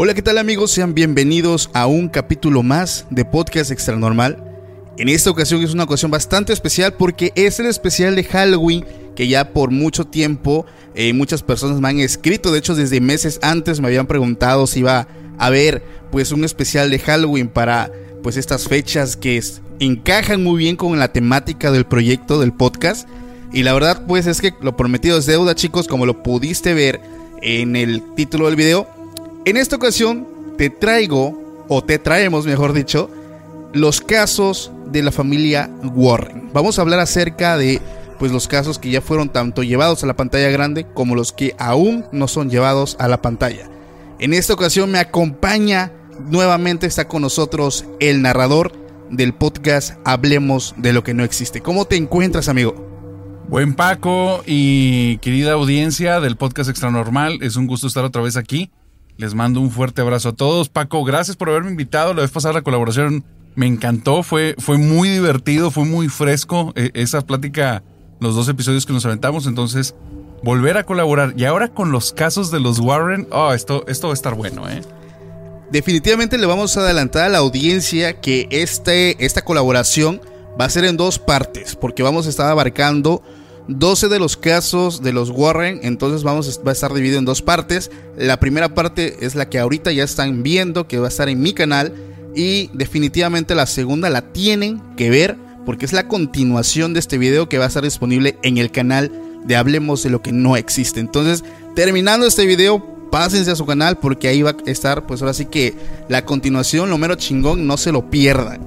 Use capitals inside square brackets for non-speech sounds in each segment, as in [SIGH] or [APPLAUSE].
Hola, ¿qué tal amigos? Sean bienvenidos a un capítulo más de Podcast Extra Normal. En esta ocasión es una ocasión bastante especial porque es el especial de Halloween que ya por mucho tiempo eh, muchas personas me han escrito. De hecho, desde meses antes me habían preguntado si iba a haber pues un especial de Halloween para pues estas fechas que encajan muy bien con la temática del proyecto del podcast. Y la verdad pues es que lo prometido es deuda chicos, como lo pudiste ver en el título del video. En esta ocasión te traigo, o te traemos mejor dicho, los casos de la familia Warren. Vamos a hablar acerca de pues los casos que ya fueron tanto llevados a la pantalla grande como los que aún no son llevados a la pantalla. En esta ocasión me acompaña nuevamente está con nosotros el narrador del podcast Hablemos de lo que no existe. ¿Cómo te encuentras, amigo? Buen Paco y querida audiencia del podcast Extra Normal, es un gusto estar otra vez aquí. Les mando un fuerte abrazo a todos. Paco, gracias por haberme invitado. La vez pasada la colaboración me encantó, fue, fue muy divertido, fue muy fresco eh, esa plática, los dos episodios que nos aventamos. Entonces, volver a colaborar. Y ahora con los casos de los Warren, oh, esto, esto va a estar bueno, ¿eh? Definitivamente le vamos a adelantar a la audiencia que este, esta colaboración va a ser en dos partes, porque vamos a estar abarcando 12 de los casos de los Warren, entonces vamos va a estar dividido en dos partes. La primera parte es la que ahorita ya están viendo, que va a estar en mi canal, y definitivamente la segunda la tienen que ver, porque es la continuación de este video que va a estar disponible en el canal de Hablemos de lo que no existe. Entonces, terminando este video, pásense a su canal porque ahí va a estar, pues ahora sí que la continuación, lo mero chingón, no se lo pierdan.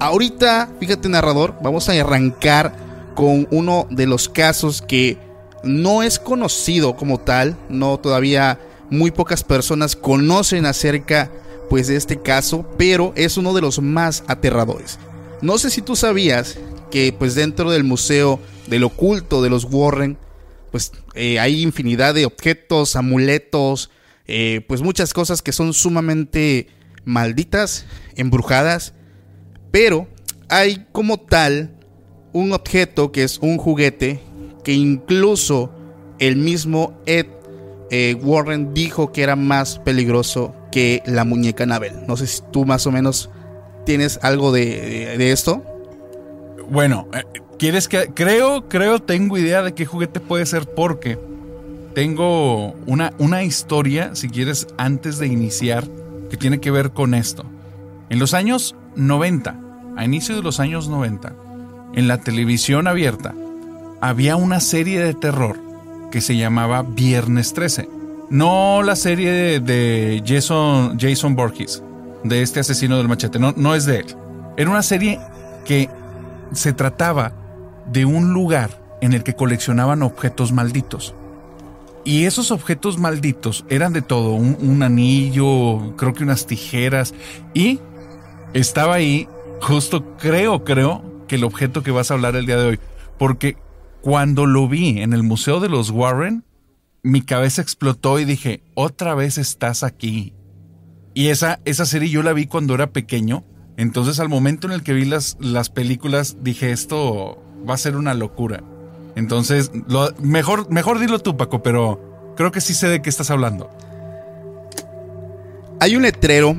Ahorita, fíjate narrador, vamos a arrancar con uno de los casos que no es conocido como tal, no todavía muy pocas personas conocen acerca pues de este caso, pero es uno de los más aterradores. No sé si tú sabías que pues dentro del museo del oculto de los Warren pues eh, hay infinidad de objetos, amuletos, eh, pues muchas cosas que son sumamente malditas, embrujadas, pero hay como tal un objeto que es un juguete que incluso el mismo Ed eh, Warren dijo que era más peligroso que la muñeca Anabel. No sé si tú más o menos tienes algo de, esto. Bueno, eh, ¿quieres que creo creo tengo idea de qué juguete puede ser porque tengo una, una historia, si quieres, antes de iniciar, que tiene que ver con esto. En los años 90, a inicio de los años 90, en la televisión abierta había una serie de terror que se llamaba Viernes 13. No la serie de, Jason, Jason Borges, de este asesino del machete, no, no es de él. Era una serie que se trataba de un lugar en el que coleccionaban objetos malditos. Y esos objetos malditos eran de todo, un, un, anillo, creo que unas tijeras, y estaba ahí, justo creo, creo, que el objeto que vas a hablar el día de hoy. Porque cuando lo vi en el Museo de los Warren, mi cabeza explotó y dije, otra vez estás aquí. Y esa, esa serie yo la vi cuando era pequeño. Entonces al momento en el que vi las, las películas dije, esto va a ser una locura. Entonces, lo, mejor, mejor dilo tú, Paco, pero creo que sí sé de qué estás hablando. Hay un letrero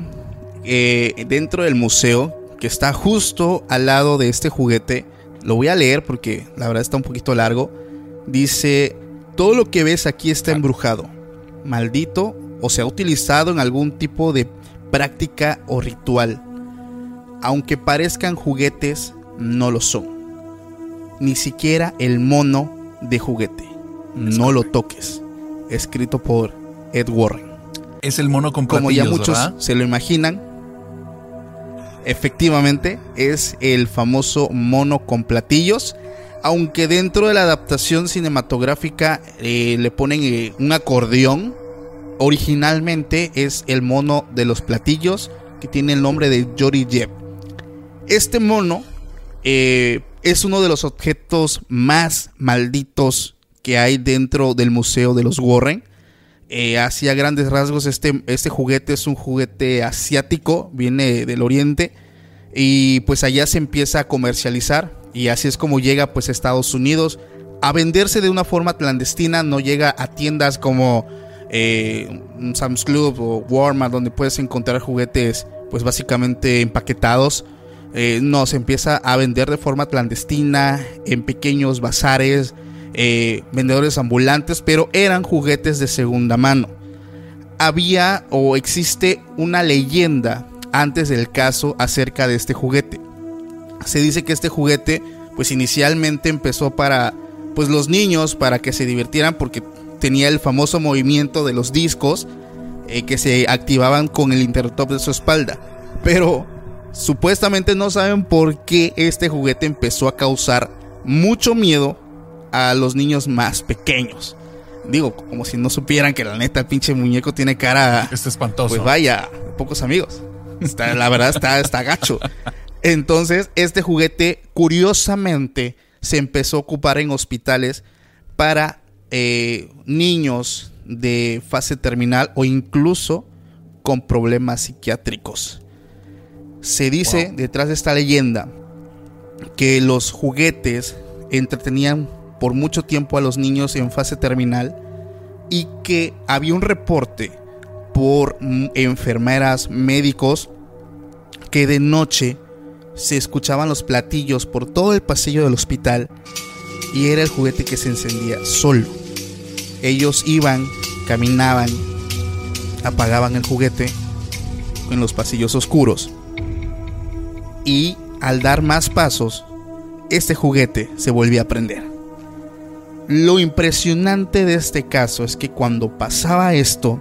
eh, dentro del museo que está justo al lado de este juguete. Lo voy a leer porque la verdad está un poquito largo. Dice, todo lo que ves aquí está embrujado, maldito o se ha utilizado en algún tipo de práctica o ritual. Aunque parezcan juguetes, no lo son. Ni siquiera el mono de juguete. No lo toques. Escrito por Ed Warren. Es el mono con Como ya muchos ¿verdad? se lo imaginan, efectivamente es el famoso mono con platillos. Aunque dentro de la adaptación cinematográfica eh, le ponen eh, un acordeón, originalmente es el mono de los platillos que tiene el nombre de Jory Jeb. Este mono eh, es uno de los objetos más malditos que hay dentro del museo de los Warren. Eh, así a grandes rasgos, este, este juguete es un juguete asiático, viene del oriente y pues allá se empieza a comercializar y así es como llega pues a Estados Unidos a venderse de una forma clandestina, no llega a tiendas como eh, Sam's Club o Walmart donde puedes encontrar juguetes pues básicamente empaquetados. Eh, no, se empieza a vender de forma clandestina en pequeños bazares, eh, vendedores ambulantes, pero eran juguetes de segunda mano. Había o existe una leyenda antes del caso acerca de este juguete. Se dice que este juguete pues inicialmente empezó para pues los niños para que se divirtieran porque tenía el famoso movimiento de los discos eh, que se activaban con el interruptor de su espalda. Pero supuestamente no saben por qué este juguete empezó a causar mucho miedo a los niños más pequeños. Digo, como si no supieran que la neta el pinche muñeco tiene cara... Este espantoso. Pues vaya, pocos amigos. Está, la verdad está, está gacho. Entonces, este juguete, curiosamente, se empezó a ocupar en hospitales para eh, niños de fase terminal o incluso con problemas psiquiátricos. Se dice, Wow. detrás de esta leyenda, que los juguetes entretenían por mucho tiempo a los niños en fase terminal y que había un reporte por mm, enfermeras, médicos, que de noche se escuchaban los platillos por todo el pasillo del hospital y era el juguete que se encendía solo. Ellos iban, caminaban, apagaban el juguete en los pasillos oscuros y al dar más pasos, este juguete se volvía a prender. Lo impresionante de este caso es que cuando pasaba esto,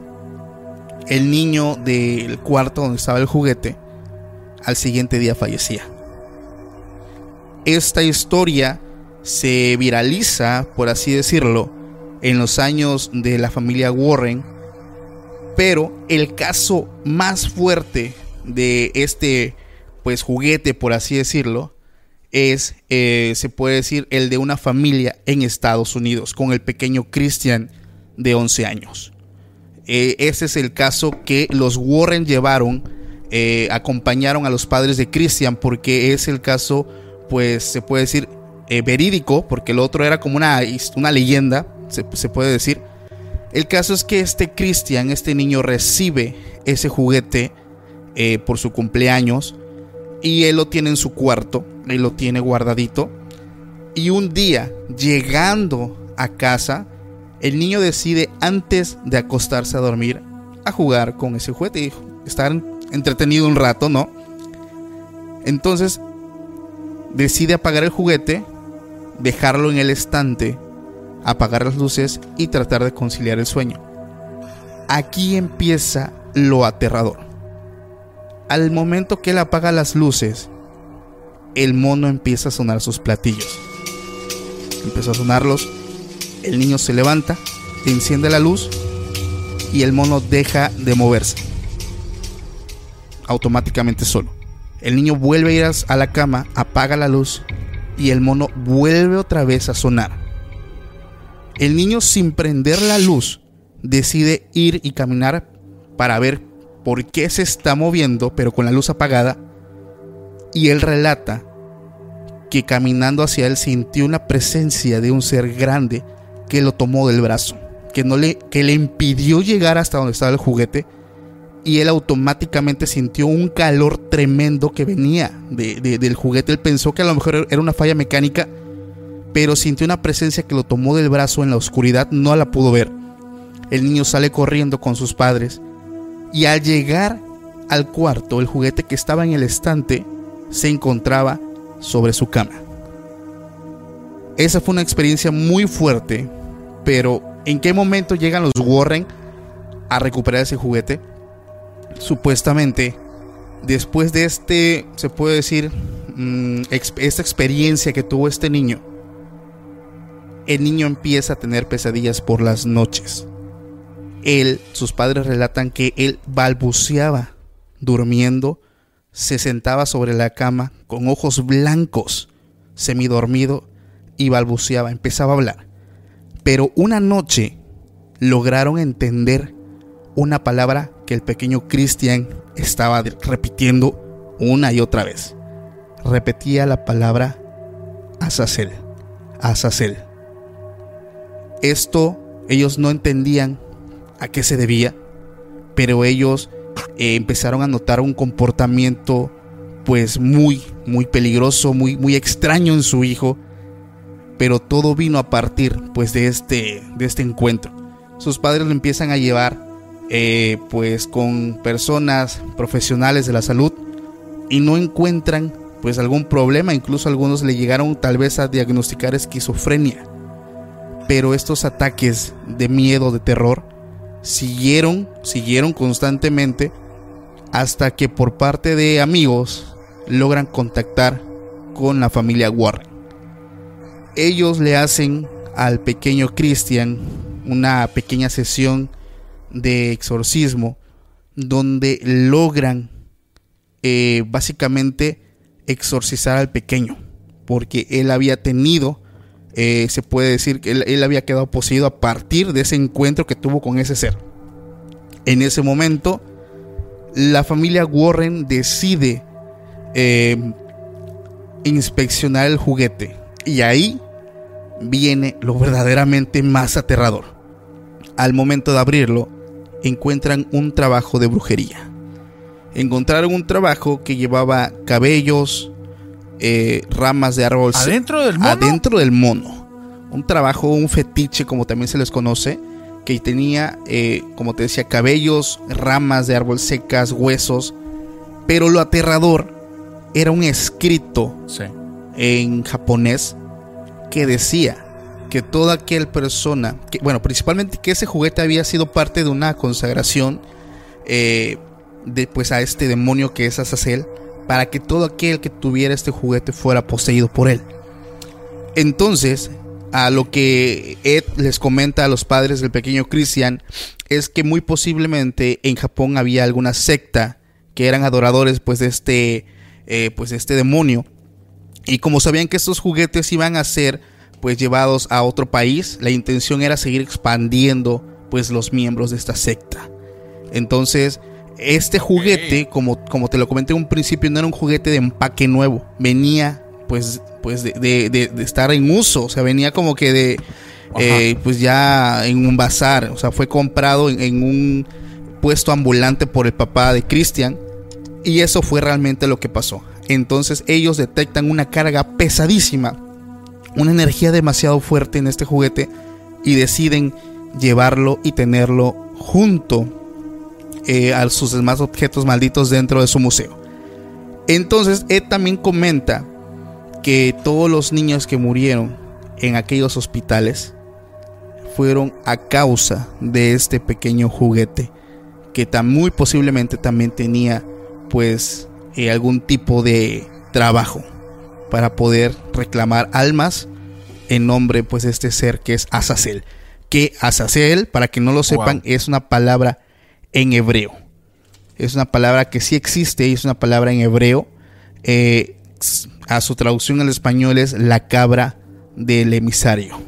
el niño del cuarto donde estaba el juguete, al siguiente día fallecía. Esta historia se viraliza, por así decirlo, en los años de la familia Warren, pero el caso más fuerte de este pues juguete, por así decirlo, es, eh, se puede decir, el de una familia en Estados Unidos, con el pequeño Christian de 11 años. Eh, ese es el caso que los Warren llevaron, eh, acompañaron a los padres de Christian, porque es el caso, pues se puede decir, verídico, porque el otro era como una, leyenda, se, se puede decir. El caso es que este Christian, este niño, recibe ese juguete por su cumpleaños y él lo tiene en su cuarto, él lo tiene guardadito. Y un día, llegando a casa, el niño decide antes de acostarse a dormir a jugar con ese juguete y estar entretenido un rato, ¿no? Entonces decide apagar el juguete, dejarlo en el estante, apagar las luces y tratar de conciliar el sueño. Aquí empieza lo aterrador. Al momento que él apaga las luces, el mono empieza a sonar sus platillos. Empezó a sonarlos, el niño se levanta, enciende la luz y el mono deja de moverse. Automáticamente solo. El niño vuelve a ir a la cama, apaga la luz y el mono vuelve otra vez a sonar. El niño sin prender la luz decide ir y caminar para ver por qué se está moviendo, pero con la luz apagada. Y él relata que caminando hacia él sintió una presencia de un ser grande que lo tomó del brazo, que, no le, que le impidió llegar hasta donde estaba el juguete. Y él automáticamente sintió un calor tremendo que venía de, de, del juguete. Él pensó que a lo mejor era una falla mecánica, pero sintió una presencia que lo tomó del brazo en la oscuridad, no la pudo ver. El niño sale corriendo con sus padres y al llegar al cuarto, el juguete que estaba en el estante se encontraba sobre su cama. Esa fue una experiencia muy fuerte, pero ¿en qué momento llegan los Warren a recuperar ese juguete? Supuestamente, después de este, se puede decir, mm, esta experiencia que tuvo este niño, el niño empieza a tener pesadillas por las noches. Él, sus padres relatan que él balbuceaba durmiendo, se sentaba sobre la cama con ojos blancos, semidormido y balbuceaba, empezaba a hablar. Pero una noche lograron entender una palabra que el pequeño Christian estaba repitiendo una y otra vez. Repetía la palabra Azazel, Azazel. Esto ellos no entendían a qué se debía, pero ellos eh, empezaron a notar un comportamiento pues muy, muy peligroso, muy, muy extraño en su hijo, pero todo vino a partir pues de este, de este encuentro. Sus padres lo empiezan a llevar eh, pues con personas profesionales de la salud y no encuentran pues algún problema, incluso algunos le llegaron tal vez a diagnosticar esquizofrenia. Pero estos ataques de miedo, de terror, siguieron, siguieron constantemente hasta que por parte de amigos logran contactar con la familia Warren. Ellos le hacen al pequeño Christian una pequeña sesión de exorcismo donde logran eh, básicamente exorcizar al pequeño porque él había tenido eh, se puede decir que él, había quedado poseído a partir de ese encuentro que tuvo con ese ser. En ese momento, la familia Warren decide eh, inspeccionar el juguete y ahí viene lo verdaderamente más aterrador. Al momento de abrirlo, encuentran un trabajo de brujería. Encontraron un trabajo que llevaba cabellos, eh, ramas de árbol. ¿Adentro del mono? Adentro del mono. Un trabajo, un fetiche, como también se les conoce, que tenía, eh, como te decía, cabellos, ramas de árbol secas, huesos. Pero lo aterrador era un escrito en japonés que decía que toda aquel persona, que, bueno, principalmente que ese juguete había sido parte de una consagración eh, de, pues, a este demonio que es Azazel para que todo aquel que tuviera este juguete fuera poseído por él. Entonces, a lo que Ed les comenta a los padres del pequeño Christian es que muy posiblemente en Japón había alguna secta que eran adoradores pues de este eh, pues de este demonio y como sabían que estos juguetes iban a ser pues llevados a otro país la intención era seguir expandiendo pues los miembros de esta secta entonces este juguete, como, como te lo comenté en un principio, no era un juguete de empaque nuevo. Venía, pues, pues de, estar en uso. O sea, venía como que de, eh, pues ya en un bazar. O sea, fue comprado en, un puesto ambulante por el papá de Christian. Y eso fue realmente lo que pasó. Entonces ellos detectan una carga pesadísima, una energía demasiado fuerte en este juguete y deciden llevarlo y tenerlo junto eh, a sus demás objetos malditos dentro de su museo. Entonces, Ed también comenta que todos los niños que murieron en aquellos hospitales fueron a causa de este pequeño juguete que tan muy posiblemente también tenía pues eh, algún tipo de trabajo para poder reclamar almas en nombre pues de este ser que es Azazel que Azazel para que no lo sepan es una palabra en hebreo. Es una palabra que sí existe y es una palabra en hebreo. Eh, a su traducción al español es la cabra del emisario.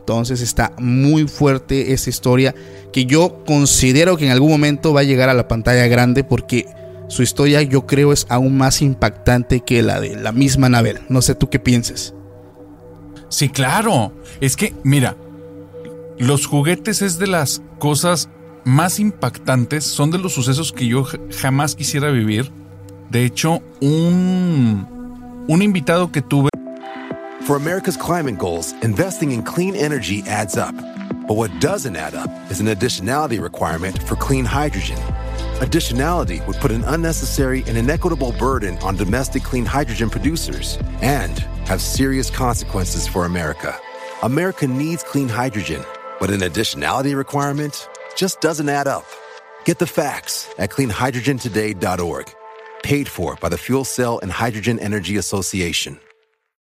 Entonces está muy fuerte esta historia que yo considero que en algún momento va a llegar a la pantalla grande porque su historia yo creo es aún más impactante que la de la misma Nabel. No sé tú qué pienses. Sí, claro. Es que, mira, los juguetes es de las cosas más impactantes son de los sucesos que yo jamás quisiera vivir. De hecho, un, un invitado que tuve For America's climate goals, investing in clean energy adds up. But what doesn't add up is an additionality requirement for clean hydrogen. Additionality would put an unnecessary and inequitable burden on domestic clean hydrogen producers and have serious consequences for America. America needs clean hydrogen, but an additionality requirement just doesn't add up. Get the facts at cleanhydrogentoday.org. Paid for by the Fuel Cell and Hydrogen Energy Association.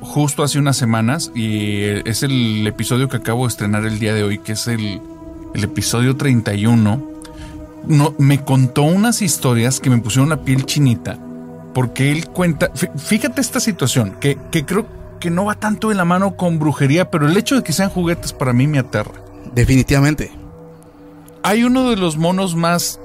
Justo hace unas semanas y es el episodio que acabo de estrenar el día de hoy, que es el, el episodio 31. No, me contó unas historias que me pusieron la piel chinita porque él cuenta, fí- fíjate esta situación, que, que creo que no va tanto de la mano con brujería, pero el hecho de que sean juguetes para mí me aterra. Definitivamente. Hay uno de los monos más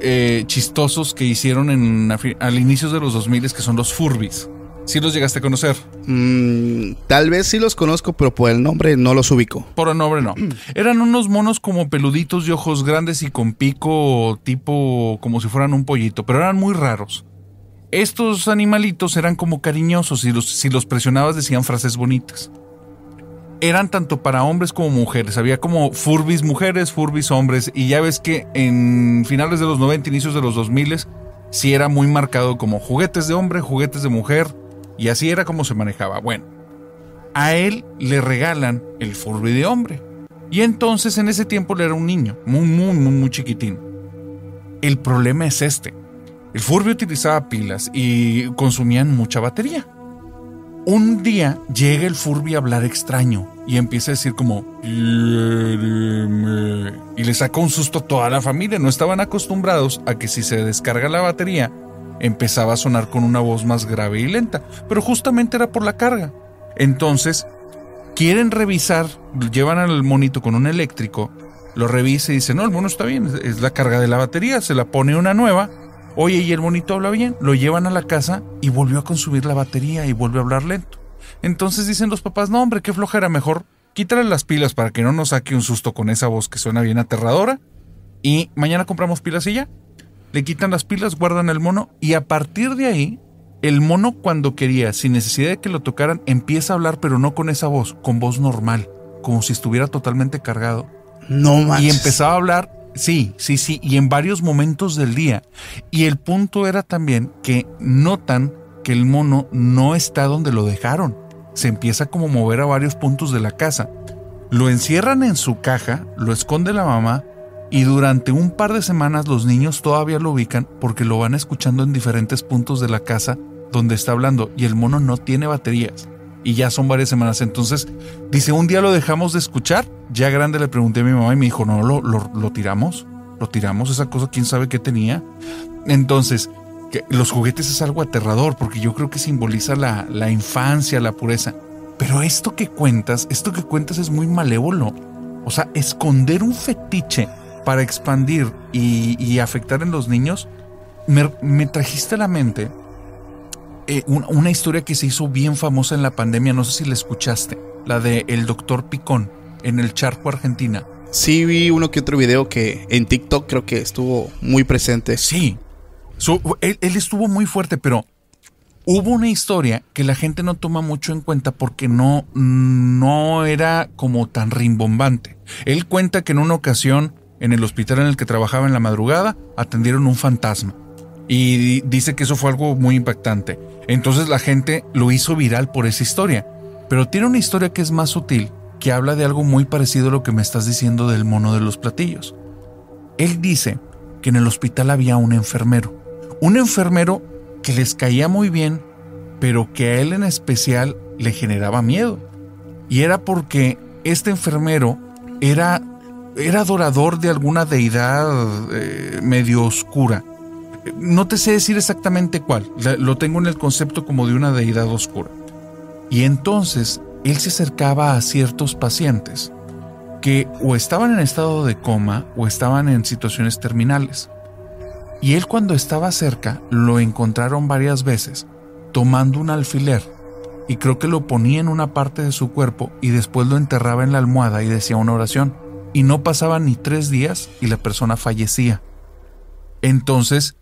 eh, chistosos que hicieron en, al inicio de los 2000 que son los Furbies. Si los llegaste a conocer. Mm, tal vez sí los conozco, pero por el nombre no los ubico. Por el nombre no. Eran unos monos como peluditos de ojos grandes y con pico tipo como si fueran un pollito, pero eran muy raros. Estos animalitos eran como cariñosos y los, si los presionabas decían frases bonitas. Eran tanto para hombres como mujeres. Había como furbis mujeres, furbis hombres. Y ya ves que en finales de los 90, inicios de los 2000, sí era muy marcado como juguetes de hombre, juguetes de mujer. Y así era como se manejaba. Bueno, a él le regalan el Furby de hombre. Y entonces en ese tiempo él era un niño, muy, muy, muy, muy chiquitín. El problema es este. El Furby utilizaba pilas y consumían mucha batería. Un día llega el Furby a hablar extraño y empieza a decir como y le saca un susto a toda la familia. No estaban acostumbrados a que si se descarga la batería empezaba a sonar con una voz más grave y lenta, pero justamente era por la carga. Entonces, quieren revisar, llevan al monito con un eléctrico, lo revisa y dice, no, el mono está bien, es- la carga de la batería, se la pone una nueva, oye, y el monito habla bien, lo llevan a la casa y volvió a consumir la batería y vuelve a hablar lento. Entonces dicen los papás, no hombre, qué flojera, mejor quítale las pilas para que no nos saque un susto con esa voz que suena bien aterradora y mañana compramos pilas y ya. Le quitan las pilas, guardan el mono y a partir de ahí, el mono cuando quería, sin necesidad de que lo tocaran, empieza a hablar pero no con esa voz, con voz normal, como si estuviera totalmente cargado. No Y manches. empezaba a hablar, sí, sí, sí, y en varios momentos del día. Y el punto era también que notan que el mono no está donde lo dejaron. Se empieza como a mover a varios puntos de la casa. Lo encierran en su caja, lo esconde la mamá y durante un par de semanas los niños todavía lo ubican porque lo van escuchando en diferentes puntos de la casa donde está hablando y el mono no tiene baterías. Y ya son varias semanas. Entonces, dice, un día lo dejamos de escuchar. Ya grande le pregunté a mi mamá y me dijo, no, lo, lo, lo tiramos. Lo tiramos, esa cosa, quién sabe qué tenía. Entonces, los juguetes es algo aterrador porque yo creo que simboliza la, la infancia, la pureza. Pero esto que cuentas, esto que cuentas es muy malévolo. O sea, esconder un fetiche para expandir y, y afectar en los niños, me, me trajiste a la mente eh, un- una historia que se hizo bien famosa en la pandemia, no sé si la escuchaste, la de el doctor Picón en el charco Argentina. Sí vi uno que otro video que en TikTok creo que estuvo muy presente. Sí, él, él estuvo muy fuerte, pero hubo una historia que la gente no toma mucho en cuenta porque no, no era como tan rimbombante. Él cuenta que en una ocasión, en el hospital en el que trabajaba en la madrugada, atendieron un fantasma. Y di- dice que eso fue algo muy impactante. Entonces la gente lo hizo viral por esa historia. Pero tiene una historia que es más sutil, que habla de algo muy parecido a lo que me estás diciendo del mono de los platillos. Él dice que en el hospital había un enfermero. Un enfermero que les caía muy bien, pero que a él en especial le generaba miedo. Y era porque este enfermero era, era adorador de alguna deidad eh, medio oscura. No te sé decir exactamente cuál, lo tengo en el concepto como de una deidad oscura. Y entonces él se acercaba a ciertos pacientes que o estaban en estado de coma o estaban en situaciones terminales. Y él cuando estaba cerca lo encontraron varias veces tomando un alfiler y creo que lo ponía en una parte de su cuerpo y después lo enterraba en la almohada y decía una oración. Y no pasaban ni tres días y la persona fallecía. Entonces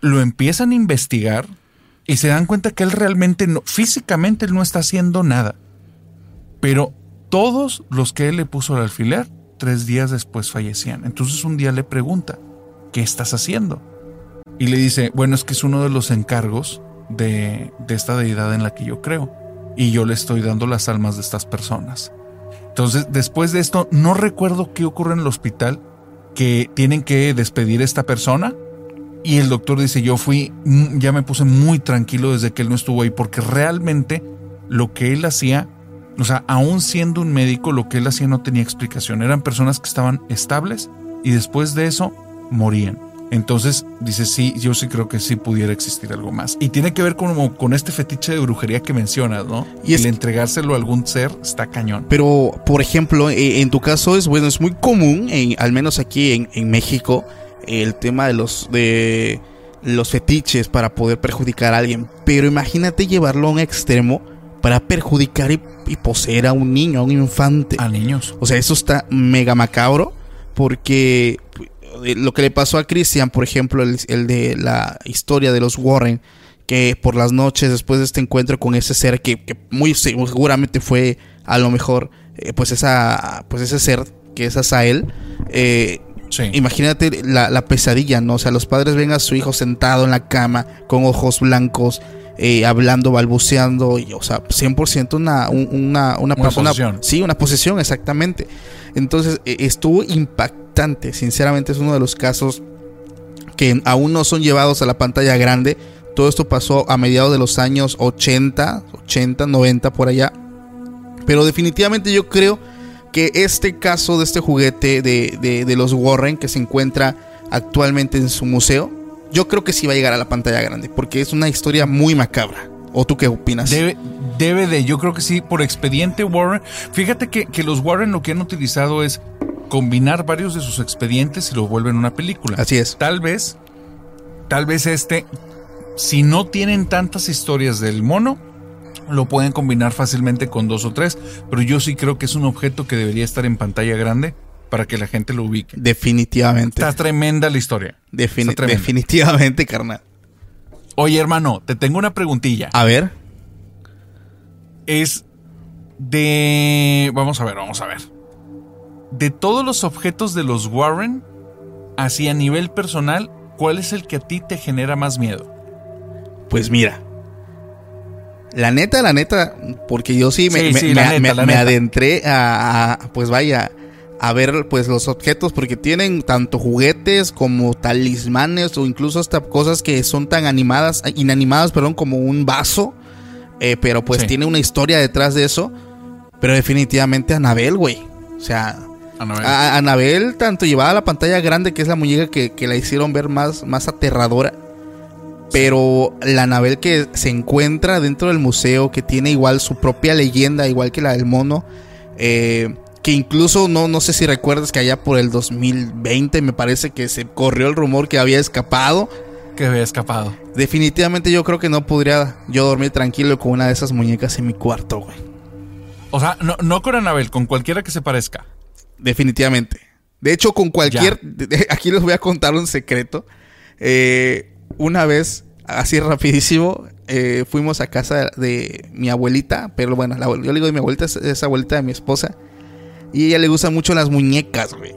lo empiezan a investigar y se dan cuenta que él realmente no, físicamente él no está haciendo nada. Pero todos los que él le puso el alfiler, tres días después fallecían. Entonces un día le pregunta, ¿qué estás haciendo? Y le dice, bueno, es que es uno de los encargos de, de esta deidad en la que yo creo. Y yo le estoy dando las almas de estas personas. Entonces, después de esto, no recuerdo qué ocurre en el hospital, que tienen que despedir a esta persona. Y el doctor dice, yo fui, mm, ya me puse muy tranquilo desde que él no estuvo ahí, porque realmente lo que él hacía, o sea, aún siendo un médico, lo que él hacía no tenía explicación. Eran personas que estaban estables y después de eso morían. Entonces dice, sí, yo sí creo que sí pudiera existir algo más. Y tiene que ver como con este fetiche de brujería que mencionas, ¿no? Y el entregárselo a algún ser está cañón. Pero, por ejemplo, eh, en tu caso es bueno, es muy común, en- al menos aquí en, en México, el tema de los de los fetiches para poder perjudicar a alguien. Pero imagínate llevarlo a un extremo para perjudicar y, y poseer a un niño, a un infante. A niños. O sea, eso está mega macabro porque lo que le pasó a Christian, por ejemplo, el, el de la historia de los Warren, que por las noches después de este encuentro con ese ser que, que muy seguramente fue a lo mejor eh, pues esa pues ese ser que es Asael, eh, Sí. imagínate la, la pesadilla, ¿no? O sea, los padres ven a su hijo sentado en la cama con ojos blancos. eh, hablando, balbuceando, y, o sea, 100% una, un- una, una, persona. posesión. Sí, una posesión, exactamente. Entonces, eh, estuvo Sinceramente, es uno de los casos que aún no son llevados a la pantalla grande. Todo esto pasó a mediados de los años 80, 80, 90 por allá. Pero definitivamente yo creo que este caso de este juguete de, de- de los Warren que se encuentra actualmente en su museo, yo creo que sí va a llegar a la pantalla grande, porque es una historia muy macabra. ¿O tú qué opinas? Debe, debe de, yo creo que sí, por expediente Warren. Fíjate que, que los Warren lo que han utilizado es combinar varios de sus expedientes y lo vuelven una película. Así es. Tal vez, tal vez este, si no tienen tantas historias del mono, lo pueden combinar fácilmente con dos o tres, pero yo sí creo que es un objeto que debería estar en pantalla grande para que la gente lo ubique. Definitivamente. Está tremenda la historia. Defini- definitivamente, carnal. Oye, hermano, te tengo una preguntilla. A ver. es de... Vamos a ver, vamos a ver. De todos los objetos de los Warren, así a nivel personal, ¿cuál es el que a ti te genera más miedo? Pues mira. La neta, la neta, porque yo sí me, Sí, me- sí, me- la neta, me- la me neta. adentré a, a, pues vaya, a ver pues los objetos, porque tienen tanto juguetes como talismanes o incluso hasta cosas que son tan animadas, inanimadas, perdón, como un vaso, eh, pero pues Sí. tiene una historia detrás de eso. Pero definitivamente Anabel, güey. O sea, Anabel. a- Anabel tanto llevaba a la pantalla grande, que es la muñeca que, que la hicieron ver más, más aterradora. Pero la Anabel que se encuentra dentro del museo, que tiene igual su propia leyenda, igual que la del mono, eh, que incluso no, no sé si recuerdas que allá por el 2020 me parece que se corrió el rumor que había escapado. Que había escapado. Definitivamente yo creo que no podría yo dormir tranquilo con una de esas muñecas en mi cuarto, güey. O sea, no, no con Anabel, con cualquiera que se parezca. Definitivamente. De hecho, con cualquier. Aquí les voy a contar un secreto. Eh, una vez, así rapidísimo, eh, fuimos a casa de mi abuelita. Pero bueno, la yo le digo de mi abuelita, es, es abuelita de mi esposa. Y a ella le gustan mucho las muñecas, güey.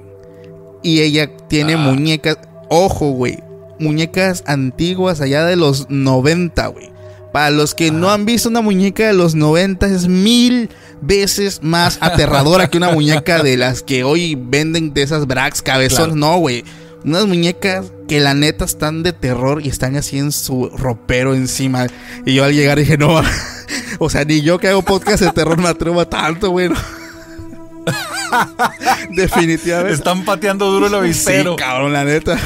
Y ella tiene Ah. muñecas. Ojo, güey. Muñecas antiguas allá de los 90, güey. Para los que no han visto una muñeca de los 90 es mil veces más aterradora que una muñeca de las que hoy venden de esas brax cabezones. Claro. No, güey. Unas muñecas que la neta están de terror y están así en su ropero encima. Y yo al llegar dije, no, [LAUGHS] o sea, ni yo que hago podcast de terror me atrevo a tanto, güey. [LAUGHS] Definitivamente. Están pateando duro el avispero. Sí, cabrón, la neta.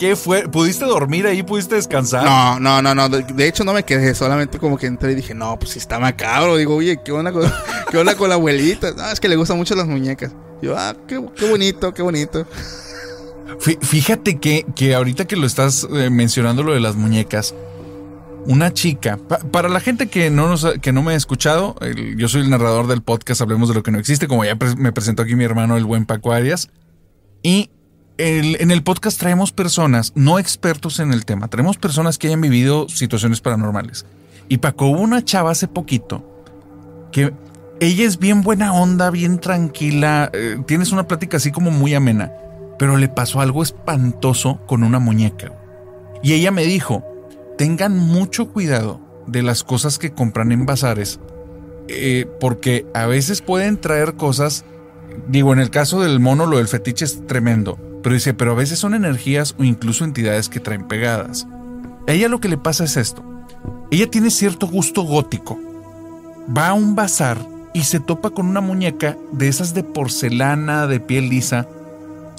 ¿Qué fue? ¿Pudiste dormir ahí? ¿Pudiste descansar? No, no, no, no. De, de hecho, no me quedé. Solamente como que entré y dije, no, pues sí está macabro. Digo, oye, ¿qué onda con, [LAUGHS] qué onda con la abuelita? No, es que le gustan mucho las muñecas. Yo, ah, qué, qué bonito, qué bonito. Fí- Fíjate que, que ahorita que lo estás eh, mencionando lo de las muñecas, una chica, pa- para la gente que no, nos, que no me ha escuchado, el- yo soy el narrador del podcast Hablemos de lo que no existe, como ya pre- me presentó aquí mi hermano el buen Paco Arias, y en el podcast traemos personas no expertos en el tema, traemos personas que hayan vivido situaciones paranormales. Y Paco, hubo una chava hace poquito que ella es bien buena onda, bien tranquila, eh, tienes una plática así como muy amena, pero le pasó algo espantoso con una muñeca. Y ella me dijo, tengan mucho cuidado de las cosas que compran en bazares, eh, porque a veces pueden traer cosas, digo, en el caso del mono lo del fetiche es tremendo, pero dice, pero a veces son energías o incluso entidades que traen pegadas. A ella lo que le pasa es esto, ella tiene cierto gusto gótico, va a un bazar y se topa con una muñeca de esas de porcelana, de piel lisa,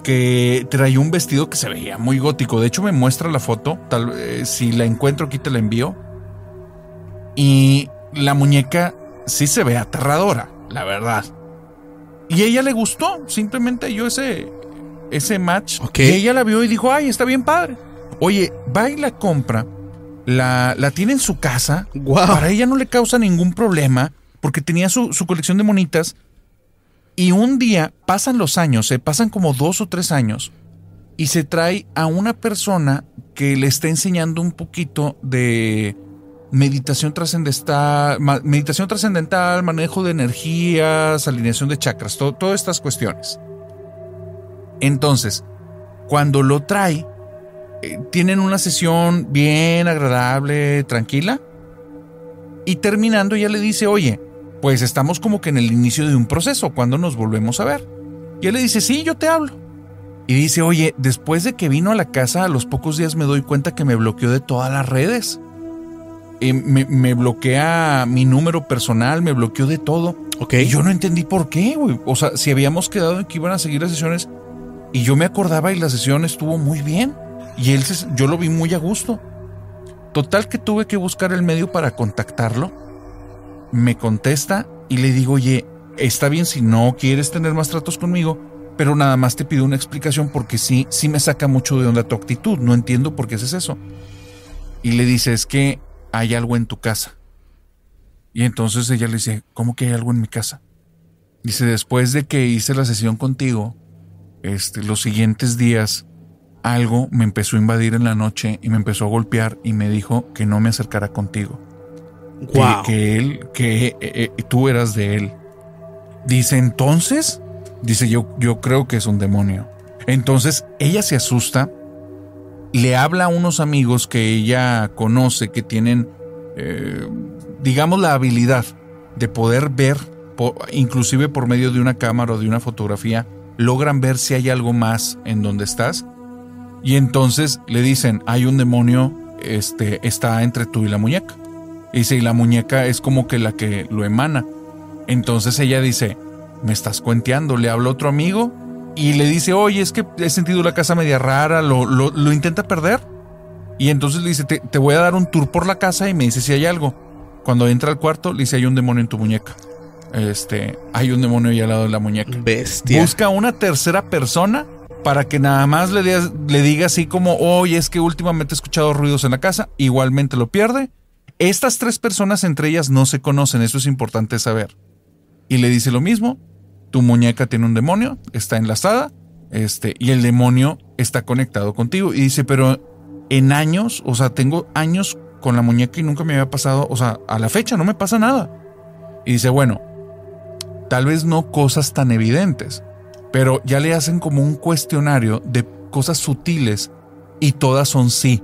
que traía un vestido que se veía muy gótico. De hecho, me muestra la foto. Tal vez si la encuentro aquí te la envío. Y la muñeca sí se ve aterradora, la verdad. Y a ella le gustó. Simplemente yo ese, ese match. Y ella la vio y dijo, ay, está bien padre. Oye, va y la compra. La, la tiene en su casa. Guau. Para ella no le causa ningún problema. Porque tenía su, su colección de monitas. Y un día pasan los años, se pasan como dos o tres años, y se trae a una persona que le está enseñando un poquito de meditación trascendental, meditación trascendental, manejo de energías, alineación de chakras, to- todas estas cuestiones. Entonces, cuando lo trae, eh, tienen una sesión bien agradable, tranquila, y terminando ella le dice, oye, pues estamos como que en el inicio de un proceso, cuando nos volvemos a ver? Y él le dice, sí, yo te hablo. Y dice, oye, después de que vino a la casa, a los pocos días me doy cuenta que me bloqueó de todas las redes. Eh, me, me bloquea mi número personal, me bloqueó de todo. Ok. Y yo no entendí por qué, güey. O sea, si habíamos quedado en que iban a seguir las sesiones y yo me acordaba y la sesión estuvo muy bien. Y él, se- yo lo vi muy a gusto. Total que tuve que buscar el medio para contactarlo. Me contesta y le digo, oye, está bien si no quieres tener más tratos conmigo, pero nada más te pido una explicación porque sí, sí me saca mucho de onda tu actitud. No entiendo por qué haces eso. Y le dice, es que hay algo en tu casa. Y entonces ella le dice, ¿cómo que hay algo en mi casa? Dice, después de que hice la sesión contigo, este, los siguientes días, algo me empezó a invadir en la noche y me empezó a golpear y me dijo que no me acercara contigo. Que- Guau. Que, él, que eh, eh, tú eras de él. Dice, entonces, dice, yo, yo creo que es un demonio. Entonces ella se asusta, le habla a unos amigos que ella conoce que tienen, eh, digamos, la habilidad de poder ver, inclusive por medio de una cámara o de una fotografía, logran ver si hay algo más en donde estás. Y entonces le dicen, hay un demonio, este, está entre tú y la muñeca. Y dice, y la muñeca es como que la que lo emana. Entonces ella dice, me estás cuenteando, le habla otro amigo y le dice, oye, es que he sentido la casa media rara, lo, lo, lo intenta perder. Y entonces le dice, te, te voy a dar un tour por la casa y me dice si hay algo. Cuando entra al cuarto, le dice, hay un demonio en tu muñeca. Este, hay un demonio ahí al lado de la muñeca. Bestia. Busca una tercera persona para que nada más le, diga así como, oye, es que últimamente he escuchado ruidos en la casa, igualmente lo pierde. Estas tres personas entre ellas no se conocen, eso es importante saber. Y le dice lo mismo, tu muñeca tiene un demonio, está enlazada, este, y el demonio está conectado contigo. Y dice, pero en años, o sea, tengo años con la muñeca y nunca me había pasado, o sea, a la fecha no me pasa nada. Y dice, bueno, tal vez no cosas tan evidentes, pero ya le hacen como un cuestionario de cosas sutiles y todas son sí.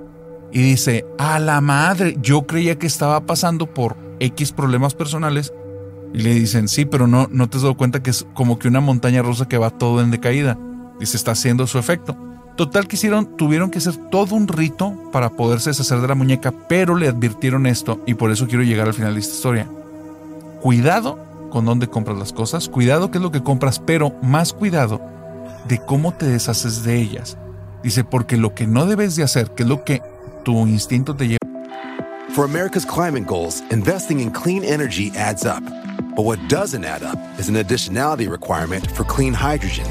Y dice, a la madre, yo creía que estaba pasando por X problemas personales. Y le dicen, sí, pero no, no te has dado cuenta que es como que una montaña rusa que va todo en decaída. Dice, está haciendo su efecto. Total que hicieron, tuvieron que hacer todo un rito para poderse deshacer de la muñeca, pero le advirtieron esto y por eso quiero llegar al final de esta historia. Cuidado con dónde compras las cosas, cuidado qué es lo que compras, pero más cuidado de cómo te deshaces de ellas. Dice, porque lo que no debes de hacer, que es lo que tu instinto te lleva. For America's climate goals, investing in clean energy adds up. But what doesn't add up is an additionality requirement for clean hydrogen.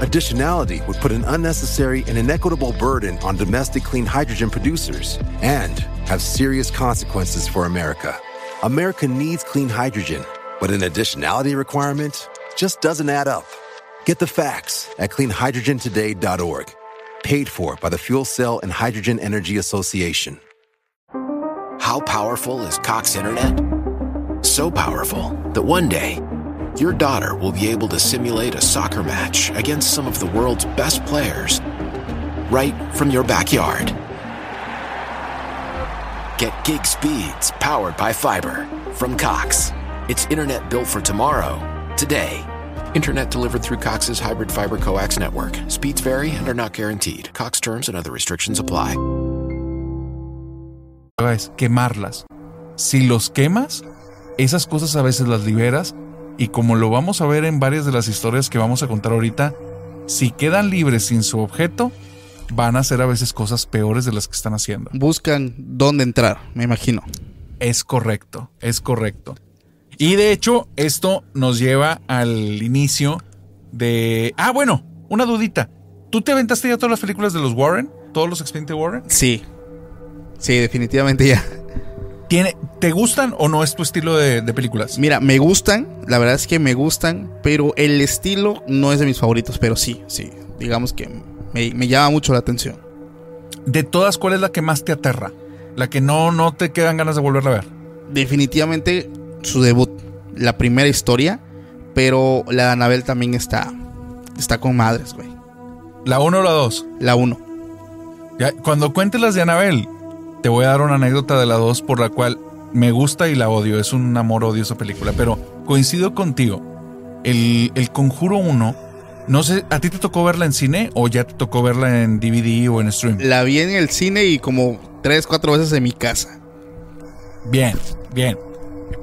Additionality would put an unnecessary and inequitable burden on domestic clean hydrogen producers and have serious consequences for America. America needs clean hydrogen, but an additionality requirement just doesn't add up. Get the facts at cleanhydrogentoday.org. Paid for by the Fuel Cell and Hydrogen Energy Association. How powerful is Cox Internet? So powerful that one day, your daughter will be able to simulate a soccer match against some of the world's best players right from your backyard. Get gig speeds powered by fiber from Cox. It's internet built for tomorrow, today. Internet delivered through Cox's hybrid fiber coax network. Speeds vary and are not guaranteed. Cox terms and other restrictions apply. es quemarlas. Si los quemas, esas cosas a veces las liberas y como lo vamos a ver en varias de las historias que vamos a contar ahorita, si quedan libres sin su objeto, van a hacer a veces cosas peores de las que están haciendo. Buscan dónde entrar, me imagino. Es correcto, es correcto. Y de hecho, esto nos lleva al inicio de... Ah, bueno, una dudita. ¿Tú te aventaste ya todas las películas de los Warren? ¿Todos los expedientes Warren? Sí. Sí, definitivamente ya. ¿Tiene, ¿Te gustan o no es tu estilo de, de películas? Mira, me gustan, la verdad es que me gustan, pero el estilo no es de mis favoritos, pero sí, sí. Digamos que me, me llama mucho la atención. De todas, ¿cuál es la que más te aterra? La que no, no te quedan ganas de volverla a ver. Definitivamente su debut, la primera historia, pero la de Anabel también está, está con madres, güey. ¿La 1 o la 2? La 1. Cuando cuentes las de Anabel, te voy a dar una anécdota de la 2 por la cual me gusta y la odio. Es un amor-odio esa película, pero coincido contigo. El, el Conjuro 1, no sé, ¿a ti te tocó verla en cine o ya te tocó verla en DVD o en stream? La vi en el cine y como 3, 4 veces en mi casa. Bien, bien.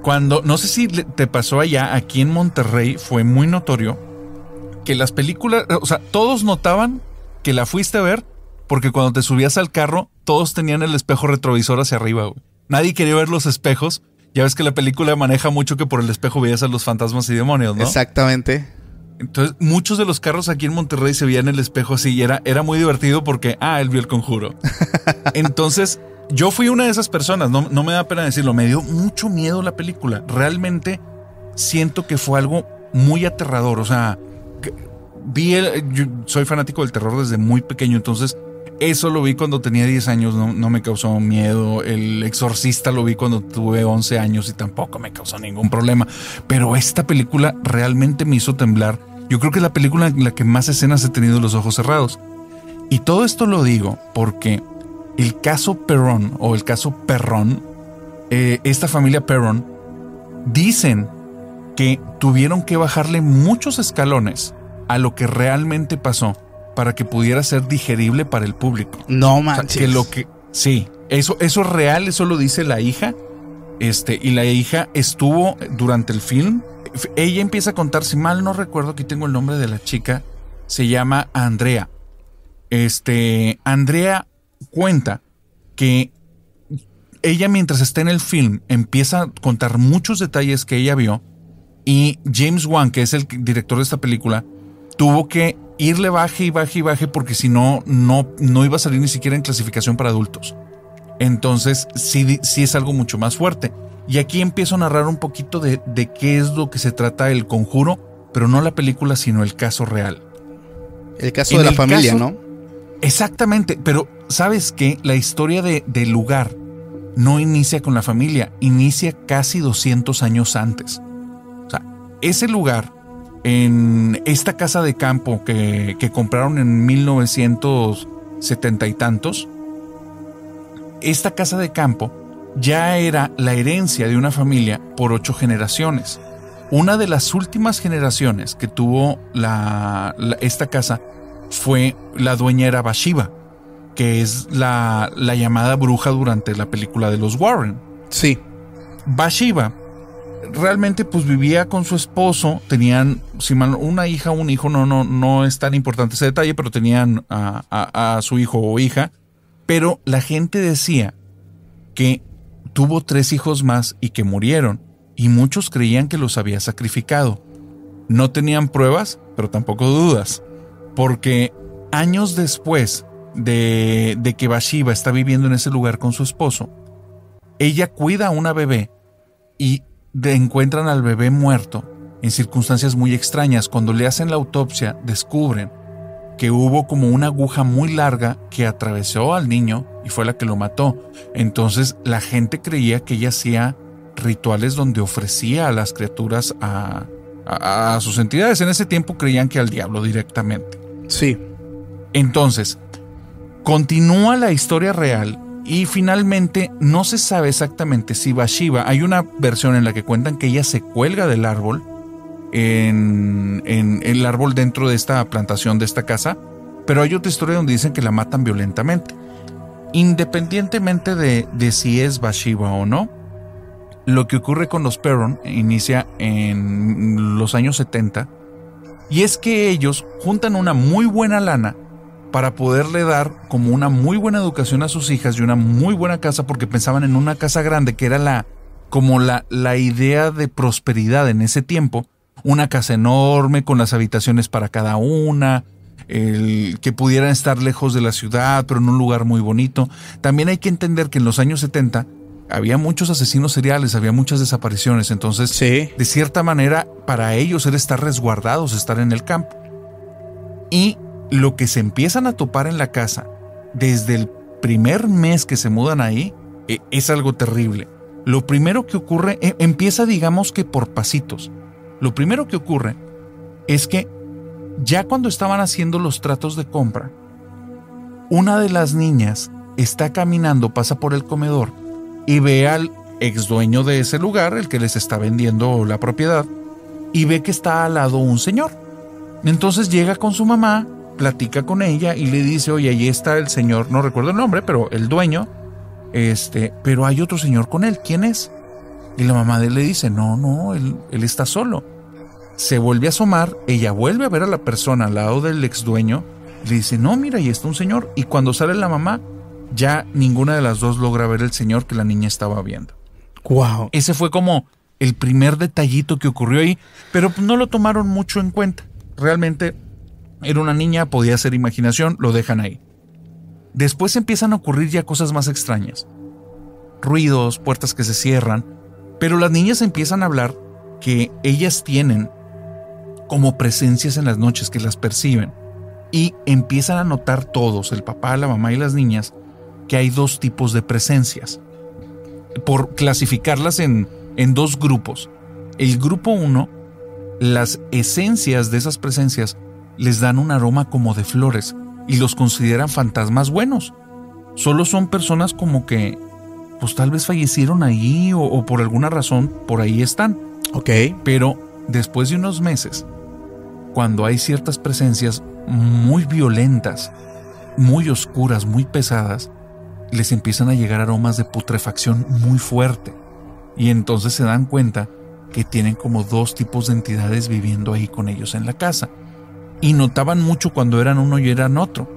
Cuando, no sé si te pasó allá, aquí en Monterrey fue muy notorio que las películas, o sea, todos notaban que la fuiste a ver porque cuando te subías al carro, todos tenían el espejo retrovisor hacia arriba. Güey. Nadie quería ver los espejos. Ya ves que la película maneja mucho que por el espejo veías a los fantasmas y demonios, ¿no? Exactamente. Entonces, muchos de los carros aquí en Monterrey se veían el espejo así y era, era muy divertido porque, ah, él vio el conjuro. [LAUGHS] Entonces, yo fui una de esas personas, no, no me da pena decirlo, me dio mucho miedo la película. Realmente siento que fue algo muy aterrador. O sea, vi el, soy fanático del terror desde muy pequeño, entonces eso lo vi cuando tenía 10 años, no, no, me causó miedo. El exorcista lo vi cuando tuve 11 años y tampoco me causó ningún problema. Pero esta película realmente me hizo temblar. Yo creo que es la película en la que más escenas he tenido los ojos cerrados. Y todo esto lo digo porque el caso Perron o el caso Perrón, eh, esta familia Perron, dicen que tuvieron que bajarle muchos escalones a lo que realmente pasó para que pudiera ser digerible para el público. No manches. O sea, que lo que sí, eso eso es real, eso lo dice la hija. Este, y la hija estuvo durante el film. Ella empieza a contar, si mal no recuerdo, aquí tengo el nombre de la chica, se llama Andrea. Este, Andrea cuenta que ella mientras está en el film empieza a contar muchos detalles que ella vio y James Wan, que es el director de esta película, tuvo que irle baje y baje y baje porque si no, no, no iba a salir ni siquiera en clasificación para adultos. Entonces, sí, sí es algo mucho más fuerte. Y aquí empiezo a narrar un poquito de, de qué es lo que se trata el conjuro, pero no la película, sino el caso real. El caso en de la familia, caso, ¿no? Exactamente, pero ¿sabes qué? La historia de, del lugar no inicia con la familia, inicia casi 200 años antes. O sea, ese lugar en esta casa de campo que, que compraron en 1970 y tantos, esta casa de campo ya era la herencia de una familia por ocho generaciones. Una de las últimas generaciones que tuvo la, esta casa fue la dueña era Bashiva, que es la, la llamada bruja durante la película de los Warren. Sí. Bashiva realmente pues vivía con su esposo, tenían si mal- una hija, un hijo, no, no, no es tan importante ese detalle, pero tenían a, a- a su hijo o hija. Pero la gente decía que tuvo tres hijos más y que murieron, y muchos creían que los había sacrificado. No tenían pruebas, pero tampoco dudas, porque años después de, de que Bathsheba está viviendo en ese lugar con su esposo, ella cuida a una bebé y encuentran al bebé muerto en circunstancias muy extrañas. Cuando le hacen la autopsia, descubren que hubo como una aguja muy larga que atravesó al niño y fue la que lo mató. Entonces la gente creía que ella hacía rituales donde ofrecía a las criaturas a, a- a sus entidades. En ese tiempo creían que al diablo directamente. Sí. Entonces, continúa la historia real y finalmente no se sabe exactamente si Bathsheba, hay una versión en la que cuentan que ella se cuelga del árbol, en, el árbol dentro de esta plantación de esta casa, pero hay otra historia donde dicen que la matan violentamente. Independientemente de, de si es Bathsheba o no, lo que ocurre con los Perron inicia en los años 70 y es que ellos juntan una muy buena lana para poderle dar como una muy buena educación a sus hijas y una muy buena casa porque pensaban en una casa grande que era la como la, la idea de prosperidad en ese tiempo, una casa enorme con las habitaciones para cada una, el que pudieran estar lejos de la ciudad, pero en un lugar muy bonito. También hay que entender que en los años 70 había muchos asesinos seriales, había muchas desapariciones, entonces Sí. de cierta manera para ellos era estar resguardados, estar en el campo. Y lo que se empiezan a topar en la casa desde el primer mes que se mudan ahí e- es algo terrible. Lo primero que ocurre e- empieza digamos que por pasitos. Lo primero que ocurre es que ya cuando estaban haciendo los tratos de compra, una de las niñas está caminando, pasa por el comedor y ve al ex dueño de ese lugar, el que les está vendiendo la propiedad, y ve que está al lado un señor. Entonces llega con su mamá, platica con ella y le dice, oye, ahí está el señor, no recuerdo el nombre, pero el dueño, este, pero hay otro señor con él, ¿quién es? Y la mamá de él le dice, no, no, él, él está solo. Se vuelve a asomar, ella vuelve a ver a la persona al lado del ex dueño, le dice, no, mira, ahí está un señor. Y cuando sale la mamá, ya ninguna de las dos logra ver el señor que la niña estaba viendo. Wow. Ese fue como el primer detallito que ocurrió ahí, pero no lo tomaron mucho en cuenta. Realmente era una niña, podía ser imaginación, lo dejan ahí. Después empiezan a ocurrir ya cosas más extrañas. Ruidos, puertas que se cierran, pero las niñas empiezan a hablar que ellas tienen como presencias en las noches que las perciben y empiezan a notar todos, el papá, la mamá y las niñas, que hay dos tipos de presencias por clasificarlas en, en dos grupos. El grupo 1, las esencias de esas presencias les dan un aroma como de flores y los consideran fantasmas buenos. Solo son personas como que, pues tal vez fallecieron ahí o, o por alguna razón por ahí están. Ok. Pero después de unos meses, cuando hay ciertas presencias muy violentas, muy oscuras, muy pesadas, les empiezan a llegar aromas de putrefacción muy fuerte. Y entonces se dan cuenta que tienen como dos tipos de entidades viviendo ahí con ellos en la casa. Y notaban mucho cuando eran uno y eran otro.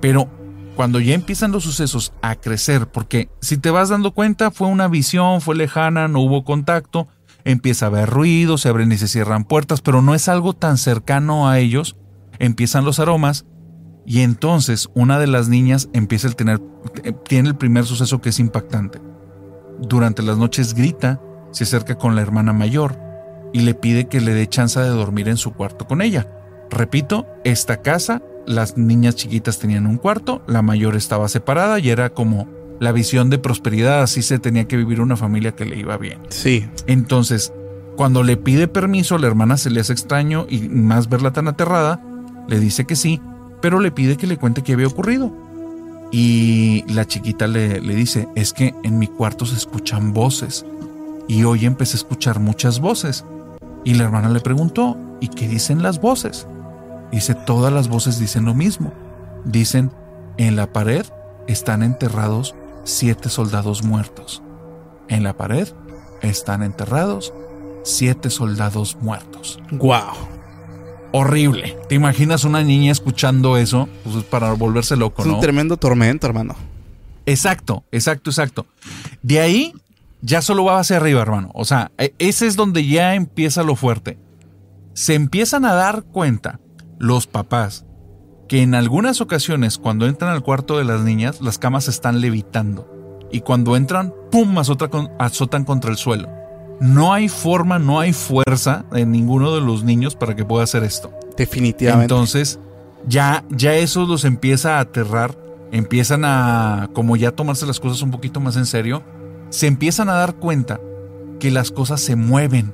Pero cuando ya empiezan los sucesos a crecer, porque si te vas dando cuenta fue una visión, fue lejana, no hubo contacto, empieza a haber ruido, se abren y se cierran puertas, pero no es algo tan cercano a ellos, empiezan los aromas y entonces una de las niñas empieza a tener, tiene el primer suceso que es impactante. Durante las noches grita, se acerca con la hermana mayor y le pide que le dé chance de dormir en su cuarto con ella. Repito, esta casa, las niñas chiquitas tenían un cuarto, la mayor estaba separada y era como la visión de prosperidad, así se tenía que vivir una familia que le iba bien. Sí. Entonces, cuando le pide permiso, la hermana se le hace extraño y más verla tan aterrada, le dice que sí, pero le pide que le cuente qué había ocurrido. Y la chiquita le, le dice, es que en mi cuarto se escuchan voces. Y hoy empecé a escuchar muchas voces. Y la hermana le preguntó, ¿y qué dicen las voces? Dice, todas las voces dicen lo mismo. Dicen, en la pared están enterrados siete soldados muertos. En la pared están enterrados siete soldados muertos. Wow. Horrible. ¿Te imaginas una niña escuchando eso? Pues es para volverse loco, Es ¿no? un tremendo tormento, hermano. Exacto, exacto, exacto. De ahí ya solo va hacia arriba, hermano. O sea, e- ese es donde ya empieza lo fuerte. Se empiezan a dar cuenta los papás que en algunas ocasiones cuando entran al cuarto de las niñas, las camas están levitando. Y cuando entran, ¡pum! azotan contra el suelo. No hay forma, no hay fuerza en ninguno de los niños para que pueda hacer esto. Definitivamente. Entonces, ya, ya eso los empieza a aterrar, empiezan a, como ya tomarse las cosas un poquito más en serio, se empiezan a dar cuenta que las cosas se mueven.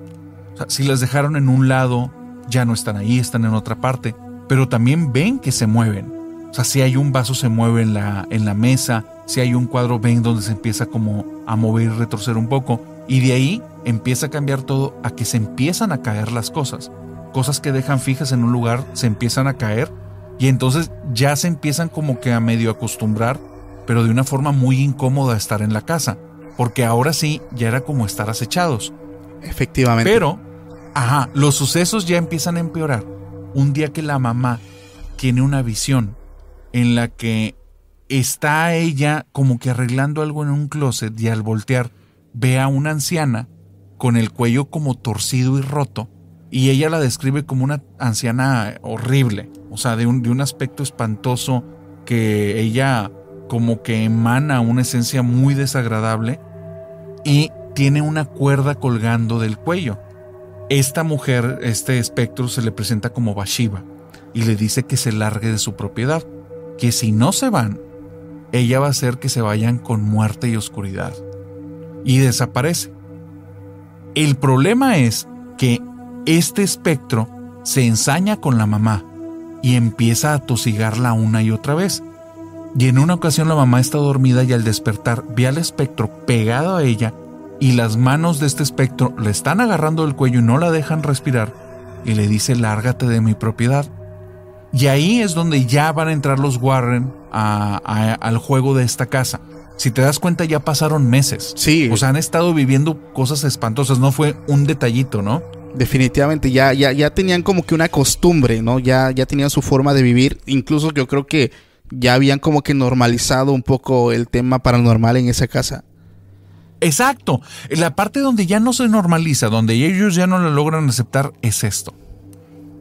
O sea, si las dejaron en un lado, ya no están ahí, están en otra parte, pero también ven que se mueven. O sea, si hay un vaso se mueve en la, en la mesa, si hay un cuadro ven donde se empieza como a mover y retroceder un poco, y de ahí empieza a cambiar todo a que se empiezan a caer las cosas cosas que dejan fijas en un lugar se empiezan a caer y entonces ya se empiezan como que a medio acostumbrar, pero de una forma muy incómoda a estar en la casa, porque ahora sí ya era como estar acechados. Efectivamente. Pero, ajá, los sucesos ya empiezan a empeorar. Un día que la mamá tiene una visión en la que está ella como que arreglando algo en un closet y al voltear ve a una anciana con el cuello como torcido y roto y ella la describe como una anciana horrible, o sea, de un, de un aspecto espantoso que ella como que emana una esencia muy desagradable y tiene una cuerda colgando del cuello. Esta mujer, este espectro, se le presenta como Bashiva y le dice que se largue de su propiedad, que si no se van, ella va a hacer que se vayan con muerte y oscuridad. Y desaparece. El problema es que este espectro se ensaña con la mamá y empieza a tosigarla una y otra vez. Y en una ocasión la mamá está dormida y al despertar ve al espectro pegado a ella y las manos de este espectro le están agarrando el cuello y no la dejan respirar y le dice lárgate de mi propiedad. Y ahí es donde ya van a entrar los Warren a- a- al juego de esta casa. Si te das cuenta ya pasaron meses. Sí. O sea, han estado viviendo cosas espantosas, no fue un detallito, ¿no? Definitivamente, ya, ya, ya tenían como que una costumbre, ¿no? Ya, ya tenían su forma de vivir. Incluso yo creo que ya habían como que normalizado un poco el tema paranormal en esa casa. Exacto. La parte donde ya no se normaliza, donde ellos ya no lo logran aceptar, es esto.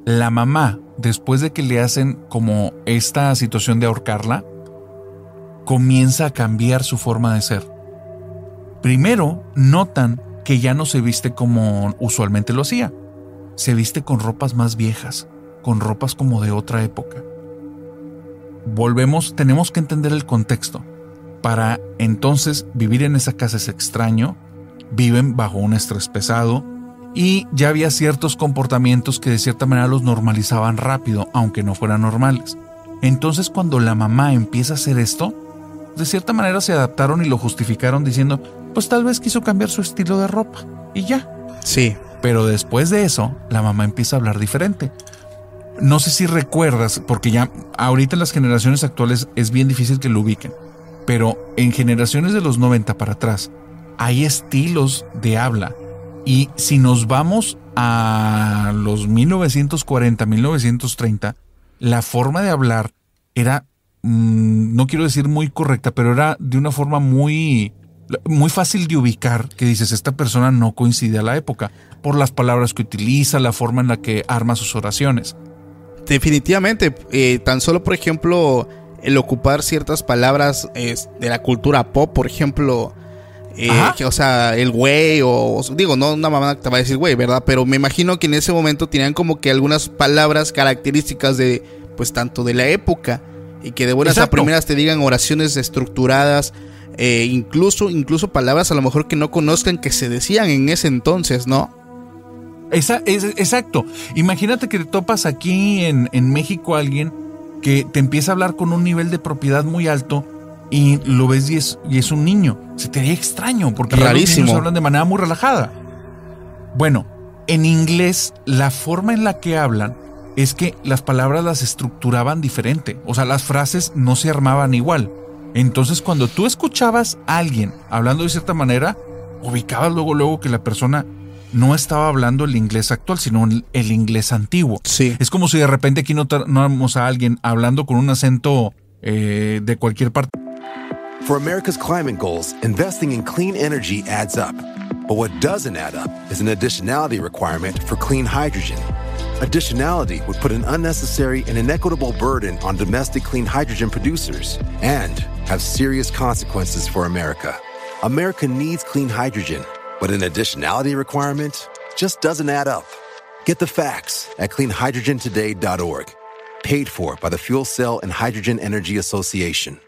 La mamá, después de que le hacen como esta situación de ahorcarla, comienza a cambiar su forma de ser. Primero, notan que ya no se viste como usualmente lo hacía. Se viste con ropas más viejas, con ropas como de otra época. Volvemos, tenemos que entender el contexto. Para entonces vivir en esa casa es extraño, viven bajo un estrés pesado y ya había ciertos comportamientos que de cierta manera los normalizaban rápido, aunque no fueran normales. Entonces cuando la mamá empieza a hacer esto, de cierta manera se adaptaron y lo justificaron diciendo, pues tal vez quiso cambiar su estilo de ropa y ya. Sí. Pero después de eso, la mamá empieza a hablar diferente. No sé si recuerdas, porque ya ahorita en las generaciones actuales es bien difícil que lo ubiquen, pero en generaciones de los 90 para atrás hay estilos de habla. Y si nos vamos a los 1940, 1930, la forma de hablar era, mm, no quiero decir muy correcta, pero era de una forma muy, muy fácil de ubicar que dices, esta persona no coincide a la época, por las palabras que utiliza, la forma en la que arma sus oraciones. Definitivamente, eh, tan solo por ejemplo el ocupar ciertas palabras de la cultura pop, por ejemplo, eh, que, o sea, el güey o, o- digo, no una mamá te va a decir güey, ¿verdad? Pero me imagino que en ese momento tenían como que algunas palabras características de, pues tanto de la época y que de buenas a primeras te digan oraciones estructuradas, eh, incluso, incluso palabras a lo mejor que no conozcan que se decían en ese entonces, ¿no? Esa- es- exacto. Imagínate que te topas aquí en, en México a alguien que te empieza a hablar con un nivel de propiedad muy alto y lo ves y es, y es un niño. Se te haría extraño porque los niños hablan de manera muy relajada. Bueno, en inglés la forma en la que hablan es que las palabras las estructuraban diferente. O sea, las frases no se armaban igual. Entonces, cuando tú escuchabas a alguien hablando de cierta manera, ubicabas luego, luego que la persona no estaba hablando el inglés actual, sino el, el inglés antiguo. Sí. Es como si de repente aquí notáramos a alguien hablando con un acento eh, de cualquier parte. For America's climate goals, investing in clean energy adds up. But what doesn't add up is an additionality requirement for clean hydrogen. Additionality would put an unnecessary and inequitable burden on domestic clean hydrogen producers and have serious consequences for America. America needs clean hydrogen, but an additionality requirement just doesn't add up. Get the facts at cleanhydrogentoday.org. Paid for by the Fuel Cell and Hydrogen Energy Association.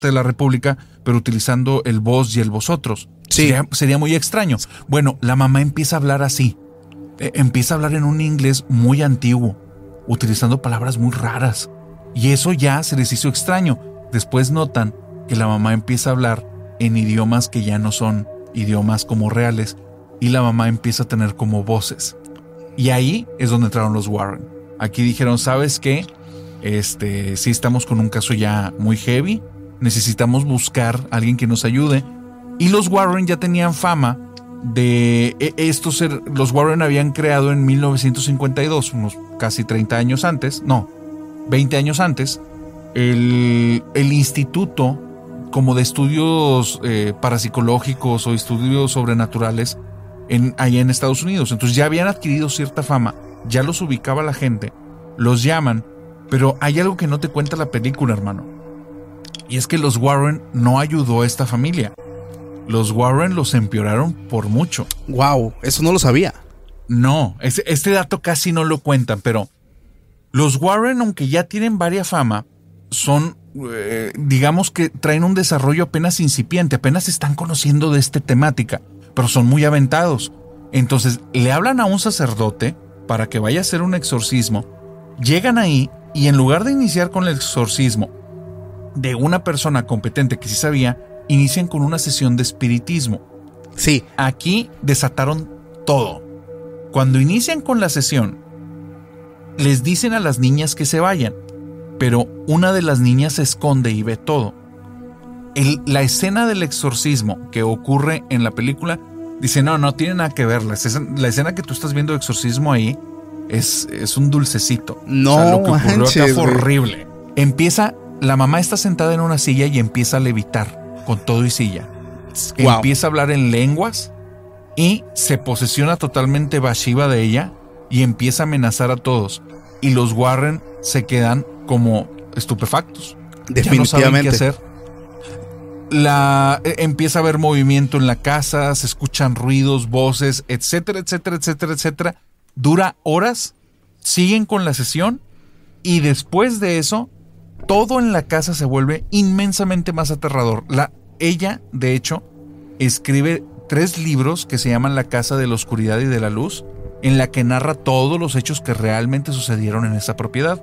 de la República, pero utilizando el vos y el vosotros. Sí. Sería, sería muy extraño. Bueno, la mamá empieza a hablar así. Eh, empieza a hablar en un inglés muy antiguo, utilizando palabras muy raras. Y eso ya se les hizo extraño. Después notan que la mamá empieza a hablar en idiomas que ya no son idiomas como reales y la mamá empieza a tener como voces. Y ahí es donde entraron los Warren. Aquí dijeron, ¿sabes qué? Este, sí estamos con un caso ya muy heavy, necesitamos buscar a alguien que nos ayude. Y los Warren ya tenían fama de e- estos, ser- los Warren habían creado en 1952, unos casi 30 años antes, no, 20 años antes, el, el instituto como de estudios eh, parapsicológicos o estudios sobrenaturales en, allá en Estados Unidos. Entonces ya habían adquirido cierta fama, ya los ubicaba la gente, los llaman, pero hay algo que no te cuenta la película, hermano. Y es que los Warren no ayudó a esta familia. Los Warren los empeoraron por mucho. Wow, eso no lo sabía. No, este, este dato casi no lo cuentan, pero los Warren, aunque ya tienen varias fama, son, eh, digamos que traen un desarrollo apenas incipiente, apenas están conociendo de esta temática, pero son muy aventados. Entonces le hablan a un sacerdote para que vaya a hacer un exorcismo, llegan ahí y en lugar de iniciar con el exorcismo de una persona competente que sí sabía, inician con una sesión de espiritismo. Sí, Aquí desataron todo. Cuando inician con la sesión, les dicen a las niñas que se vayan, pero una de las niñas se esconde y ve todo. El- la escena del exorcismo que ocurre en la película dice, no, no tiene nada que ver. La escena, la escena que tú estás viendo de exorcismo ahí es, es un dulcecito. No lo que ocurrió acá fue horrible. Empieza, la mamá está sentada en una silla y empieza a levitar con todo y silla Wow. empieza a hablar en lenguas y se posesiona totalmente Bashiva de ella y empieza a amenazar a todos. Y los Warren se quedan como estupefactos. Ya no saben qué definitivamente. hacer. La, eh, empieza a haber movimiento en la casa, se escuchan ruidos, voces, etcétera, etcétera, etcétera, etcétera. Dura horas, siguen con la sesión y después de eso, todo en la casa se vuelve inmensamente más aterrador. La, ella, de hecho, escribe tres libros que se llaman La Casa de la Oscuridad y de la Luz, en la que narra todos los hechos que realmente sucedieron en esa propiedad.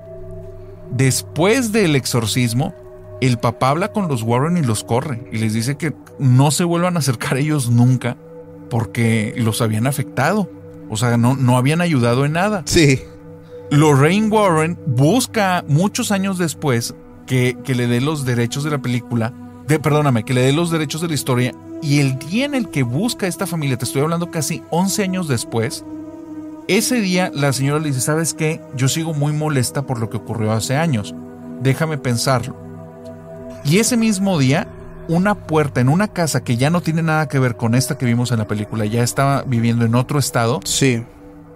Después del exorcismo, el papá habla con los Warren y los corre y les dice que no se vuelvan a acercar a ellos nunca porque los habían afectado. O sea, no, no habían ayudado en nada. Sí, Lorraine Warren busca muchos años después que, que le dé los derechos de la película, de, perdóname, que le dé los derechos de la historia. Y el día en el que busca a esta familia, te estoy hablando casi 11 años después, ese día la señora le dice, ¿sabes qué? Yo sigo muy molesta por lo que ocurrió hace años. Déjame pensarlo. Y ese mismo día, una puerta en una casa que ya no tiene nada que ver con esta que vimos en la película, ya estaba viviendo en otro estado, sí.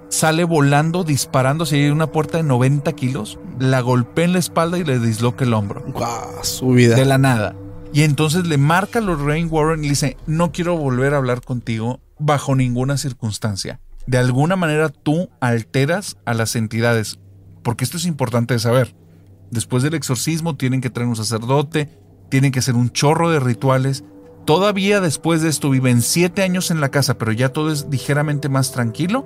sale volando, disparando hacia una puerta de 90 kilos, la golpea en la espalda y le disloca el hombro. Wow, su vida. De la nada. Y entonces le marca a Lorraine Warren y le dice, no quiero volver a hablar contigo bajo ninguna circunstancia. De alguna manera tú alteras a las entidades. Porque esto es importante de saber. Después del exorcismo tienen que traer un sacerdote, tienen que hacer un chorro de rituales. Todavía después de esto viven siete años en la casa, pero ya todo es ligeramente más tranquilo.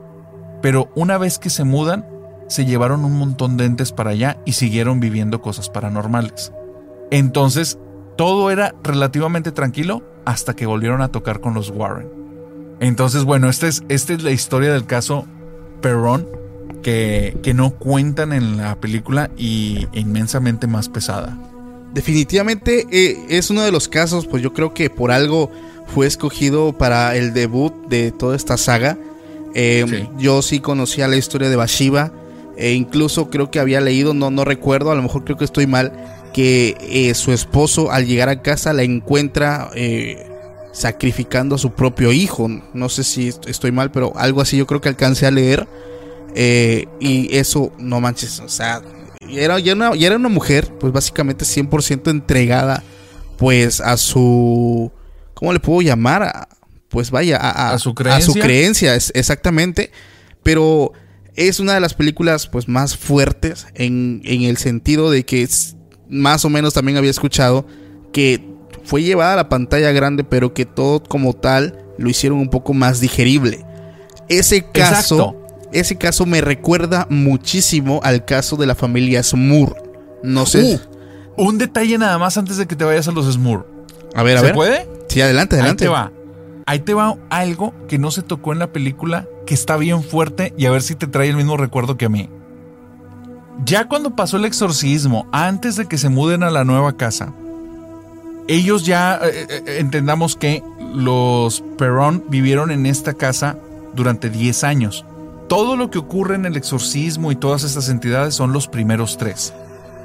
Pero una vez que se mudan, se llevaron un montón de entes para allá y siguieron viviendo cosas paranormales. Entonces, todo era relativamente tranquilo hasta que volvieron a tocar con los Warren. Entonces, bueno, esta es, esta es la historia del caso Perron que, que no cuentan en la película y inmensamente más pesada. Definitivamente eh, es uno de los casos, pues yo creo que por algo fue escogido para el debut de toda esta saga. Eh, Sí. Yo sí conocía la historia de Bathsheba. E incluso creo que había leído, no, no recuerdo, a lo mejor creo que estoy mal, que eh, su esposo al llegar a casa la encuentra eh, sacrificando a su propio hijo. No sé si est- estoy mal, pero algo así yo creo que alcancé a leer. Eh, y eso, no manches, o sea, era, ya, una, ya era una mujer, pues básicamente 100% entregada, pues a su, ¿cómo le puedo llamar? A- pues vaya, a, ¿A su A su creencia? creencia, es- exactamente. Pero es una de las películas pues más fuertes en, en el sentido de que es- más o menos también había escuchado que fue llevada a la pantalla grande, pero que todo como tal lo hicieron un poco más digerible. Ese caso, ese caso me recuerda muchísimo al caso de la familia Smur. No sé. Uh, un detalle nada más antes de que te vayas a los Smur. a ver, a ¿Se ver. puede? Sí, adelante, adelante. Ahí te va. Ahí te va algo que no se tocó en la película, que está bien fuerte y a ver si te trae el mismo recuerdo que a mí. Ya cuando pasó el exorcismo, antes de que se muden a la nueva casa, ellos ya eh, eh, entendamos que los Perón vivieron en esta casa durante 10 años. Todo lo que ocurre en el exorcismo y todas estas entidades son los primeros tres.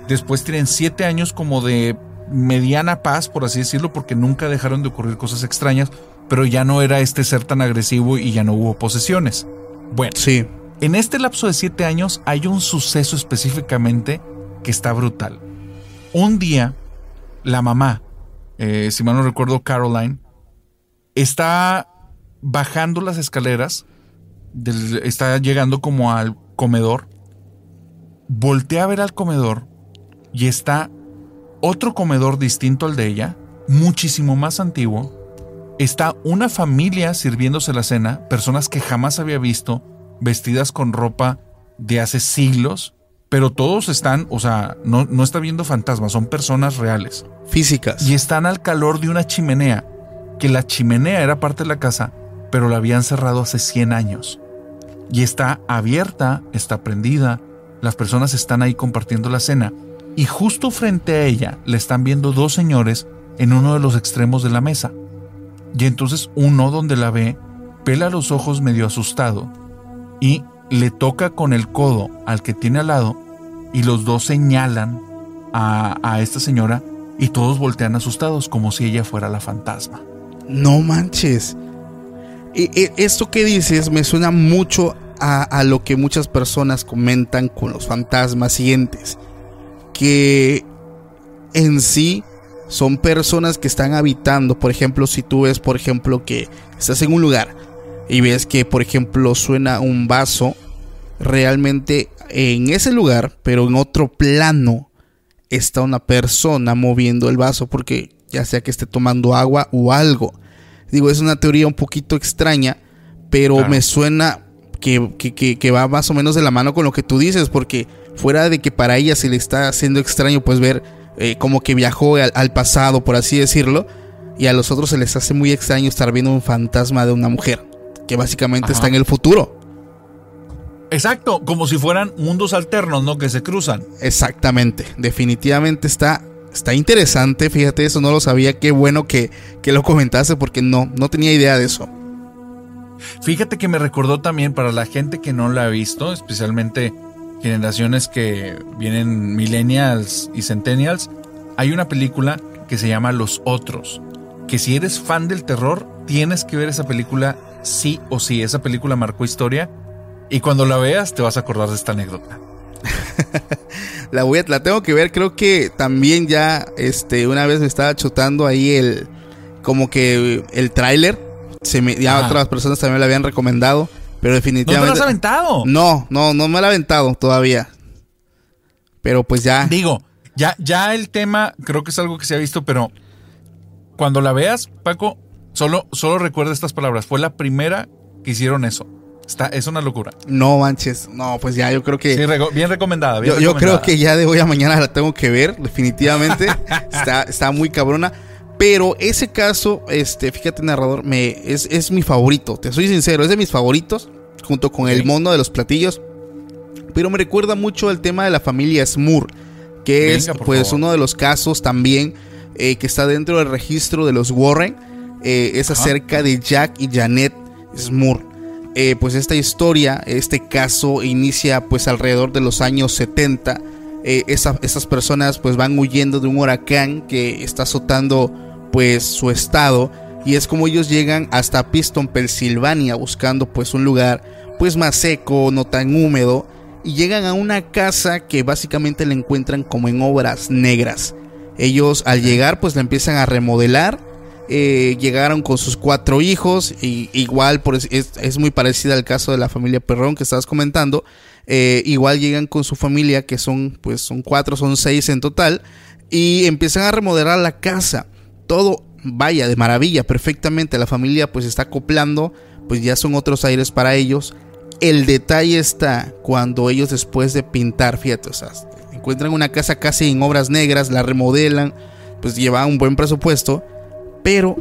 Después tienen 7 años como de mediana paz, por así decirlo, porque nunca dejaron de ocurrir cosas extrañas, pero ya no era este ser tan agresivo y ya no hubo posesiones. Bueno, Sí. en este lapso de siete años hay un suceso específicamente que está brutal. Un día, la mamá, eh, si mal no recuerdo, Caroline, está bajando las escaleras, está llegando como al comedor, voltea a ver al comedor y está otro comedor distinto al de ella, muchísimo más antiguo. Está una familia sirviéndose la cena, personas que jamás había visto, vestidas con ropa de hace siglos, pero todos están, o sea, no, no está viendo fantasmas, son personas reales. Físicas. Y están al calor de una chimenea, que la chimenea era parte de la casa, pero la habían cerrado hace 100 años. Y está abierta, está prendida, las personas están ahí compartiendo la cena, y justo frente a ella le están viendo dos señores en uno de los extremos de la mesa. Y entonces uno donde la ve, pela los ojos medio asustado, y le toca con el codo al que tiene al lado, y los dos señalan a, a esta señora y todos voltean asustados como si ella fuera la fantasma. No manches. E- e- esto que dices me suena mucho a, a lo que muchas personas comentan con los fantasmas siguientes. Que en sí son personas que están habitando. Por ejemplo, si tú ves, por ejemplo, que estás en un lugar y ves que, por ejemplo, suena un vaso, realmente en ese lugar, pero en otro plano, está una persona moviendo el vaso porque ya sea que esté tomando agua o algo. Digo, es una teoría un poquito extraña, pero Claro. me suena que, que- que- que va más o menos de la mano con lo que tú dices, porque fuera de que para ella se le está haciendo extraño, pues ver eh, como que viajó al, al pasado, por así decirlo, y a los otros se les hace muy extraño estar viendo un fantasma de una mujer, que básicamente Ajá. está en el futuro. Exacto, como si fueran mundos alternos, ¿no? Que se cruzan. Exactamente, definitivamente está, está interesante, fíjate, eso no lo sabía, qué bueno que, que lo comentaste porque no, no tenía idea de eso. Fíjate que me recordó también para la gente que no la ha visto, especialmente generaciones que vienen millennials y centennials, hay una película que se llama Los Otros, que si eres fan del terror, tienes que ver esa película sí o sí, esa película marcó historia y cuando la veas te vas a acordar de esta anécdota. [LAUGHS] La voy a, la tengo que ver, creo que también ya este una vez me estaba chutando ahí el como que el tráiler, se me ya otras personas también la habían recomendado, pero ¿No te definitivamente has aventado? No, no, no me la he aventado todavía. Pero pues ya Digo, ya, ya el tema creo que es algo que se ha visto, pero cuando la veas, Paco, solo, solo recuerda estas palabras. Fue la primera que hicieron eso. Está, es una locura. no manches, no, pues ya yo creo que Sí, bien recomendada. bien Yo, yo creo que ya de hoy a mañana la tengo que ver, definitivamente. [LAUGHS] está, está muy cabrona. Pero ese caso, este, fíjate, narrador, me, es, es mi favorito. Te soy sincero, es de mis favoritos. Junto con el mono de los platillos. Pero me recuerda mucho al tema de la familia Smur. Que es Venga, pues favor. uno de los casos también eh, que está dentro del registro de los Warren. Eh, es acerca de Jack y Janet Smur. eh, pues esta historia, este caso inicia pues alrededor de los años 70. Eh, esa- esas personas pues van huyendo de un huracán que está azotando pues su estado y es como ellos llegan hasta Piston, Pensilvania buscando pues un lugar pues más seco, no tan húmedo y llegan a una casa que básicamente la encuentran como en obras negras. Ellos al llegar pues la empiezan a remodelar. Eh, llegaron con sus cuatro hijos y igual por es, muy parecida al caso de la familia Perrón que estabas comentando. eh, igual llegan con su familia que son pues son cuatro, son seis en total y empiezan a remodelar la casa. Todo vaya de maravilla, perfectamente. La familia pues está acoplando, pues ya son otros aires para ellos. El detalle está cuando ellos después de pintar, fíjate, encuentran una casa casi en obras negras, la remodelan, pues lleva un buen presupuesto, pero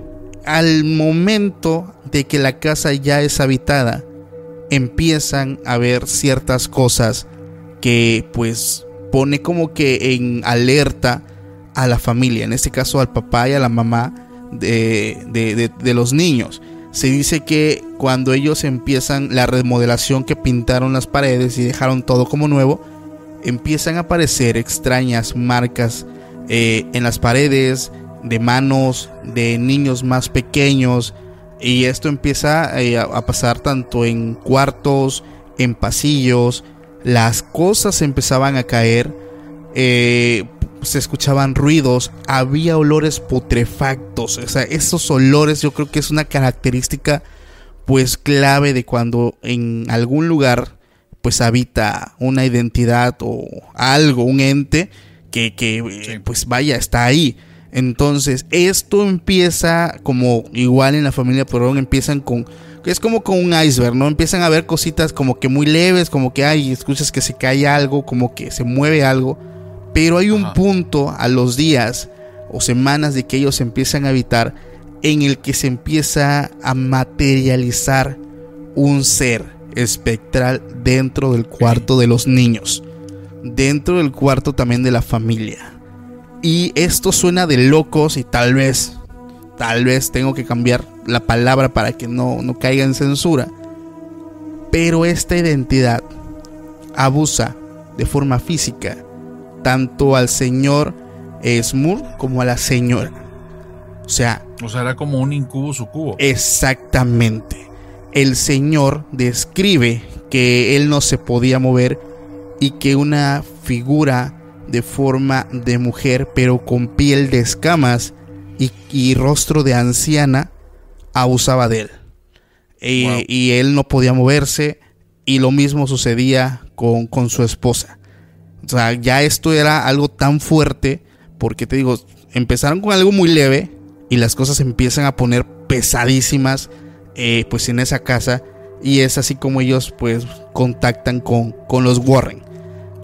al momento de que la casa ya es habitada, empiezan a ver ciertas cosas que pues pone como que en alerta a la familia, en este caso al papá y a la mamá de, de- de- los niños. Se dice que cuando ellos empiezan la remodelación que pintaron las paredes y dejaron todo como nuevo, empiezan a aparecer extrañas marcas eh, en las paredes de manos de niños más pequeños y esto empieza eh, a, pasar tanto en cuartos, en pasillos, las cosas empezaban a caer, eh, se escuchaban ruidos, había olores putrefactos, o sea, esos olores yo creo que es una característica pues clave de cuando en algún lugar pues habita una identidad o algo, un ente que, que eh, pues vaya, está ahí. Entonces, esto empieza como igual en la familia Perón, empiezan con, es como con un iceberg, ¿no? Empiezan a ver cositas como que muy leves, como que hay, escuchas que se cae algo, como que se mueve algo, pero hay un Ajá. punto a los días o semanas de que ellos empiezan a habitar en el que se empieza a materializar un ser espectral dentro del cuarto de los niños, dentro del cuarto también de la familia. Y esto suena de locos y tal vez, tal vez tengo que cambiar la palabra para que no, no caiga en censura. Pero esta identidad abusa de forma física tanto al señor Smur como a la señora. O sea, O sea, era como un incubo sucubo. Exactamente. El Señor describe que él no se podía mover y que una figura de forma de mujer, pero con piel de escamas y, y rostro de anciana, abusaba de él. Wow. Y él no podía moverse y lo mismo sucedía con, con su esposa. O sea, ya esto era algo tan fuerte porque te digo, empezaron con algo muy leve y las cosas empiezan a poner pesadísimas eh, pues en esa casa y es así como ellos pues contactan con, con los Warren.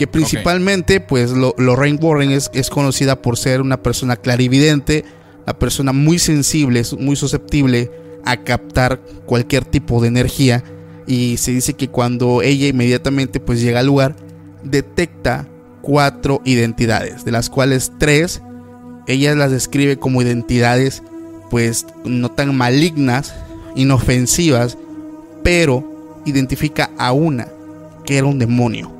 Que principalmente pues lo- Lorraine Warren es, es conocida por ser una persona clarividente, una persona muy sensible, muy susceptible a captar cualquier tipo de energía. Y se dice que cuando ella inmediatamente pues llega al lugar detecta cuatro identidades, de las cuales tres ella las describe como identidades pues no tan malignas, inofensivas, pero identifica a una que era un demonio,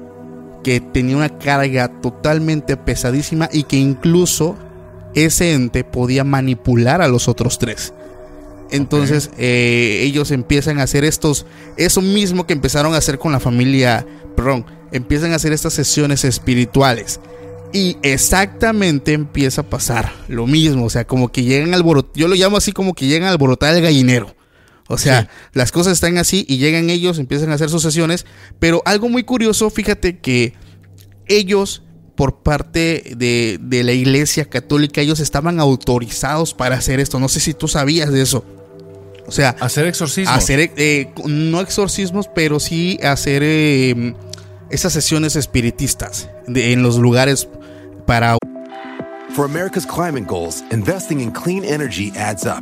que tenía una carga totalmente pesadísima y que incluso ese ente podía manipular a los otros tres. Entonces eh, ellos empiezan a hacer estos, eso mismo que empezaron a hacer con la familia, perdón, empiezan a hacer estas sesiones espirituales. Y exactamente empieza a pasar lo mismo, o sea, como que llegan al alborotar, yo lo llamo así como que llegan a alborotar el gallinero. O sea, Sí. las cosas están así y llegan ellos, empiezan a hacer sus sesiones, pero algo muy curioso, fíjate que ellos, por parte de, de la iglesia católica, ellos estaban autorizados para hacer esto. No sé si tú sabías de eso. O sea, Hacer exorcismos. hacer, eh, no exorcismos, pero sí hacer eh, esas sesiones espiritistas de- en los lugares para For America's climate goals, investing in clean energy adds up.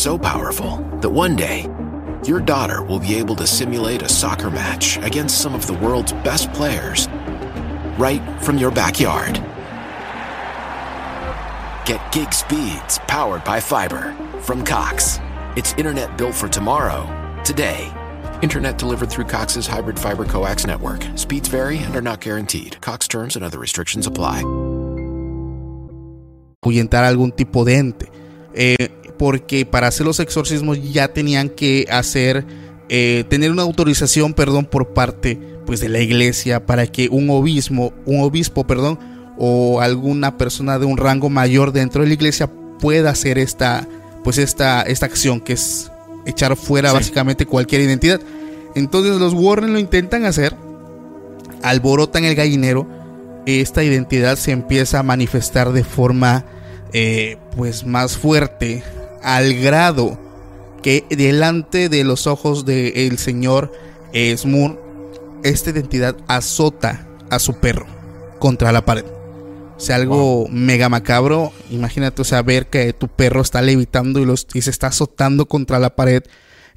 So powerful that one day, your daughter will be able to simulate a soccer match against some of the world's best players right from your backyard. Get gig speeds powered by fiber from Cox. It's internet built for tomorrow, today. Internet delivered through Cox's hybrid fiber coax network. Speeds vary and are not guaranteed. Cox terms and other restrictions apply. ahuyentar algún tipo de ente. Eh, porque para hacer los exorcismos ya tenían que hacer, eh, tener una autorización, perdón, por parte pues de la iglesia para que un obispo, un obispo, perdón, o alguna persona de un rango mayor dentro de la iglesia pueda hacer esta, pues esta, esta acción que es echar fuera Sí. básicamente cualquier identidad. Entonces los Warren lo intentan hacer, alborotan el gallinero, esta identidad se empieza a manifestar de forma eh, pues más fuerte al grado que delante de los ojos del señor eh, Smur esta identidad azota a su perro contra la pared. O sea, algo mega macabro. Imagínate, o sea, ver que tu perro está levitando y, los, y se está azotando contra la pared.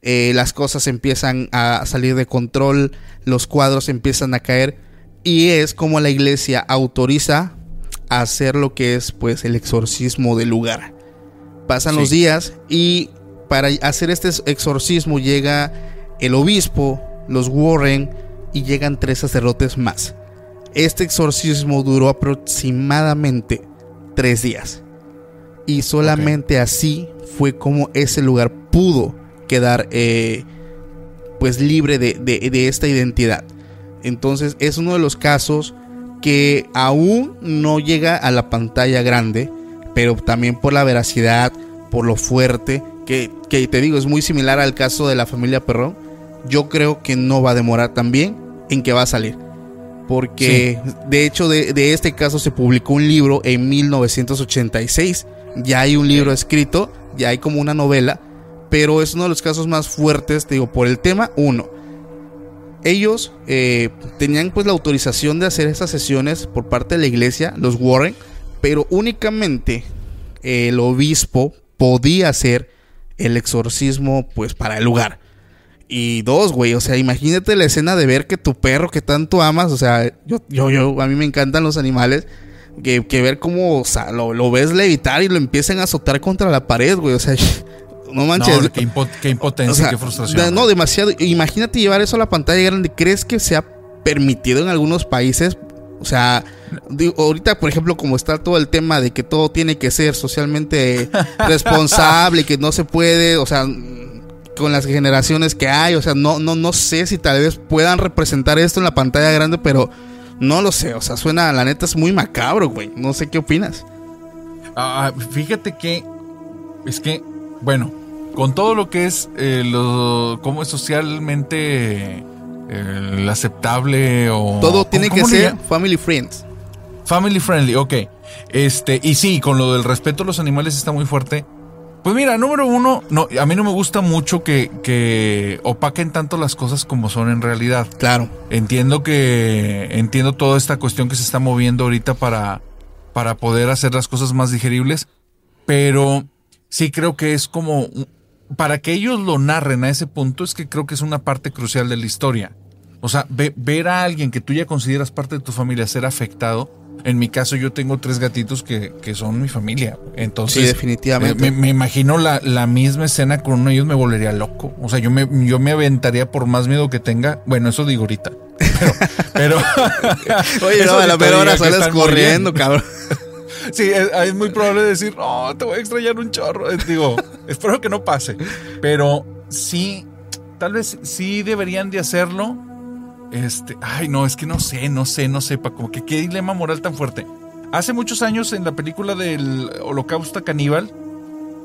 Eh, las cosas empiezan a salir de control, los cuadros empiezan a caer y es como la iglesia autoriza a hacer lo que es pues el exorcismo del lugar. Pasan Sí. los días y para hacer este exorcismo llega el obispo, los Warren y llegan tres sacerdotes más. Este exorcismo duró aproximadamente tres días. Y solamente así fue como ese lugar pudo quedar eh, pues libre de, de- de esta identidad. Entonces es uno de los casos que aún no llega a la pantalla grande, pero también por la veracidad, por lo fuerte, que, que te digo, es muy similar al caso de la familia Perrón. Yo creo que no va a demorar también en que va a salir. Porque de hecho de, de este caso se publicó un libro en 1986. Ya hay un libro escrito, ya hay como una novela, pero es uno de los casos más fuertes, te digo, por el tema, uno. Ellos eh, tenían pues la autorización de hacer esas sesiones por parte de la iglesia, los Warren, pero únicamente el obispo podía hacer el exorcismo pues para el lugar. Y dos, güey, o sea, imagínate la escena de ver que tu perro que tanto amas, o sea, yo, yo, yo, a mí me encantan los animales, que, que ver cómo, o sea, lo, lo ves levitar y lo empiezan a azotar contra la pared, güey, o sea, [LAUGHS] no manches. No, qué, impo- qué impotencia, O sea, qué frustración. da- No, demasiado. Imagínate llevar eso a la pantalla grande. ¿Crees que sea permitido en algunos países? O sea, digo, ahorita, por ejemplo, como está todo el tema de que todo tiene que ser socialmente [LAUGHS] responsable y que no se puede, o sea, con las generaciones que hay, o sea, no, no, no sé si tal vez puedan representar esto en la pantalla grande, pero no lo sé, o sea, suena, la neta es muy macabro, güey. No sé qué opinas. Ah, fíjate que es que, bueno, con todo lo que es eh, lo, cómo es socialmente eh, el aceptable o Todo tiene que ¿cómo le ser family friends. Family friendly, ok. Este, y sí, con lo del respeto a los animales está muy fuerte. Pues mira, número uno, no, a mí no me gusta mucho que, que opaquen tanto las cosas como son en realidad. Claro. Entiendo que entiendo toda esta cuestión que se está moviendo ahorita para, para poder hacer las cosas más digeribles, pero sí creo que es como para que ellos lo narren a ese punto es que creo que es una parte crucial de la historia. O sea, ve- ver a alguien que tú ya consideras parte de tu familia ser afectado. En mi caso, yo tengo tres gatitos que, que son mi familia. Entonces, Sí, definitivamente. eh, Me, me imagino la, la misma escena con uno de ellos me volvería loco. O sea, yo me, yo me aventaría por más miedo que tenga. Bueno, eso digo ahorita. Pero, [LAUGHS] pero [LAUGHS] Oye, [LAUGHS] no, a la ahorita mera hora diga que sales corriendo, cabrón. Sí, es, es muy probable decir, no, te voy a extrañar un chorro. Eh, Digo, espero que no pase. Pero sí, tal vez sí deberían de hacerlo. Este, ay, no, es que no sé, no sé, no sé, Paco, que qué dilema moral tan fuerte. Hace muchos años en la película del Holocausto Caníbal,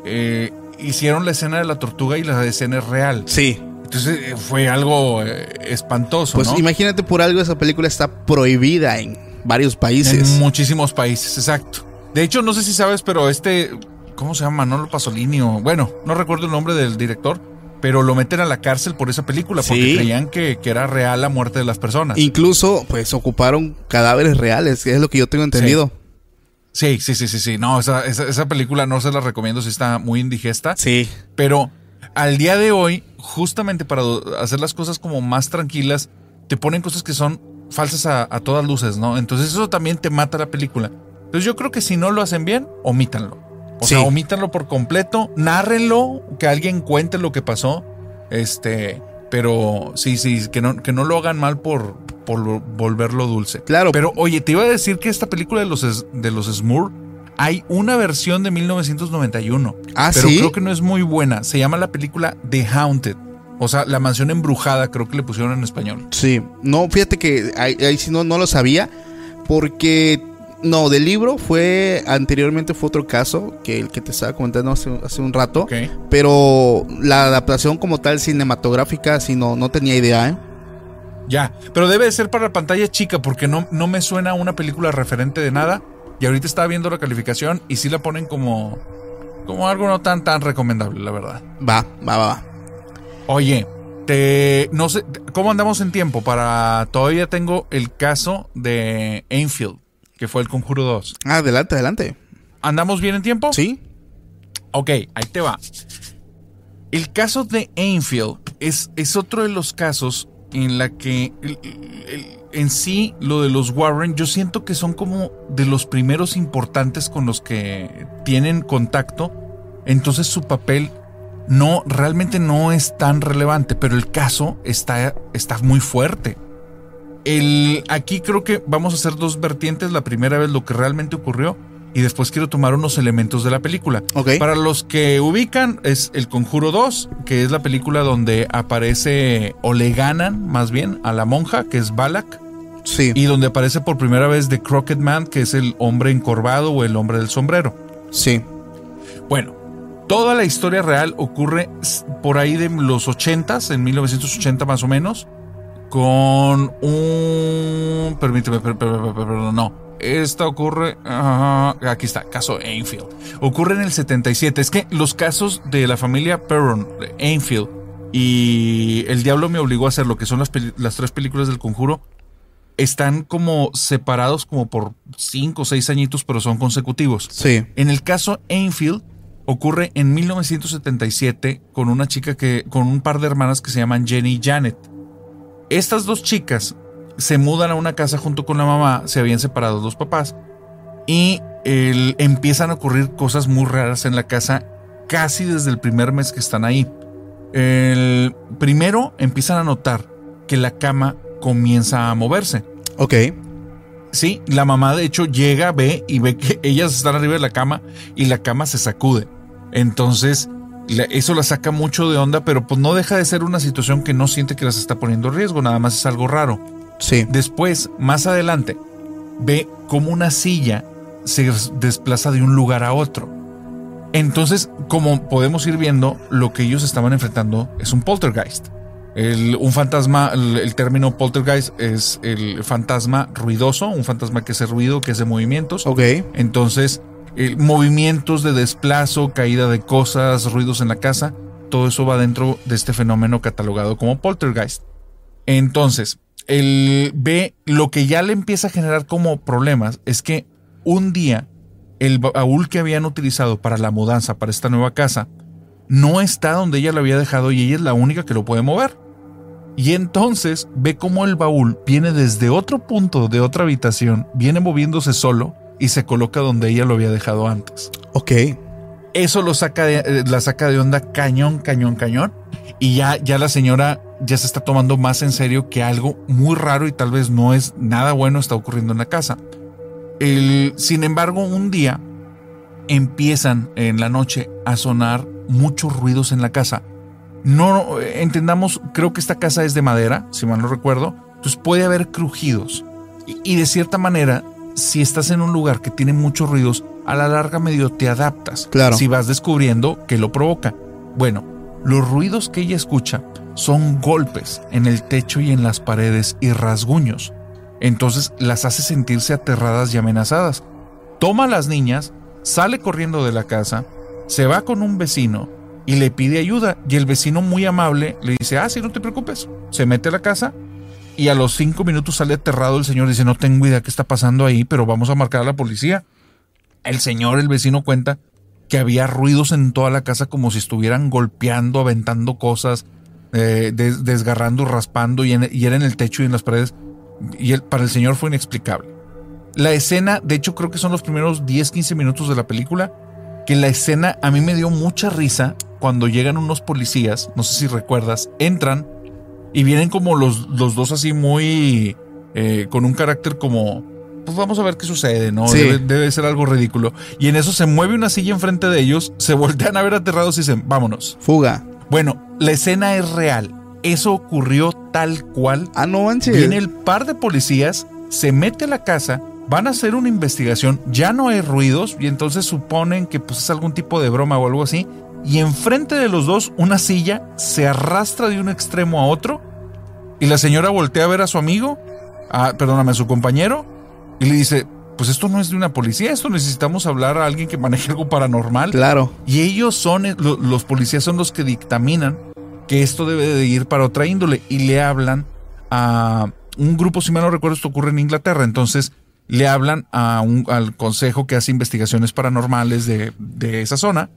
eh, hicieron la escena de la tortuga y la escena es real. Sí. Entonces eh, fue algo eh, espantoso, Pues ¿no? imagínate por algo esa película está prohibida en varios países. En muchísimos países, exacto. De hecho, no sé si sabes, pero este, ¿cómo se llama? Manolo Pasolini o, bueno, no recuerdo el nombre del director, pero lo meten a la cárcel por esa película porque Sí. creían que, que era real la muerte de las personas. Incluso, pues, ocuparon cadáveres reales, que es lo que yo tengo entendido. Sí, sí, sí, sí, sí. No, esa, esa, esa película no se la recomiendo si está muy indigesta. Sí. Pero al día de hoy, justamente para hacer las cosas como más tranquilas, te ponen cosas que son falsas a, a todas luces, ¿no? Entonces eso también te mata la película. Entonces yo creo que si no lo hacen bien, omítanlo. O Sí. sea, omítanlo por completo, nárrenlo, que alguien cuente lo que pasó. Este, pero sí, sí, que no, que no lo hagan mal por, por volverlo dulce. Claro. Pero oye, te iba a decir que esta película de los, de los Smurf, hay una versión de 1991. Ah, pero ¿sí? creo que no es muy buena. Se llama la película The Haunted. O sea, la mansión embrujada, creo que le pusieron en español. Sí, no, fíjate que ahí, ahí sí no, no lo sabía, porque no, del libro fue anteriormente fue otro caso que el que te estaba comentando hace, hace un rato, pero la adaptación como tal cinematográfica sí no, no tenía idea, ¿eh? Ya, pero debe de ser para pantalla chica porque no, no me suena a una película referente de nada. Y ahorita estaba viendo la calificación y sí la ponen como, como algo no tan tan recomendable, la verdad. Va, va, va, va. Oye, te, no sé, ¿cómo andamos en tiempo? Para todavía tengo el caso de Enfield, que fue el Conjuro 2. Ah, adelante, adelante. ¿Andamos bien en tiempo? Sí, Ok, ahí te va. El caso de Enfield es, es otro de los casos en la que el- el- en sí lo de los Warren yo siento que son como de los primeros importantes con los que tienen contacto. Entonces su papel no realmente no es tan relevante, pero el caso está, está muy fuerte. El, aquí creo que vamos a hacer dos vertientes. La primera vez lo que realmente ocurrió y después quiero tomar unos elementos de la película. ok. Para los que ubican, es El Conjuro 2, que es la película donde aparece o le ganan más bien a la monja, que es Balak, Sí, y donde aparece por primera vez The Crooked Man, que es el hombre encorvado o el hombre del sombrero. sí, Bueno, toda la historia real ocurre por ahí de los 80s, en 1980 más o menos, con un... Permíteme, per- per- per- per- perdón, no. Esta ocurre... aquí está, caso Enfield. Ocurre en el 77. Es que los casos de la familia Perron, Enfield y El Diablo me obligó a hacer lo que son las tres películas del conjuro, están como separados como por cinco o seis añitos, pero son consecutivos. sí. En el caso Enfield ocurre en 1977 con una chica que con un par de hermanas que se llaman Jenny y Janet. Estas dos chicas se mudan a una casa junto con la mamá, se habían separado los papás y el- empiezan a ocurrir cosas muy raras en la casa casi desde el primer mes que están ahí. El primero empiezan a notar que la cama comienza a moverse. Ok, Sí, la mamá de hecho llega, ve y ve que [LAUGHS] ellas están arriba de la cama y la cama se sacude. Entonces, eso la saca mucho de onda, pero pues no deja de ser una situación que no siente que las está poniendo en riesgo, nada más es algo raro. sí. Después, más adelante, ve como una silla se desplaza de un lugar a otro. Entonces, como podemos ir viendo, lo que ellos estaban enfrentando es un poltergeist. El- un fantasma, el, el término poltergeist es el fantasma ruidoso, un fantasma que hace ruido, que hace movimientos. Ok, Entonces, eh, movimientos de desplazo, caída de cosas, ruidos en la casa, todo eso va dentro de este fenómeno catalogado como poltergeist. Entonces, el ve lo que ya le empieza a generar como problemas es que un día el baúl que habían utilizado para la mudanza para esta nueva casa no está donde ella lo había dejado y ella es la única que lo puede mover. Y entonces ve cómo el baúl viene desde otro punto de otra habitación, viene moviéndose solo y se coloca donde ella lo había dejado antes. ok. Eso lo saca de, eh, la saca de onda cañón, cañón, cañón. Y ya, ya la señora ya se está tomando más en serio que algo muy raro y tal vez no es nada bueno está ocurriendo en la casa. El, sin embargo, un día empiezan en la noche a sonar muchos ruidos en la casa. No entendamos, creo que esta casa es de madera, si mal no recuerdo. Entonces puede haber crujidos. Y, y de cierta manera, si estás en un lugar que tiene muchos ruidos, a la larga medio te adaptas. Claro. Si vas descubriendo qué lo provoca. Bueno, los ruidos que ella escucha son golpes en el techo y en las paredes y rasguños. Entonces las hace sentirse aterradas y amenazadas. Toma a las niñas, sale corriendo de la casa, se va con un vecino y le pide ayuda. Y el vecino muy amable le dice, ah, sí, no te preocupes. Se mete a la casa y a los cinco minutos sale aterrado el señor. Dice, no tengo idea qué está pasando ahí, pero vamos a marcar a la policía. El señor, el vecino cuenta que había ruidos en toda la casa como si estuvieran golpeando, aventando cosas, eh, des- desgarrando, raspando y, en- era en el techo y en las paredes. Y para el señor fue inexplicable. La escena, de hecho creo que son los primeros 10, 15 minutos de la película, que la escena a mí me dio mucha risa cuando llegan unos policías, no sé si recuerdas, entran y vienen como los, los dos así muy... eh, con un carácter como... Pues vamos a ver qué sucede, ¿no? Sí. Debe, debe ser algo ridículo. Y en eso se mueve una silla enfrente de ellos, se voltean a ver aterrados y dicen, vámonos. Fuga. Bueno, la escena es real. Eso ocurrió tal cual. Ah, no manches. Viene el par de policías, se mete a la casa, van a hacer una investigación, ya no hay ruidos y entonces suponen que pues es algún tipo de broma o algo así. Y enfrente de los dos, una silla se arrastra de un extremo a otro y la señora voltea a ver a su amigo, a, perdóname, a su compañero y le dice, pues esto no es de una policía, esto necesitamos hablar a alguien que maneje algo paranormal. Claro. Y ellos son, eh, lo- los policías son los que dictaminan que esto debe de ir para otra índole y le hablan a un grupo, si mal no recuerdo, esto ocurre en Inglaterra, entonces le hablan a un, al consejo que hace investigaciones paranormales de, de esa zona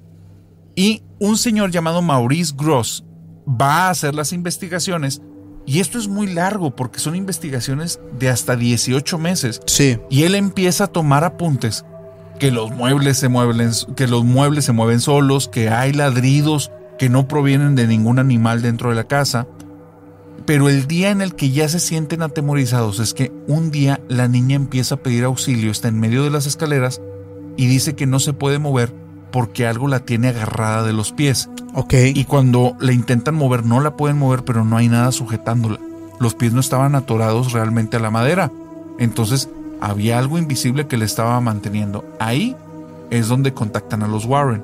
y un señor llamado Maurice Gross va a hacer las investigaciones y esto es muy largo porque son investigaciones de hasta 18 meses Sí. y él empieza a tomar apuntes que los muebles se mueven, que los muebles se mueven solos, que hay ladridos que no provienen de ningún animal dentro de la casa. Pero el día en el que ya se sienten atemorizados es que un día la niña empieza a pedir auxilio, está en medio de las escaleras y dice que no se puede mover porque algo la tiene agarrada de los pies. Ok. Y cuando la intentan mover, no la pueden mover, pero no hay nada sujetándola. Los pies no estaban atorados realmente a la madera. Entonces había algo invisible que le estaba manteniendo. Ahí es donde contactan a los Warren.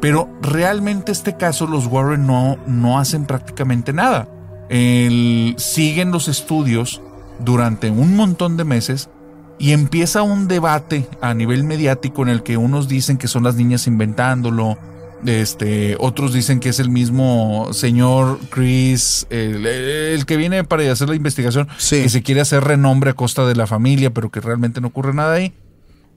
Pero realmente este caso los Warren no, no hacen prácticamente nada. El- siguen los estudios durante un montón de meses y empieza un debate a nivel mediático en el que unos dicen que son las niñas inventándolo, este, otros dicen que es el mismo señor Chris, el, el que viene para hacer la investigación, Sí. que se quiere hacer renombre a costa de la familia, pero que realmente no ocurre nada ahí.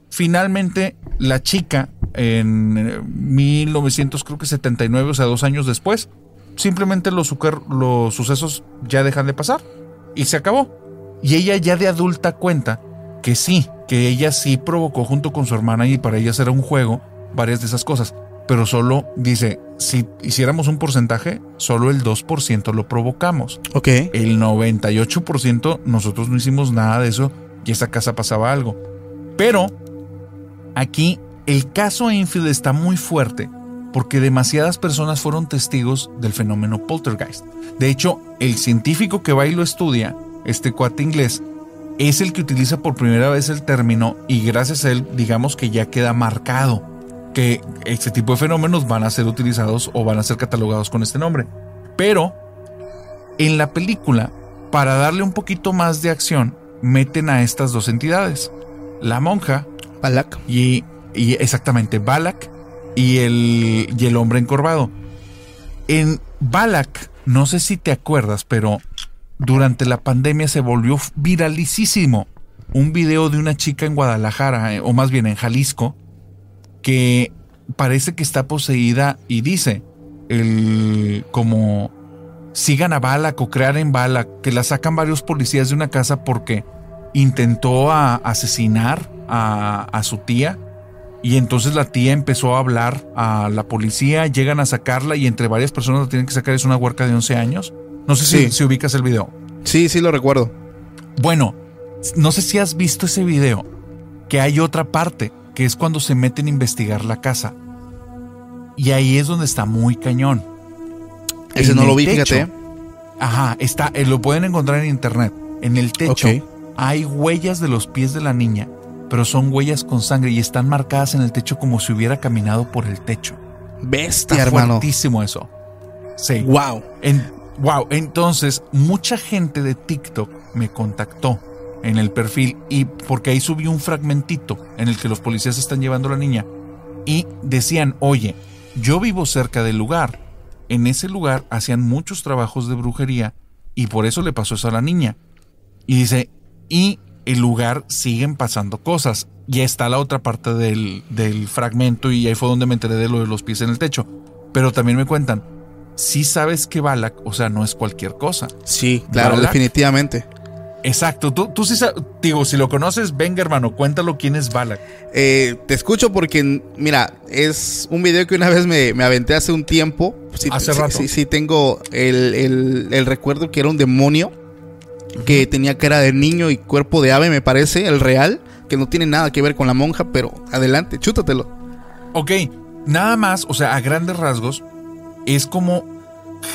Finalmente, la chica en eh, 1979, o sea, dos años después, simplemente los sucesos ya dejan de pasar y se acabó. Y ella ya de adulta cuenta que sí, que ella sí provocó junto con su hermana y para ellas era un juego varias de esas cosas. Pero solo dice, si hiciéramos un porcentaje, solo el 2% lo provocamos. Ok. El 98% nosotros no hicimos nada de eso y esa casa pasaba algo. Pero aquí el caso Enfield está muy fuerte porque demasiadas personas fueron testigos del fenómeno poltergeist. De hecho, el científico que va y lo estudia, este cuate inglés, es el que utiliza por primera vez el término y gracias a él digamos que ya queda marcado que este tipo de fenómenos van a ser utilizados o van a ser catalogados con este nombre. Pero en la película, para darle un poquito más de acción, meten a estas dos entidades, la monja Balak. y, y exactamente Balak y el, y el hombre encorvado. En Balak, no sé si te acuerdas, pero durante la pandemia se volvió viralísimo un video de una chica en Guadalajara, eh, o más bien en Jalisco, que parece que está poseída y dice el como sigan a Balak o crear en Balak, que la sacan varios policías de una casa porque intentó asesinar a, a su tía y entonces la tía empezó a hablar a la policía, llegan a sacarla y entre varias personas la tienen que sacar, es una huerca de 11 años. No sé si, Sí. si ubicas el video. Sí, sí lo recuerdo. Bueno, no sé si has visto ese video, que hay otra parte, que es cuando se meten a investigar la casa. Y ahí es donde está muy cañón. Ese En no lo vi, techo, fíjate. Ajá, está, eh, lo pueden encontrar en internet. En el techo hay huellas de los pies de la niña, pero son huellas con sangre y están marcadas en el techo como si hubiera caminado por el techo. Bestia, Está hermano. fuertísimo eso. Sí. Wow. En- wow, entonces mucha gente de TikTok me contactó en el perfil y porque ahí subí un fragmentito en el que los policías están llevando a la niña y decían, oye, yo vivo cerca del lugar. En ese lugar hacían muchos trabajos de brujería y por eso le pasó eso a la niña. Y dice, y el lugar siguen pasando cosas. Y está la otra parte del, del fragmento y ahí fue donde me enteré de lo de los pies en el techo. Pero también me cuentan, si sabes que Balak, o sea, no es cualquier cosa. Sí, claro, Balak. definitivamente. Exacto, tú, tú sí sabes, digo, si lo conoces, venga hermano, cuéntalo quién es Balak. Eh, te escucho porque, mira, es un video que una vez me, me aventé hace un tiempo. Sí, Hace sí, rato. Sí, sí, tengo el, el- el recuerdo que era un demonio que tenía cara de niño y cuerpo de ave, me parece, el real, que no tiene nada que ver con la monja, pero adelante, chútatelo. Ok, nada más, o sea, a grandes rasgos, es como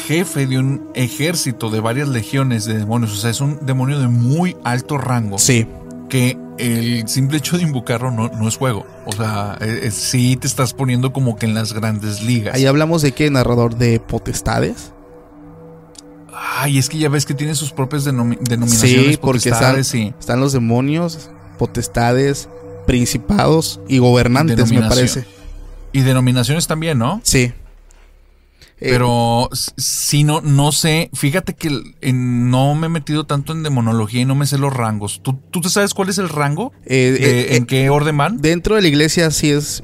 jefe de un ejército de varias legiones de demonios. O sea, es un demonio de muy alto rango. Sí, Que el simple hecho de invocarlo no, no es juego. O sea, eh, eh, sí te estás poniendo como que en las grandes ligas. ahí hablamos de qué, narrador de potestades. Ay, es que ya ves que tiene sus propias denomi- denominaciones. Sí, porque están, y están los demonios, potestades, principados y gobernantes, me parece. y denominaciones también, ¿no? Sí. Eh, Pero si no, no sé, fíjate que en- no me he metido tanto en demonología y no me sé los rangos. ¿Tú, tú sabes cuál es el rango? Eh, ¿De- eh, ¿En qué orden van? Dentro de la iglesia sí es,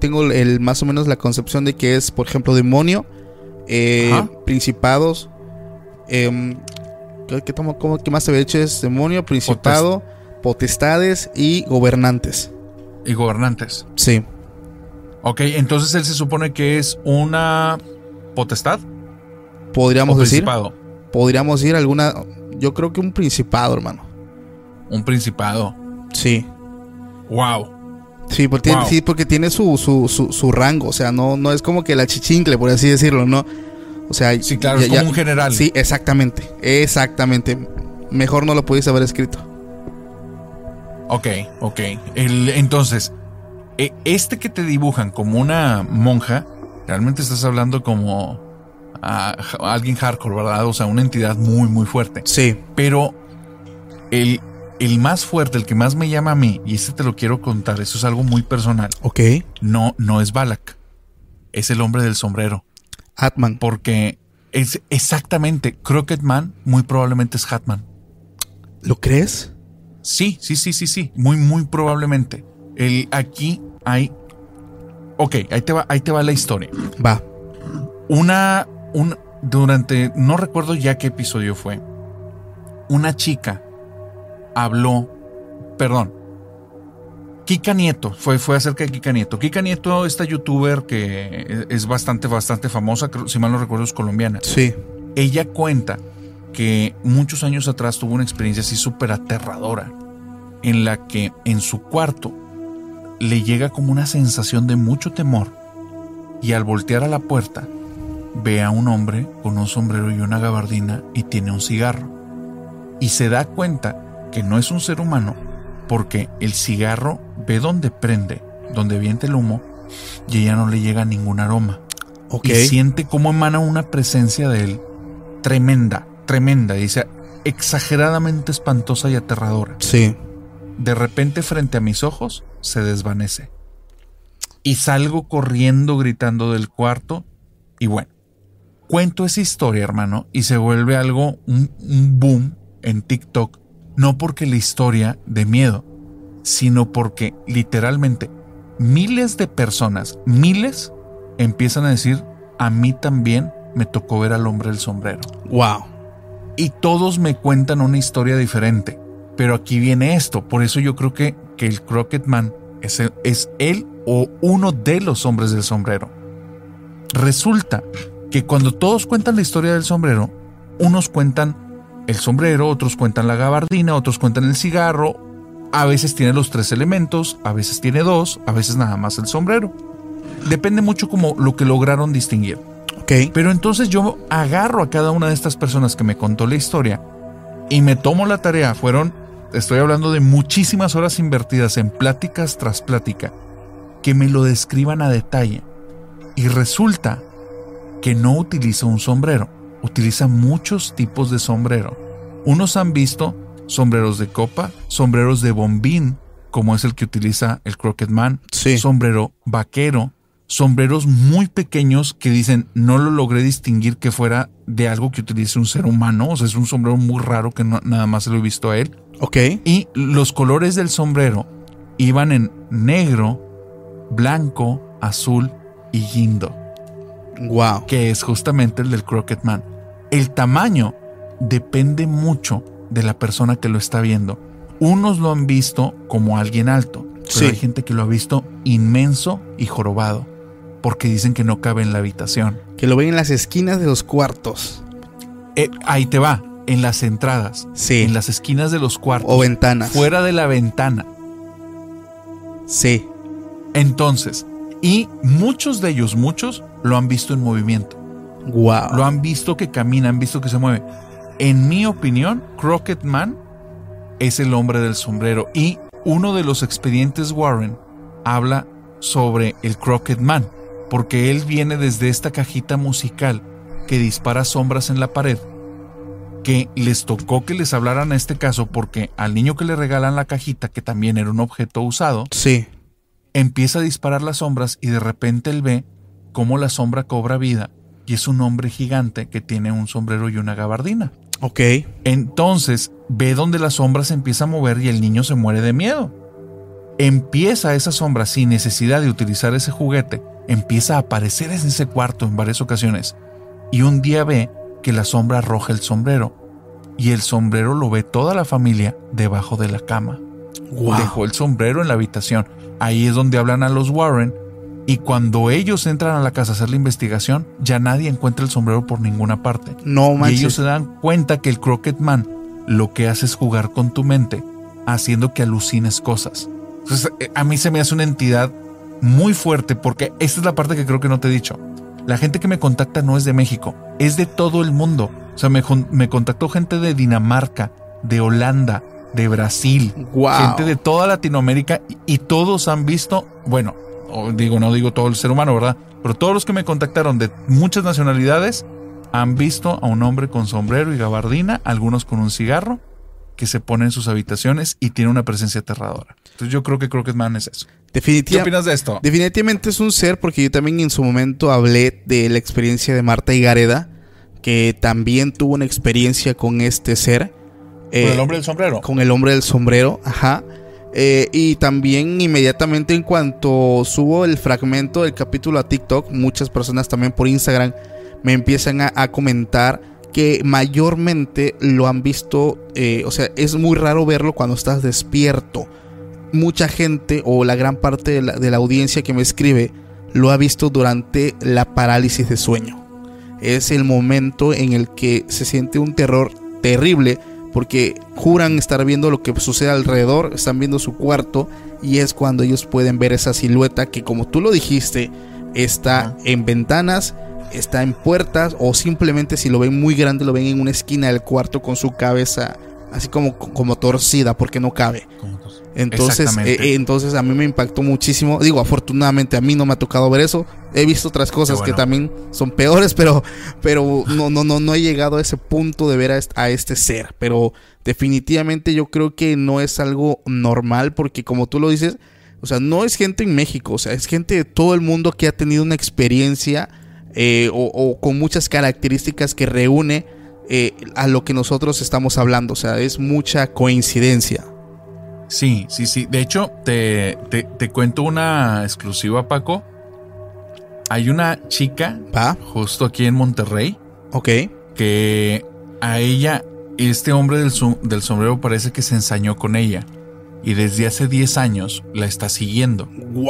tengo el más o menos la concepción de que es, por ejemplo, demonio, principados, em, ¿qué, qué tomo- cómo- qué más se ve hecho? Es demonio, principado, potestades y gobernantes. Y gobernantes. Sí, Ok, entonces él se supone que es una potestad podríamos decir, principado. podríamos decir alguna, yo creo que un principado, hermano. Un principado. Sí. Wow. Sí, porque, tiene, sí, porque tiene su, su, su, su rango, o sea, no, no es como que la chichincle, por así decirlo, ¿no? O sea, Sí, claro, es como un general. Sí, exactamente, exactamente. Mejor no lo pudiste haber escrito. Ok, ok. El, entonces, e- este que te dibujan como una monja, realmente estás hablando como a, a alguien hardcore, ¿verdad? O sea, una entidad muy, muy fuerte. Sí, Pero el, el más fuerte, el que más me llama a mí, y este te lo quiero contar, eso es algo muy personal, ok. no, no es Balak, es el hombre del sombrero. Atman. Porque es exactamente, Crockett Man muy probablemente es Hatman. ¿Lo crees? Sí, sí, sí, sí, sí, muy, muy probablemente. El, aquí hay... Ok, ahí te, va, ahí te va la historia. Va. Una, un, durante, no recuerdo ya qué episodio fue, una chica habló, perdón, Kika Nieto, fue, fue acerca de Kika Nieto. Kika Nieto, esta youtuber que es bastante, bastante famosa, si mal no recuerdo es colombiana. Sí. Ella cuenta que muchos años atrás tuvo una experiencia así súper aterradora, en la que en su cuarto le llega como una sensación de mucho temor y al voltear a la puerta ve a un hombre con un sombrero y una gabardina y tiene un cigarro. Y se da cuenta que no es un ser humano porque el cigarro ve donde prende, donde viente el humo y ella no le llega ningún aroma Ok. y siente cómo emana una presencia de él tremenda, tremenda, dice exageradamente espantosa y aterradora. Sí. De repente frente a mis ojos se desvanece. Y salgo corriendo gritando del cuarto y bueno, cuento esa historia hermano y se vuelve algo, un, un boom en TikTok, no porque la historia de miedo, sino porque literalmente miles de personas, miles, empiezan a decir, a mí también me tocó ver al hombre del sombrero. Wow. Y todos me cuentan una historia diferente. Pero aquí viene esto. Por eso yo creo que, que el Crockett Man es, el- es él o uno de los hombres del sombrero. Resulta que cuando todos cuentan la historia del sombrero, unos cuentan el sombrero, otros cuentan la gabardina, otros cuentan el cigarro. A veces tiene los tres elementos, a veces tiene dos, a veces nada más el sombrero. Depende mucho como lo que lograron distinguir. Ok. Pero entonces yo agarro a cada una de estas personas que me contó la historia y me tomo la tarea. Fueron, estoy hablando de muchísimas horas invertidas en pláticas tras plática, que me lo describan a detalle. Y resulta que no utiliza un sombrero, utiliza muchos tipos de sombrero. Unos han visto sombreros de copa, sombreros de bombín, como es el que utiliza el Crockett Man, Sí. sombrero vaquero, sombreros muy pequeños que dicen no lo logré distinguir que fuera de algo que utilice un ser humano. O sea, es un sombrero muy raro que no- nada más se lo he visto a él. Ok. Y los colores del sombrero iban en negro, blanco, azul y guindo, Wow. que es justamente el del Crockett Man. El tamaño depende mucho de la persona que lo está viendo. Unos lo han visto como alguien alto, pero Sí. hay gente que lo ha visto inmenso y jorobado, porque dicen que no cabe en la habitación. Que lo ven en las esquinas de los cuartos. Eh, ahí te va, en las entradas, Sí. en las esquinas de los cuartos, O ventanas. fuera de la ventana. Sí. Entonces, y muchos de ellos, muchos, lo han visto en movimiento. Wow. Lo han visto que camina, han visto que se mueve. En mi opinión, Crockett Man es el hombre del sombrero. Y uno de los expedientes Warren habla sobre el Crockett Man, porque él viene desde esta cajita musical que dispara sombras en la pared, que les tocó que les hablaran a este caso porque al niño que le regalan la cajita, que también era un objeto usado, Sí. empieza a disparar las sombras y de repente él ve cómo la sombra cobra vida y es un hombre gigante que tiene un sombrero y una gabardina. Ok. Entonces ve donde la sombra se empieza a mover y el niño se muere de miedo. Empieza esa sombra sin necesidad de utilizar ese juguete, empieza a aparecer en ese cuarto en varias ocasiones y un día ve que la sombra arroja el sombrero y el sombrero lo ve toda la familia debajo de la cama Wow. dejó el sombrero en la habitación. Ahí es donde hablan a los Warren. Y cuando ellos entran a la casa a hacer la investigación, ya nadie encuentra el sombrero por ninguna parte. No Y manches. ellos se dan cuenta que el Crockett Man lo que hace es jugar con tu mente, haciendo que alucines cosas. Entonces, eh, a mí se me hace una entidad muy fuerte porque esta es la parte que creo que no te he dicho. La gente que me contacta no es de México, es de todo el mundo. O sea, me, me contactó gente de Dinamarca, de Holanda, de Brasil, Wow. gente de toda Latinoamérica y, y todos han visto, bueno, digo, no digo todo el ser humano, ¿verdad? Pero todos los que me contactaron de muchas nacionalidades han visto a un hombre con sombrero y gabardina, algunos con un cigarro, que se pone en sus habitaciones y tiene una presencia aterradora. Entonces yo creo que Crockett Man es eso. ¿Qué Definitiva- opinas de esto? Definitivamente es un ser porque yo también en su momento hablé de la experiencia de Marta Higareda, que también tuvo una experiencia con este ser. Con eh, el hombre del sombrero. con el hombre del sombrero, ajá. Eh, y también inmediatamente en cuanto subo el fragmento del capítulo a TikTok, muchas personas también por Instagram me empiezan a, a comentar que mayormente lo han visto, eh, o sea, es muy raro verlo cuando estás despierto. Mucha gente o la gran parte de la, de la audiencia que me escribe lo ha visto durante la parálisis de sueño. Es el momento en el que se siente un terror terrible porque juran estar viendo lo que sucede alrededor, están viendo su cuarto y es cuando ellos pueden ver esa silueta que como tú lo dijiste está en ventanas, está en puertas o simplemente si lo ven muy grande lo ven en una esquina del cuarto con su cabeza así como, como torcida porque no cabe. Entonces, eh, entonces a mí me impactó muchísimo. Digo, afortunadamente a mí no me ha tocado ver eso. He visto otras cosas que también son peores, pero, pero no, no, no, no he llegado a ese punto de ver a este ser. Pero definitivamente yo creo que no es algo normal, porque como tú lo dices, o sea, no es gente en México, o sea, es gente de todo el mundo que ha tenido una experiencia eh, o, o con muchas características que reúne eh, a lo que nosotros estamos hablando. O sea, es mucha coincidencia. Sí, sí, sí. De hecho, te, te, te cuento una exclusiva, Paco. Hay una chica ¿Va? justo aquí en Monterrey Ok. que a ella, este hombre del, del sombrero parece que se ensañó con ella. Y desde hace 10 años la está siguiendo. ¡Wow!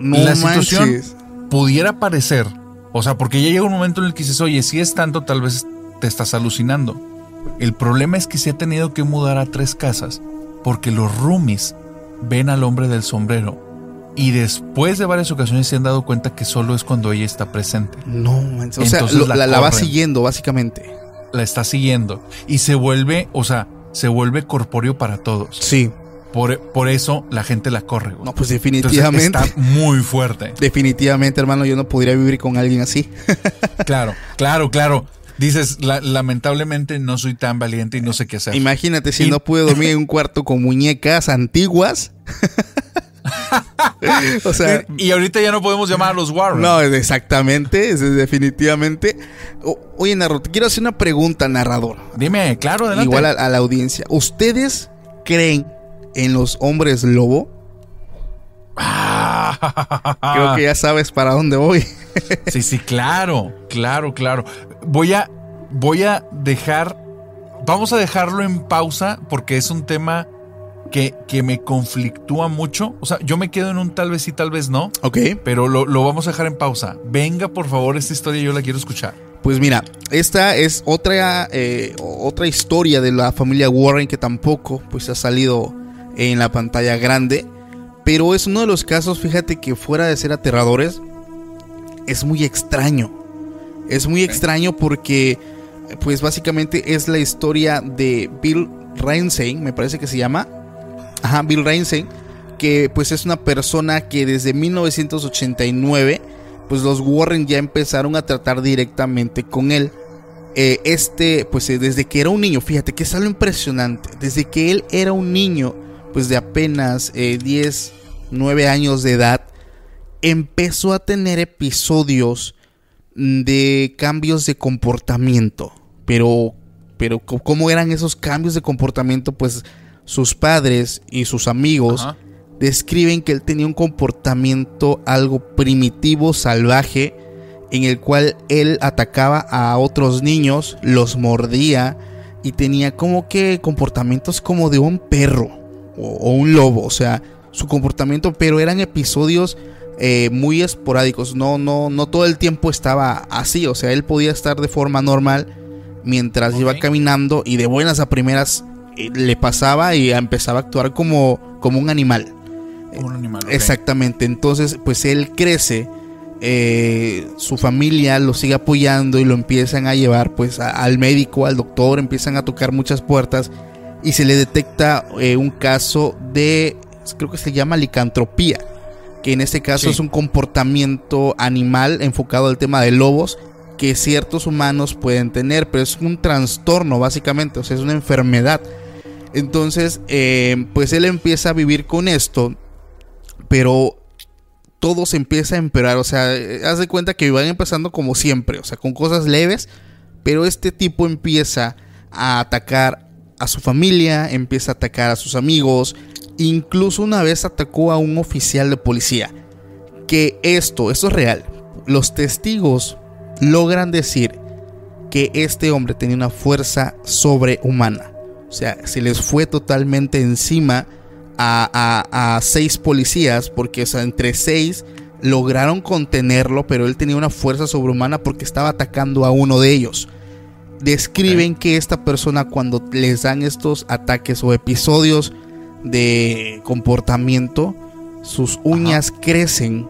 No la situación manches. pudiera parecer, o sea, porque ya llega un momento en el que dices, oye, si es tanto, tal vez te estás alucinando. El problema es que se ha tenido que mudar a tres casas porque los roomies ven al hombre del sombrero y después de varias ocasiones se han dado cuenta que solo es cuando ella está presente. No manches. O sea, lo- la la, la va siguiendo, básicamente. La está siguiendo y se vuelve, o sea, se vuelve corpóreo para todos. Sí. Por, por eso la gente la corre. güey. No, pues Entonces definitivamente. está muy fuerte. Definitivamente, hermano, yo no podría vivir con alguien así. [LAUGHS] Claro, claro, claro. Dices, "La- lamentablemente no soy tan valiente y no sé qué hacer. Imagínate si Y- no pude dormir en un cuarto con muñecas antiguas. [LAUGHS] o sea, y ahorita ya no podemos llamar a los Warren. no, exactamente, es definitivamente. O- oye, narrador, te quiero hacer una pregunta, narrador. Dime, claro, adelante. Igual a, a la audiencia. ¿Ustedes creen en los hombres lobo? Ah. Creo que ya sabes para dónde voy. [LAUGHS] Sí, sí, claro, claro, claro. Voy a, voy a dejar, vamos a dejarlo en pausa porque es un tema que, que me conflictúa mucho. O sea, yo me quedo en un tal vez sí, tal vez no, ok. pero lo, lo vamos a dejar en pausa. Venga, por favor, esta historia yo la quiero escuchar. Pues mira, esta es otra, eh, otra historia de la familia Warren que tampoco pues ha salido en la pantalla grande. Pero es uno de los casos, fíjate que fuera de ser aterradores, es muy extraño. Es muy extraño porque pues básicamente es la historia de Bill Reinstein, me parece que se llama. Ajá, Bill Reinstein, que pues es una persona que desde 1989 pues los Warren ya empezaron a tratar directamente con él. Eh, este, pues eh, desde que era un niño, fíjate que es algo impresionante. Desde que él era un niño, pues de apenas eh, 10, 9 años de edad, empezó a tener episodios mm, de cambios de comportamiento. Pero, pero ¿cómo eran esos cambios de comportamiento? Pues sus padres y sus amigos Ajá. describen que él tenía un comportamiento algo primitivo, salvaje, en el cual él atacaba a otros niños, los mordía y tenía como que comportamientos como de un perro o, o un lobo, o sea, su comportamiento, pero eran episodios eh, muy esporádicos, no, no, no todo el tiempo estaba así, o sea, él podía estar de forma normal mientras iba caminando y de buenas a primeras eh, le pasaba y empezaba a actuar como, como un animal. Como un animal. Exactamente, entonces pues él crece, eh, su familia lo sigue apoyando y lo empiezan a llevar pues a- al médico, al doctor, empiezan a tocar muchas puertas y se le detecta eh, un caso de, creo que se llama licantropía, que en este caso Sí. es un comportamiento animal enfocado al tema de lobos que ciertos humanos pueden tener, pero es un trastorno básicamente, o sea, es una enfermedad. Entonces, eh, pues él empieza a vivir con esto, pero todo se empieza a empeorar. O sea, eh, haz de cuenta que van empezando como siempre, o sea, con cosas leves, pero este tipo empieza a atacar a su familia, empieza a atacar a sus amigos, incluso una vez atacó a un oficial de policía. Que esto, esto es real. Los testigos logran decir que este hombre tenía una fuerza sobrehumana. O sea, se les fue totalmente encima a, a- a seis policías, porque o sea, entre seis lograron contenerlo, pero él tenía una fuerza sobrehumana porque estaba atacando a uno de ellos. Describen que esta persona cuando les dan estos ataques o episodios de comportamiento, sus uñas crecen,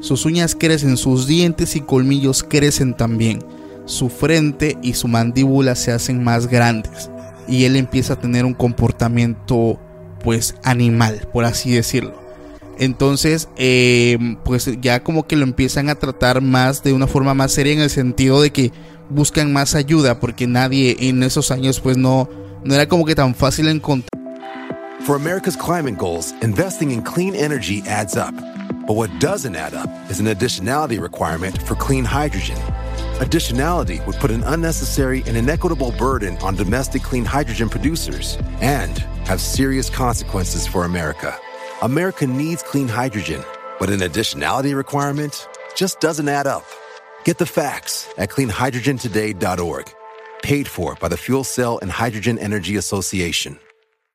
sus uñas crecen, sus dientes y colmillos crecen también, su frente y su mandíbula se hacen más grandes y él empieza a tener un comportamiento pues animal, por así decirlo. Entonces, eh, pues ya como que lo empiezan a tratar más de una forma más seria en el sentido de que buscan más ayuda porque nadie en esos años pues no, no era como que tan fácil encontrar. For America's climate goals, investing in clean energy adds up. But what doesn't add up is an additionality requirement for clean hydrogen. Additionality would put an unnecessary and inequitable burden on domestic clean hydrogen producers and have serious consequences for America. America needs clean hydrogen, but an additionality requirement just doesn't add up. Get the facts at cleanhydrogentoday.org. Paid for by the Fuel Cell and Hydrogen Energy Association.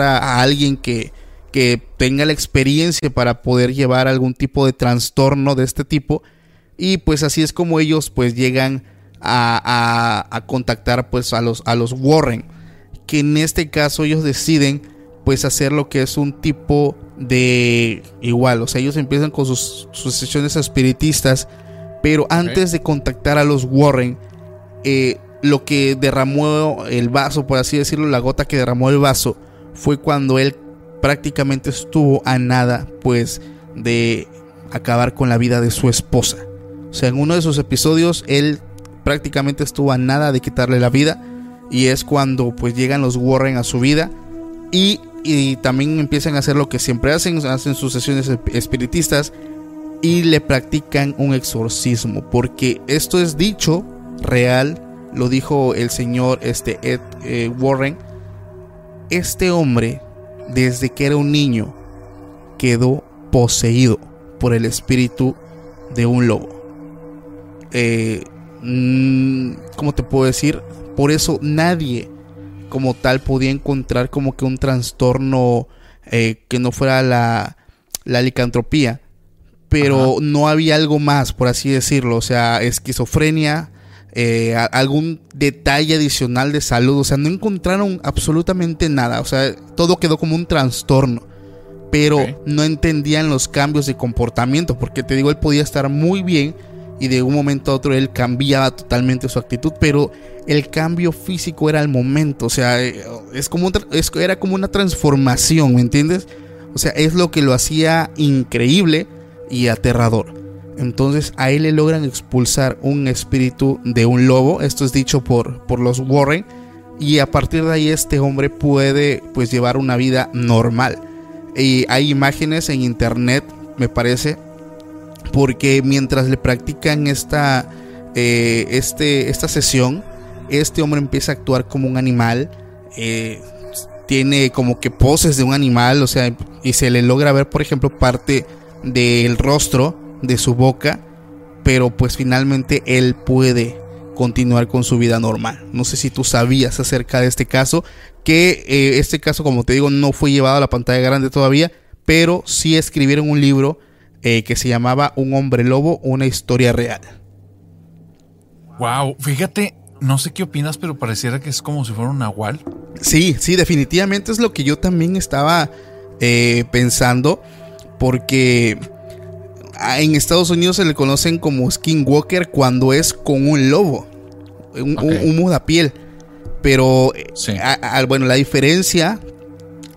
A, a alguien que, que tenga la experiencia para poder llevar algún tipo de trastorno de este tipo. Y pues así es como ellos pues llegan a, a- a contactar pues a los, a los Warren que en este caso ellos deciden pues hacer lo que es un tipo de igual, o sea, ellos empiezan con sus, sus sesiones espiritistas, pero antes de contactar a los Warren, eh, lo que derramó el vaso, por así decirlo, la gota que derramó el vaso, fue cuando él prácticamente estuvo a nada, pues, de acabar con la vida de su esposa. O sea, en uno de sus episodios, él prácticamente estuvo a nada de quitarle la vida. Y es cuando pues llegan los Warren a su vida. Y, y también empiezan a hacer lo que siempre hacen, hacen sus sesiones espiritistas. Y le practican un exorcismo. Porque esto es dicho real. Lo dijo el señor este Ed eh, Warren. Este hombre, desde que era un niño, quedó poseído por el espíritu de un lobo. Eh, mm, ¿Cómo te puedo decir? Por eso nadie como tal podía encontrar como que un trastorno eh, que no fuera la, la licantropía. Pero no había algo más, por así decirlo. O sea, esquizofrenia, eh, algún detalle adicional de salud. O sea, no encontraron absolutamente nada. O sea, todo quedó como un trastorno pero no entendían los cambios de comportamiento, porque te digo, él podía estar muy bien y de un momento a otro él cambiaba totalmente su actitud, pero el cambio físico era al momento, o sea, eh, es como era como una transformación, ¿me entiendes? O sea, es lo que lo hacía increíble y aterrador. Entonces a él le logran expulsar un espíritu de un lobo, esto es dicho por, por los Warren, y a partir de ahí este hombre puede pues llevar una vida normal. Y hay imágenes en internet, me parece, porque mientras le practican esta, eh, este, esta sesión, este hombre empieza a actuar como un animal. Eh, tiene como que poses de un animal, o sea, y se le logra ver, por ejemplo, parte del rostro, de su boca, pero pues finalmente él puede continuar con su vida normal. No sé si tú sabías acerca de este caso, que eh, este caso, como te digo, no fue llevado a la pantalla grande todavía, pero sí escribieron un libro eh, que se llamaba Un hombre lobo, una historia real. Wow, fíjate, no sé qué opinas, pero pareciera que es como si fuera un nahual. Sí, sí, definitivamente es lo que yo también estaba eh, pensando, porque en Estados Unidos se le conocen como skinwalker cuando es con un lobo, un, un mudapiel. Pero, bueno, la diferencia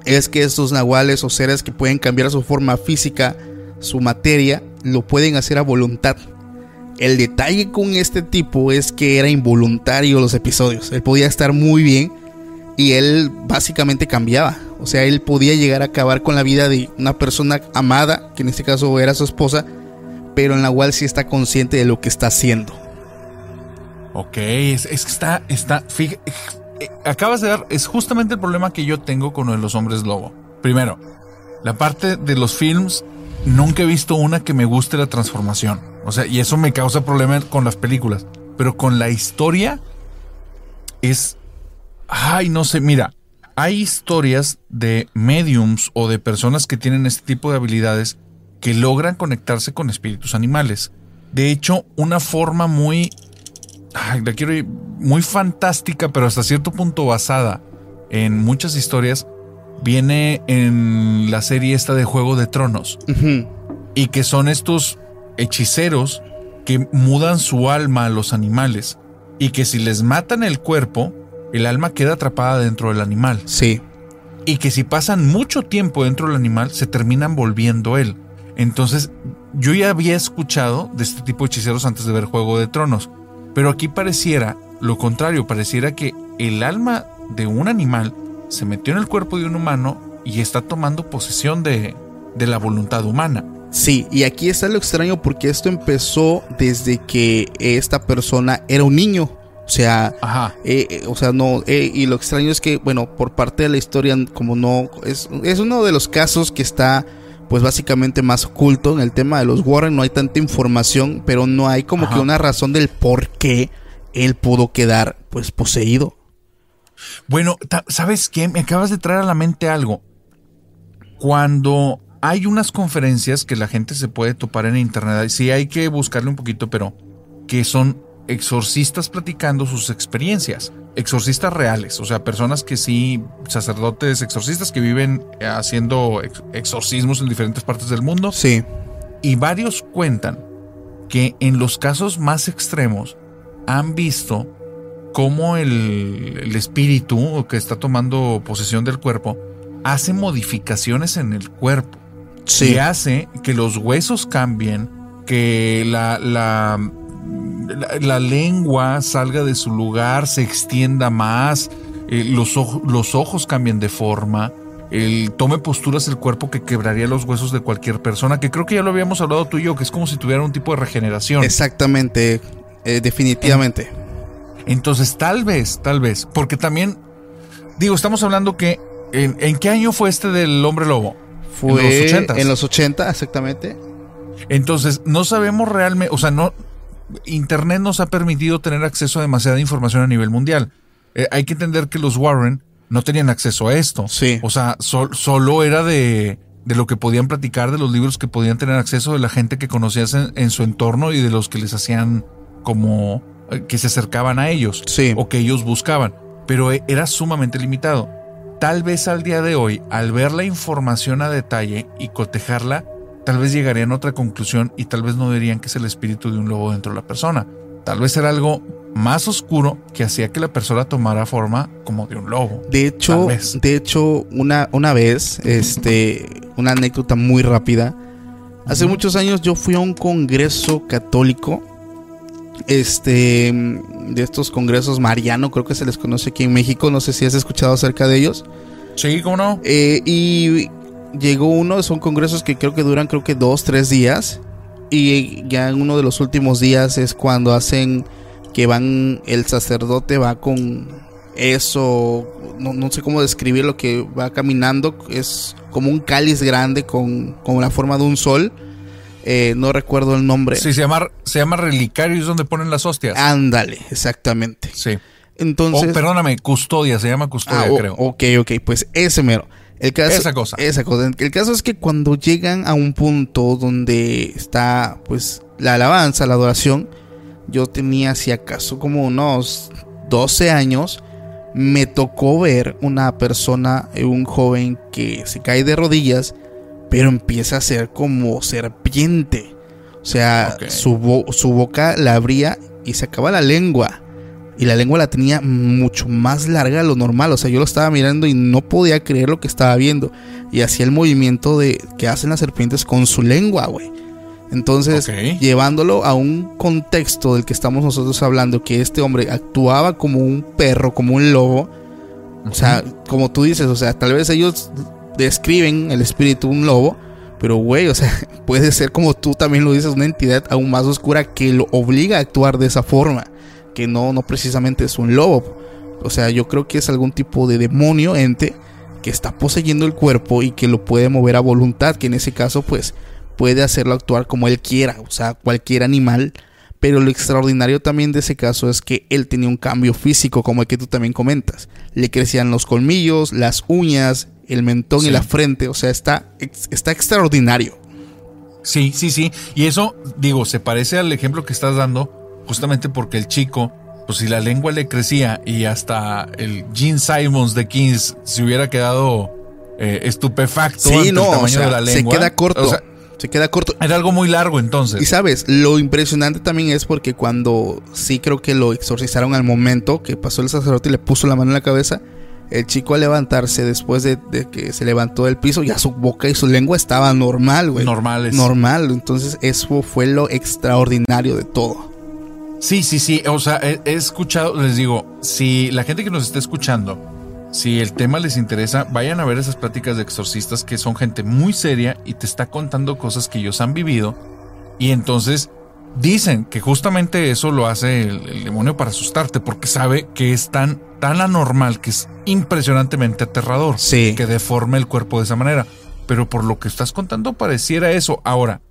es que estos nahuales o seres que pueden cambiar su forma física, su materia, lo pueden hacer a voluntad. El detalle con este tipo es que era involuntario los episodios. Él podía estar muy bien y él básicamente cambiaba. O sea, él podía llegar a acabar con la vida de una persona amada, que en este caso era su esposa, pero en la cual sí está consciente de lo que está haciendo. Ok, es, que está, está, eh, acabas de dar, es justamente el problema que yo tengo con los hombres lobo. Primero, la parte de los films, nunca he visto una que me guste la transformación. O sea, y eso me causa problemas con las películas. Pero con la historia es... Ay, no sé, mira, hay historias de mediums o de personas que tienen este tipo de habilidades que logran conectarse con espíritus animales. De hecho, una forma muy la quiero ir muy fantástica, pero hasta cierto punto basada en muchas historias, viene en la serie esta de Juego de Tronos. Y que son estos hechiceros que mudan su alma a los animales. Y que si les matan el cuerpo, el alma queda atrapada dentro del animal. Sí. Y que si pasan mucho tiempo dentro del animal, se terminan volviendo él. Entonces, yo ya había escuchado de este tipo de hechiceros antes de ver Juego de Tronos. Pero aquí pareciera lo contrario, pareciera que el alma de un animal se metió en el cuerpo de un humano y está tomando posesión de, la voluntad humana. Sí, y aquí está lo extraño porque esto empezó desde que esta persona era un niño. O sea, eh, eh, o sea, no, eh, y lo extraño es que, bueno, por parte de la historia, como no, es, es uno de los casos que está pues básicamente más oculto. En el tema de los Warren no hay tanta información, pero no hay como que una razón del por qué él pudo quedar pues poseído. Bueno, ¿sabes qué? Me acabas de traer a la mente algo. Cuando hay unas conferencias que la gente se puede topar en internet, sí hay que buscarle un poquito, pero que son exorcistas platicando sus experiencias. exorcistas reales, o sea, personas que sí, sacerdotes exorcistas que viven eh, haciendo ex- exorcismos en diferentes partes del mundo. Sí. Y varios cuentan que en los casos más extremos han visto cómo el, el espíritu que está tomando posesión del cuerpo hace modificaciones en el cuerpo Sí. y hace que los huesos cambien, que la, la, la- la lengua salga de su lugar, se extienda más, eh, los, los ojos cambien de forma, el, tome posturas el cuerpo que quebraría los huesos de cualquier persona, que creo que ya lo habíamos hablado tú y yo, que es como si tuviera un tipo de regeneración. Exactamente. eh, definitivamente. Entonces, tal vez, tal vez, porque también, digo, estamos hablando que, ¿en, en qué año fue este del hombre lobo? Fue en los 80. en los 80, exactamente. Entonces, no sabemos realmente, o sea, no, Internet nos ha permitido tener acceso a demasiada información a nivel mundial. Eh, hay que entender que los Warren no tenían acceso a esto. Sí. O sea, sol- solo era de, de lo que podían platicar, de los libros que podían tener acceso, de la gente que conocías en, en su entorno y de los que les hacían como eh, que se acercaban a ellos Sí. o que ellos buscaban. Pero eh, era sumamente limitado. Tal vez al día de hoy, al ver la información a detalle y cotejarla, tal vez llegarían a otra conclusión y tal vez no dirían que es el espíritu de un lobo dentro de la persona. Tal vez era algo más oscuro que hacía que la persona tomara forma como de un lobo. De hecho, de hecho, una, una vez, este, una anécdota muy rápida. Hace muchos años yo fui a un congreso católico. Este, de estos congresos Mariano, creo que se les conoce aquí en México. No sé si has escuchado acerca de ellos. Sí, ¿cómo no? Eh, y llegó uno, son congresos que creo que duran creo que dos, tres días. Y ya en uno de los últimos días es cuando hacen que van, el sacerdote va con eso, no, no sé cómo describir lo que va caminando, es como un cáliz grande con, con la forma de un sol. Eh, no recuerdo el nombre. Sí, se llama, se llama relicario y es donde ponen las hostias. Ándale, exactamente. sí. Entonces, oh, perdóname, custodia, se llama custodia, Ah, creo. Ok, ok, pues ese mero. El caso, Esa cosa. Esa cosa. El caso es que cuando llegan a un punto donde está, pues, la alabanza, la adoración, yo tenía, si acaso, como unos 12 años, me tocó ver una persona, eh, un joven que se cae de rodillas, pero empieza a ser como serpiente. O sea, su, bo- su boca la abría y se acaba la lengua. Y la lengua la tenía mucho más larga de lo normal. O sea, yo lo estaba mirando y no podía creer lo que estaba viendo. Y hacía el movimiento de que hacen las serpientes con su lengua, güey. Entonces, llevándolo a un contexto del que estamos nosotros hablando, que este hombre actuaba como un perro, como un lobo. O sea, como tú dices, o sea, tal vez ellos describen el espíritu de un lobo, pero güey, o sea, [LAUGHS] puede ser como tú también lo dices, una entidad aún más oscura que lo obliga a actuar de esa forma, que no, no precisamente es un lobo. O sea, yo creo que es algún tipo de demonio, ente, que está poseyendo el cuerpo y que lo puede mover a voluntad, que en ese caso, pues, puede hacerlo actuar como él quiera, o sea, cualquier animal. Pero lo extraordinario también de ese caso es que él tenía un cambio físico, como el que tú también comentas. Le crecían los colmillos, las uñas, el mentón y la frente. O sea, está, está extraordinario. Sí, sí, sí. Y eso, digo, se parece al ejemplo que estás dando, justamente porque el chico, pues si la lengua le crecía y hasta el Gene Simons de Kings se hubiera quedado eh, estupefacto ante Sí, el no, o tamaño sea, de la se lengua. queda corto. O sea, se queda corto. era algo muy largo Y entonces. sabes, lo impresionante también es porque cuando sí creo que lo exorcizaron al momento que pasó el sacerdote y le puso la mano en la cabeza, el chico al levantarse después de, de que se levantó del piso, ya su boca y su lengua estaba normal, güey. Normales. Normal. Entonces eso fue lo extraordinario de todo. Sí, sí, sí. O sea, he, he escuchado, les digo, si la gente que nos está escuchando, si el tema les interesa, vayan a ver esas pláticas de exorcistas que son gente muy seria y te está contando cosas que ellos han vivido. Y entonces dicen que justamente eso lo hace el, el demonio para asustarte, porque sabe que es tan, tan anormal que es impresionantemente aterrador Sí. que deforme el cuerpo de esa manera. Pero por lo que estás contando pareciera eso. Ahora,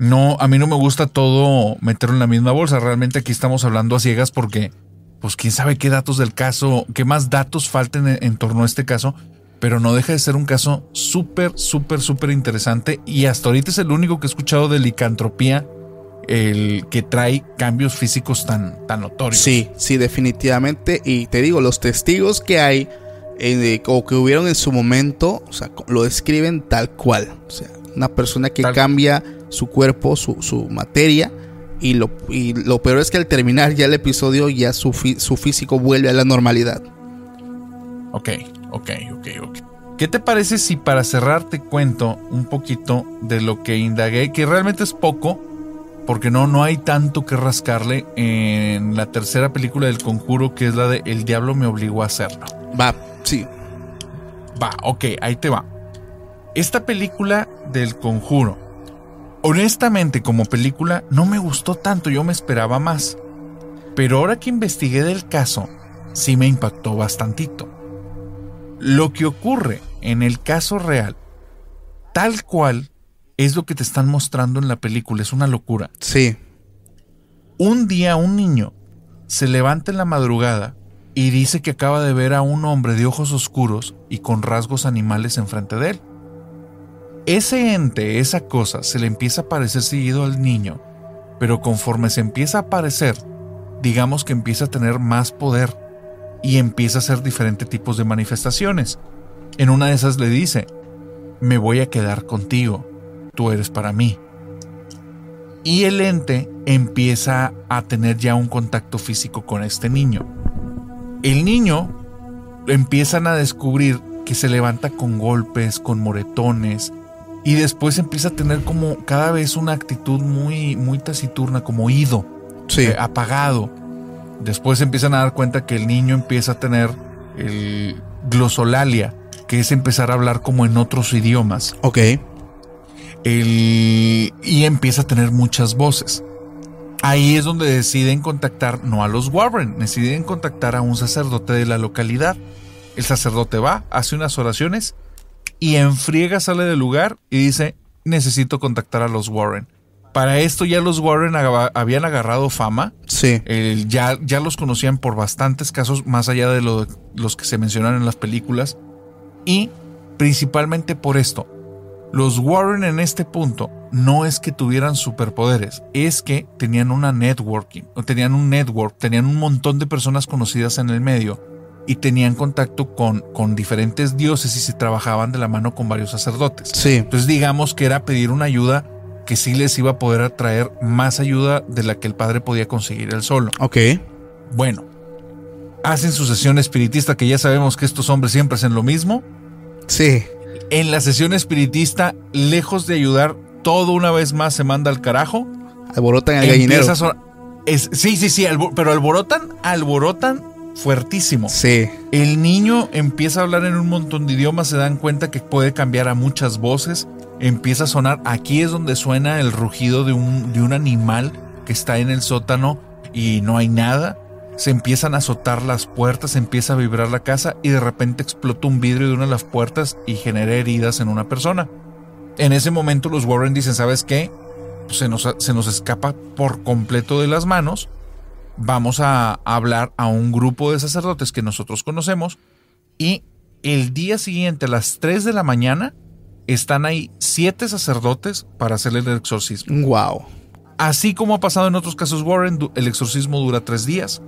no, a mí no me gusta todo meterlo en la misma bolsa. Realmente aquí estamos hablando a ciegas porque, pues quién sabe qué datos del caso, qué más datos falten en, en torno a este caso, pero no deja de ser un caso súper, súper, súper interesante y hasta ahorita es el único que he escuchado de licantropía el que trae cambios físicos tan, tan notorios. Sí, sí, definitivamente. Y te digo, los testigos que hay eh, o que hubieron en su momento, o sea, lo describen tal cual. O sea, una persona que Tal- cambia su cuerpo, su, su materia. Y lo, y lo peor es que al terminar ya el episodio, ya su, fi- su físico vuelve a la normalidad. Ok, ok, ok, ok. ¿Qué te parece si para cerrar te cuento un poquito de lo que indagué, que realmente es poco, porque no, no hay tanto que rascarle en la tercera película del conjuro, que es la de El diablo me obligó a hacerlo. Va, sí. Va, ok, ahí te va. Esta película del conjuro, honestamente como película no me gustó tanto, yo me esperaba más. Pero ahora que investigué del caso, sí me impactó bastantito. Lo que ocurre en el caso real, tal cual, es lo que te están mostrando en la película, es una locura. Sí. Un día un niño se levanta en la madrugada y dice que acaba de ver a un hombre de ojos oscuros y con rasgos animales enfrente de él. Ese ente, esa cosa, se le empieza a parecer seguido al niño, pero conforme se empieza a aparecer, digamos que empieza a tener más poder y empieza a hacer diferentes tipos de manifestaciones. En una de esas le dice, me voy a quedar contigo, tú eres para mí. Y el ente empieza a tener ya un contacto físico con este niño. El niño empiezan a descubrir que se levanta con golpes, con moretones, y después empieza a tener como cada vez una actitud muy, muy taciturna, como ido, Sí. eh, apagado. Después empiezan a dar cuenta que el niño empieza a tener el glosolalia, que es empezar a hablar como en otros idiomas Ok. el- y empieza a tener muchas voces. Ahí es donde deciden contactar no a los Warren, deciden contactar a un sacerdote de la localidad. El sacerdote va, hace unas oraciones y en friega sale del lugar y dice, necesito contactar a los Warren. Para esto ya los Warren habían agarrado fama, Sí. ya, ya los conocían por bastantes casos, más allá de lo- los que se mencionan en las películas. Y principalmente por esto. Los Warren en este punto no es que tuvieran superpoderes, es que tenían una networking, o tenían un network, tenían un montón de personas conocidas en el medio y tenían contacto con, con diferentes dioses y se trabajaban de la mano con varios sacerdotes. Sí. Entonces digamos que era pedir una ayuda que sí les iba a poder atraer más ayuda de la que el padre podía conseguir él solo. Ok. Bueno, hacen su sesión espiritista, que ya sabemos que estos hombres siempre hacen lo mismo. Sí. En la sesión espiritista, lejos de ayudar, todo una vez más se manda al carajo. Alborotan al gallinero. A es- sí, sí, sí, albo- pero alborotan, alborotan fuertísimo. Sí. El niño empieza a hablar en un montón de idiomas, se dan cuenta que puede cambiar a muchas voces, empieza a sonar, aquí es donde suena el rugido de un, de un animal que está en el sótano y no hay nada, se empiezan a azotar las puertas, empieza a vibrar la casa y de repente explota un vidrio de una de las puertas y genera heridas en una persona. En ese momento los Warren dicen, ¿sabes qué? Pues se, nos, se nos escapa por completo de las manos vamos a hablar a un grupo de sacerdotes que nosotros conocemos y el día siguiente a las 3 de la mañana están ahí siete sacerdotes para hacerle el exorcismo. Wow. Así como ha pasado en otros casos Warren, el exorcismo dura tres días,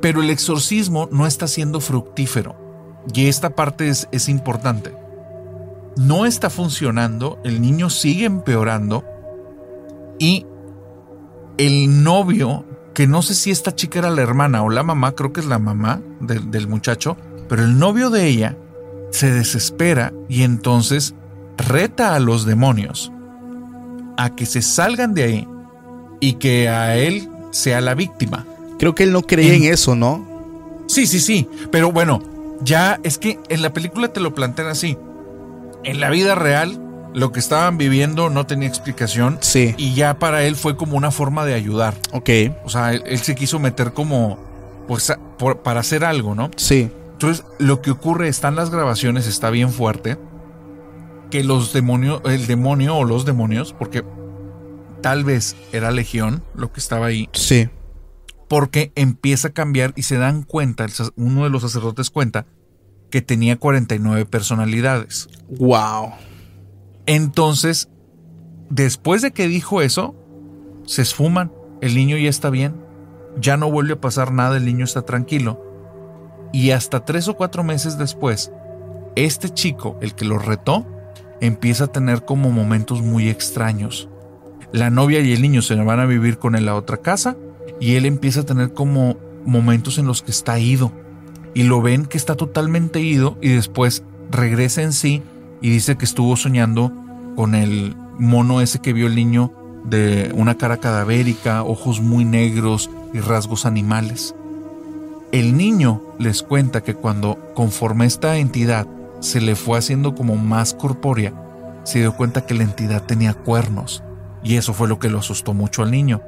pero el exorcismo no está siendo fructífero y esta parte es, es importante. No está funcionando, el niño sigue empeorando y el novio, que no sé si esta chica era la hermana o la mamá, creo que es la mamá del, del muchacho, pero el novio de ella se desespera y entonces reta a los demonios a que se salgan de ahí y que a él sea la víctima. Creo que él no creía En- en eso, ¿no? Sí, sí, sí, pero bueno, ya es que en la película te lo plantean así. En la vida real, lo que estaban viviendo no tenía explicación Sí. y ya para él fue como una forma de ayudar. Ok. O sea, él, él se quiso meter como pues, por- para hacer algo, ¿no? Sí. Entonces, lo que ocurre, están las grabaciones, está bien fuerte, que los demonios, el demonio o los demonios, porque tal vez era legión lo que estaba ahí, Sí. porque empieza a cambiar y se dan cuenta, uno de los sacerdotes cuenta que tenía 49 personalidades. Wow. Entonces, después de que dijo eso, se esfuman, el niño ya está bien, ya no vuelve a pasar nada, el niño está tranquilo. Y hasta tres o cuatro meses después, este chico, el que lo retó, empieza a tener como momentos muy extraños. La novia y el niño se van a vivir con él a otra casa y él empieza a tener como momentos en los que está ido. Y lo ven que está totalmente ido y después regresa en sí y dice que estuvo soñando con el mono ese que vio el niño de una cara cadavérica, ojos muy negros y rasgos animales. El niño les cuenta que cuando conforme esta entidad se le fue haciendo como más corpórea, se dio cuenta que la entidad tenía cuernos y eso fue lo que lo asustó mucho al niño.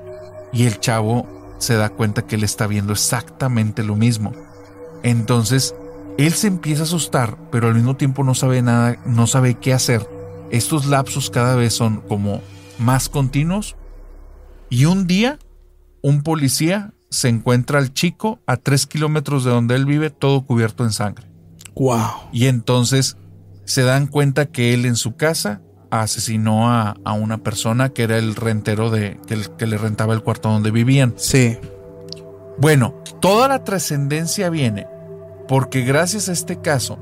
Y el chavo se da cuenta que él está viendo exactamente lo mismo. Entonces, él se empieza a asustar, pero al mismo tiempo no sabe nada, no sabe qué hacer. Estos lapsos cada vez son como más continuos. Y un día, un policía se encuentra al chico a tres kilómetros de donde él vive, todo cubierto en sangre. Wow. Y entonces se dan cuenta que él en su casa asesinó a, a una persona que era el rentero de que, que le rentaba el cuarto donde vivían. Sí. Bueno, toda la trascendencia viene porque gracias a este caso,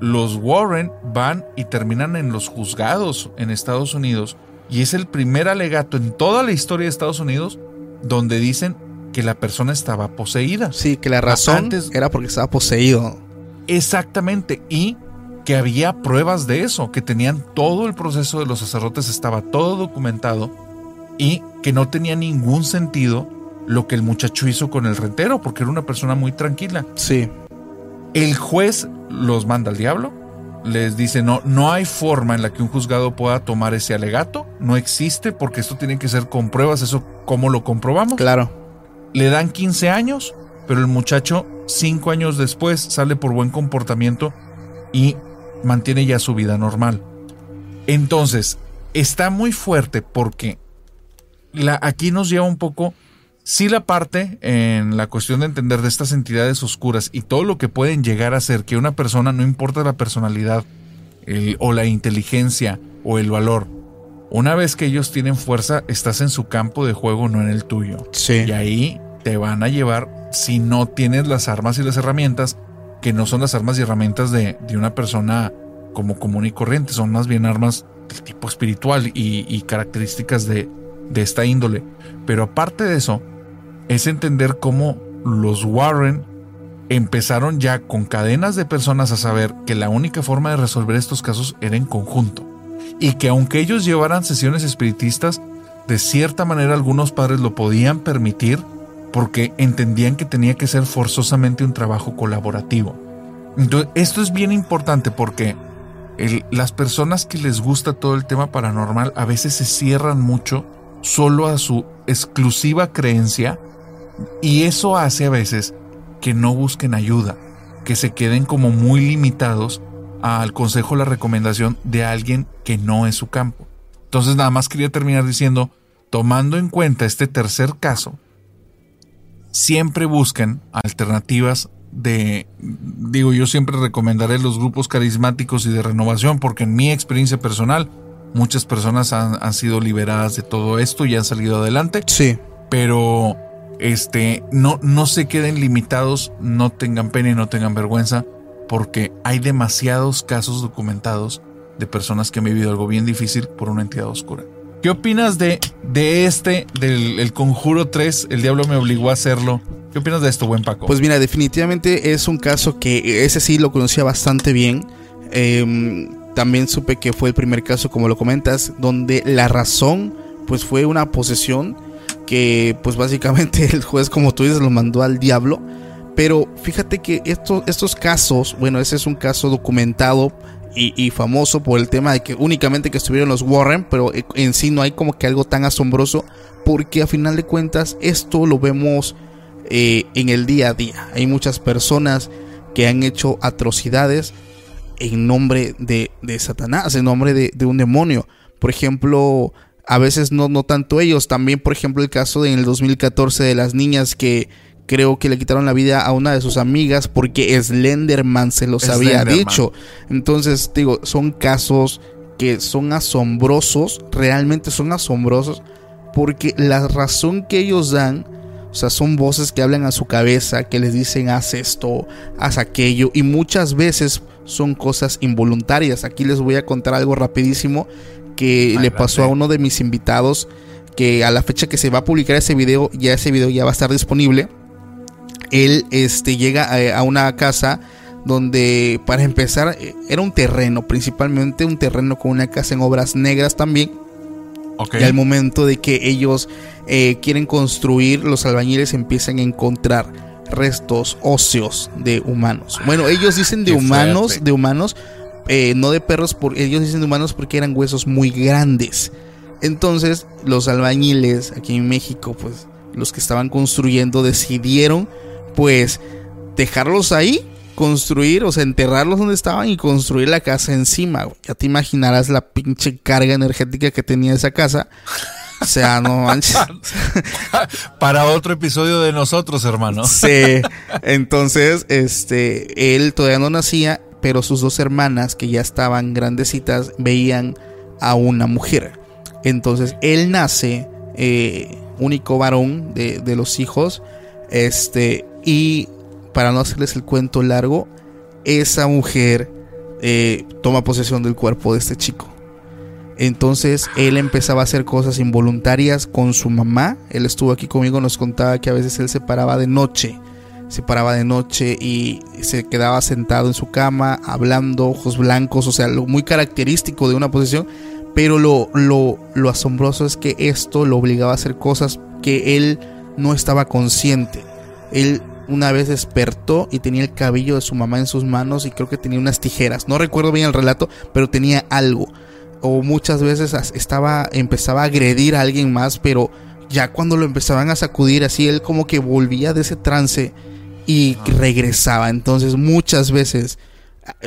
los Warren van y terminan en los juzgados en Estados Unidos y es el primer alegato en toda la historia de Estados Unidos donde dicen que la persona estaba poseída. Sí, que la razón Antes- era porque estaba poseído. Exactamente, y que había pruebas de eso, que tenían todo el proceso de los sacerdotes, estaba todo documentado y que no tenía ningún sentido lo que el muchacho hizo con el rentero, porque era una persona muy tranquila. Sí. El juez los manda al diablo, les dice, no, no hay forma en la que un juzgado pueda tomar ese alegato, no existe porque esto tiene que ser con pruebas, eso cómo lo comprobamos. Claro. Le dan 15 años, pero el muchacho, 5 años después, sale por buen comportamiento y mantiene ya su vida normal. Entonces, está muy fuerte porque la, aquí nos lleva un poco, sí la parte en la cuestión de entender de estas entidades oscuras y todo lo que pueden llegar a ser que una persona, no importa la personalidad el- o la inteligencia o el valor, una vez que ellos tienen fuerza, estás en su campo de juego, no en el tuyo. Sí. Y ahí te van a llevar si no tienes las armas y las herramientas, que no son las armas y herramientas de, de una persona como común y corriente, son más bien armas del tipo espiritual y, y características de, de esta índole. Pero aparte de eso, es entender cómo los Warren empezaron ya con cadenas de personas a saber que la única forma de resolver estos casos era en conjunto. Y que aunque ellos llevaran sesiones espiritistas, de cierta manera algunos padres lo podían permitir porque entendían que tenía que ser forzosamente un trabajo colaborativo. Entonces, esto es bien importante porque las personas que les gusta todo el tema paranormal a veces se cierran mucho solo a su exclusiva creencia y eso hace a veces que no busquen ayuda, que se queden como muy limitados al consejo o la recomendación de alguien que no es su campo. Entonces nada más quería terminar diciendo, tomando en cuenta este tercer caso, siempre busquen alternativas de, digo, yo siempre recomendaré los grupos carismáticos y de renovación, porque en mi experiencia personal, muchas personas han, han sido liberadas de todo esto y han salido adelante, Sí. pero este, no, no se queden limitados, no tengan pena y no tengan vergüenza, porque hay demasiados casos documentados de personas que han vivido algo bien difícil por una entidad oscura. ¿Qué opinas de, de este, del el Conjuro 3? El diablo me obligó a hacerlo. ¿Qué opinas de esto, buen Paco? Pues mira, definitivamente es un caso que ese sí lo conocía bastante bien. Em, también supe que fue el primer caso, como lo comentas, donde la razón pues fue una posesión que pues básicamente [LAUGHS] el juez, como tú dices, lo mandó al diablo. Pero fíjate que estos, estos casos, bueno, ese es un caso documentado y, y famoso por el tema de que únicamente que estuvieron los Warren, pero en sí no hay como que algo tan asombroso, porque a final de cuentas esto lo vemos eh, en el día a día. Hay muchas personas que han hecho atrocidades en nombre de, de Satanás, en nombre de, de un demonio. Por ejemplo, a veces no, no tanto ellos, también por ejemplo el caso de en el 2014 de las niñas que creo que le quitaron la vida a una de sus amigas porque Slenderman se los había dicho. Entonces, digo, son casos que son asombrosos, realmente son asombrosos, porque la razón que ellos dan, o sea, son voces que hablan a su cabeza, que les dicen haz esto, haz aquello, y muchas veces son cosas involuntarias. Aquí les voy a contar algo rapidísimo que le pasó a uno de mis invitados, que a la fecha que se va a publicar ese video, ya ese video ya va a estar disponible. Él este, llega a, a una casa donde para empezar eh, era un terreno, principalmente un terreno con una casa en obras negras también. Y al momento de que ellos eh, quieren construir, los albañiles empiezan a encontrar restos óseos de humanos. Bueno, ellos dicen de Qué humanos, fuerte. de humanos, eh, no de perros, porque ellos dicen de humanos porque eran huesos muy grandes. Entonces, los albañiles aquí en México, pues los que estaban construyendo decidieron, pues, dejarlos ahí, construir, o sea, enterrarlos donde estaban y construir la casa encima. güey. Ya te imaginarás la pinche carga energética que tenía esa casa. O sea, no [LAUGHS] manches. Para otro episodio de nosotros, hermano. Sí. Entonces, este, él todavía no nacía, pero sus dos hermanas, que ya estaban grandecitas, veían a una mujer. Entonces, él nace, eh, único varón de, de los hijos, este, y para no hacerles el cuento largo, esa mujer eh, toma posesión del cuerpo de este chico. Entonces él empezaba a hacer cosas involuntarias con su mamá. Él estuvo aquí conmigo, nos contaba que a veces él se paraba de noche. Se paraba de noche y se quedaba sentado en su cama, hablando, ojos blancos, o sea, lo muy característico de una posesión. Pero lo, lo, lo asombroso es que esto lo obligaba a hacer cosas que él no estaba consciente. Él una vez despertó y tenía el cabello de su mamá en sus manos y creo que tenía unas tijeras. No recuerdo bien el relato, pero tenía algo. O muchas veces estaba empezaba a agredir a alguien más, pero ya cuando lo empezaban a sacudir así él como que volvía de ese trance y regresaba. Entonces muchas veces,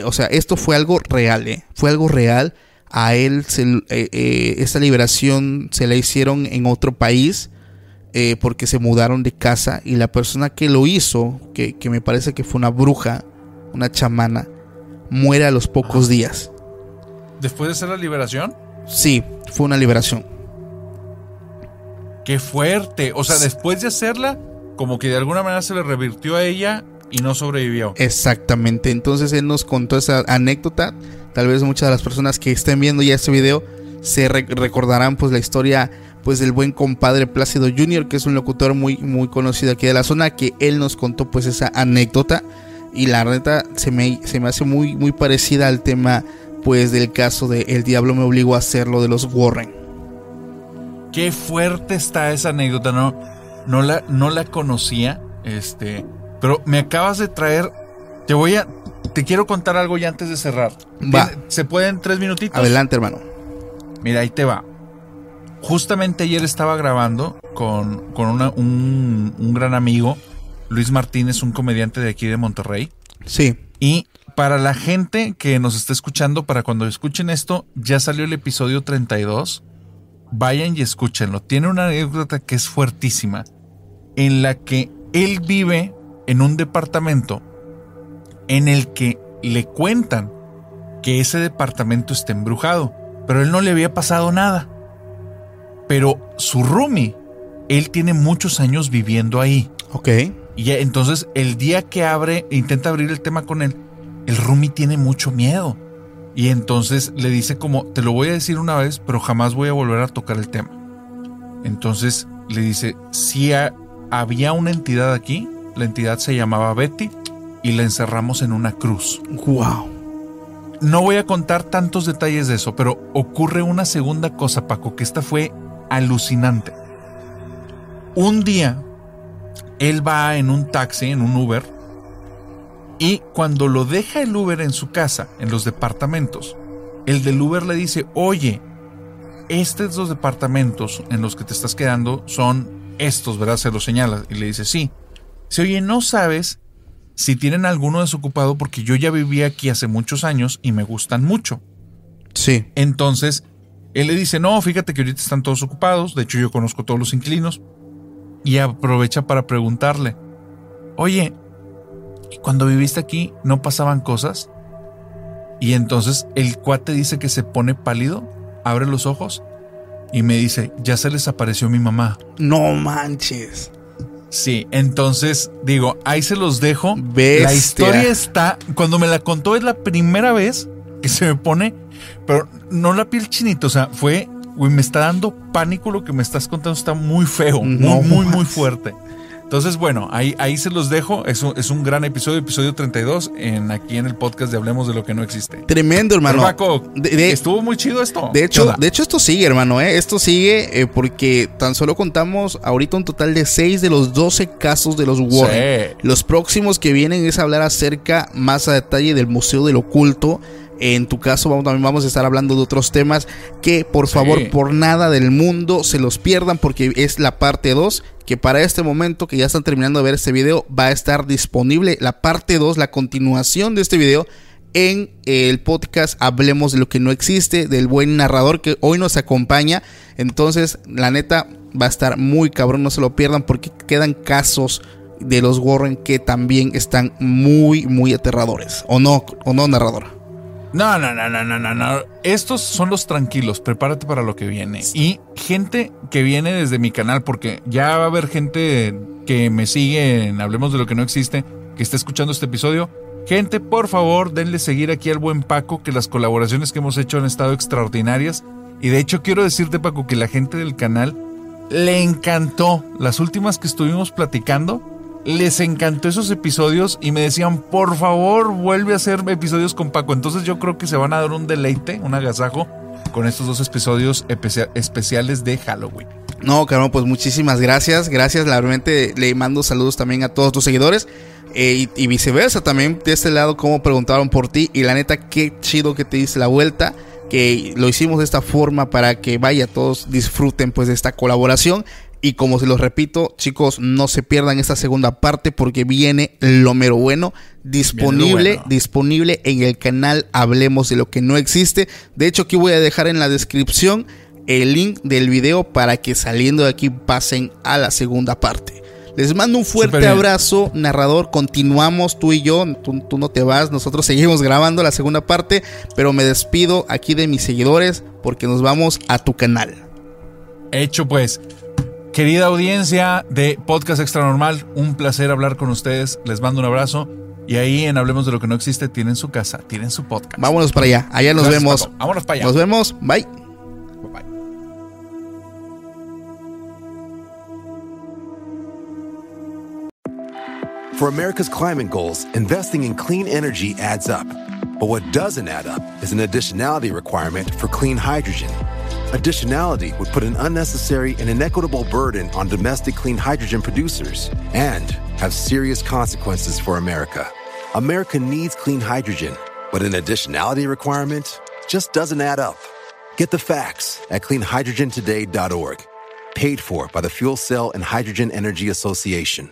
o sea, esto fue algo real, ¿eh? fue algo real. A él se, eh, eh, esta liberación se la hicieron en otro país eh, porque se mudaron de casa y la persona que lo hizo, que, que me parece que fue una bruja, una chamana, muere a los pocos días. Después de hacer la liberación, Sí, fue una liberación. qué fuerte. O sea, después de hacerla, como que de alguna manera se le revirtió a ella y no sobrevivió. Exactamente. Entonces él nos contó esa anécdota. Tal vez muchas de las personas que estén viendo ya este video se re- recordarán pues la historia pues del buen compadre Plácido Jr., que es un locutor muy muy conocido aquí de la zona, que él nos contó pues esa anécdota y la neta se me, se me hace muy muy parecida al tema pues del caso de El diablo me obligó a hacerlo de los Warren. Qué fuerte está esa anécdota, no, no la, no la conocía, este, pero me acabas de traer, te voy a, te quiero contar algo ya antes de cerrar. Va. ¿Tiene- ¿Se pueden tres minutitos? Adelante, hermano. Mira, ahí te va. Justamente ayer estaba grabando con, con una- un, un gran amigo, Luis Martínez, un comediante de aquí de Monterrey. Sí. Y para la gente que nos está escuchando, para cuando escuchen esto, ya salió el episodio 32. Vayan y escúchenlo. Tiene una anécdota que es fuertísima, en la que él vive en un departamento en el que le cuentan que ese departamento está embrujado, pero él no le había pasado nada. Pero su roomie, él tiene muchos años viviendo ahí. Ok. Y entonces el día que abre, intenta abrir el tema con él, el Rumi tiene mucho miedo. Y entonces le dice como, te lo voy a decir una vez, pero jamás voy a volver a tocar el tema. Entonces le dice, si ha- había una entidad aquí, la entidad se llamaba Betty y la encerramos en una cruz. Wow. No voy a contar tantos detalles de eso, pero ocurre una segunda cosa, Paco, que esta fue alucinante. Un día, él va en un taxi, en un Uber, y cuando lo deja el Uber en su casa, en los departamentos, el del Uber le dice, oye, estos dos departamentos en los que te estás quedando son estos, ¿verdad? Se los señala y le dice, sí. Dice, oye, ¿no sabes si tienen alguno desocupado porque yo ya viví aquí hace muchos años y me gustan mucho. Sí. Entonces, él le dice, no, fíjate que ahorita están todos ocupados, de hecho yo conozco todos los inquilinos, y aprovecha para preguntarle, oye, ¿y cuando viviste aquí no pasaban cosas? Y entonces el cuate dice que se pone pálido, abre los ojos y me dice, ya se les apareció mi mamá. No manches. Sí, entonces digo, ahí se los dejo. Bestia. La historia está, cuando me la contó es la primera vez que se me pone, pero no la piel chinita, o sea, fue, güey, me está dando pánico lo que me estás contando, está muy feo, No muy, muy, muy fuerte. Entonces, bueno, ahí, ahí se los dejo. Es un, es un gran episodio, episodio 32, en, aquí en el podcast de Hablemos de lo que no existe. Tremendo, hermano. Paco, De- de- estuvo muy chido esto. De ¿Qué hecho, de hecho esto sigue, hermano, ¿eh? Esto sigue eh, porque tan solo contamos ahorita un total de 6 de los 12 casos de los Warren. Sí. Los próximos que vienen es hablar acerca más a detalle del Museo del Oculto. En tu caso vamos, también vamos a estar hablando de otros temas que por Sí. favor por nada del mundo se los pierdan porque es la parte 2 que para este momento que ya están terminando de ver este video va a estar disponible la parte 2, la continuación de este video en el podcast Hablemos de lo que no existe, del buen narrador que hoy nos acompaña. Entonces, la neta, va a estar muy cabrón, no se lo pierdan porque quedan casos de los Warren que también están muy, muy aterradores. ¿O no, o no, narrador? No, no, no, no, no, no, no. Estos son los tranquilos. Prepárate para lo que viene. Y gente que viene desde mi canal, porque ya va a haber gente que me sigue en Hablemos de lo que no existe, que está escuchando este episodio. Gente, por favor, denle seguir aquí al buen Paco, que las colaboraciones que hemos hecho han estado extraordinarias. Y de hecho, quiero decirte, Paco, que la gente del canal le encantó las últimas que estuvimos platicando. Les encantó esos episodios y me decían, por favor, vuelve a hacer episodios con Paco. Entonces yo creo que se van a dar un deleite, un agasajo con estos dos episodios especia- especiales de Halloween. No, cabrón, pues muchísimas gracias. Gracias, realmente le mando saludos también a todos tus seguidores. eh, y, y viceversa, también de este lado, como preguntaron por ti. Y la neta, qué chido que te diste la vuelta. Que lo hicimos de esta forma para que vaya, todos disfruten pues de esta colaboración. Y como se los repito, chicos, no se pierdan esta segunda parte porque viene lo mero bueno. Disponible, bueno. disponible en el canal Hablemos de lo que no existe. De hecho, aquí voy a dejar en la descripción el link del video para que saliendo de aquí pasen a la segunda parte. Les mando un fuerte abrazo, narrador. Continuamos tú y yo. Tú, tú no te vas, nosotros seguimos grabando la segunda parte. Pero me despido aquí de mis seguidores porque nos vamos a tu canal. Hecho pues, querida audiencia de Podcast Extra Normal, un placer hablar con ustedes. Les mando un abrazo. Y ahí en Hablemos de lo que no existe, tienen su casa, tienen su podcast. Vámonos para allá. Allá nos Gracias, vemos. Paco. Vámonos para allá. Nos vemos. Bye. Bye. For America's climate goals, investing in clean energy adds up. But what doesn't add up is an additionality requirement for clean hydrogen. Additionality would put an unnecessary and inequitable burden on domestic clean hydrogen producers and have serious consequences for America. America needs clean hydrogen, but an additionality requirement just doesn't add up. Get the facts at cleanhydrogentoday.org. Paid for by the Fuel Cell and Hydrogen Energy Association.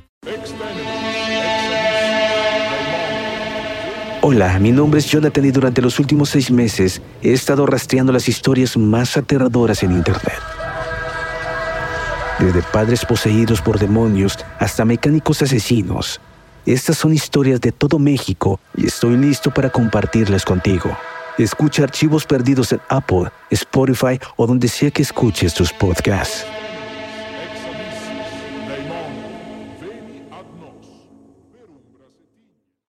Hola, mi nombre es Jonathan y durante los últimos seis meses he estado rastreando las historias más aterradoras en Internet. Desde padres poseídos por demonios hasta mecánicos asesinos. Estas son historias de todo México y estoy listo para compartirlas contigo. Escucha archivos perdidos en Apple, Spotify o donde sea que escuches tus podcasts.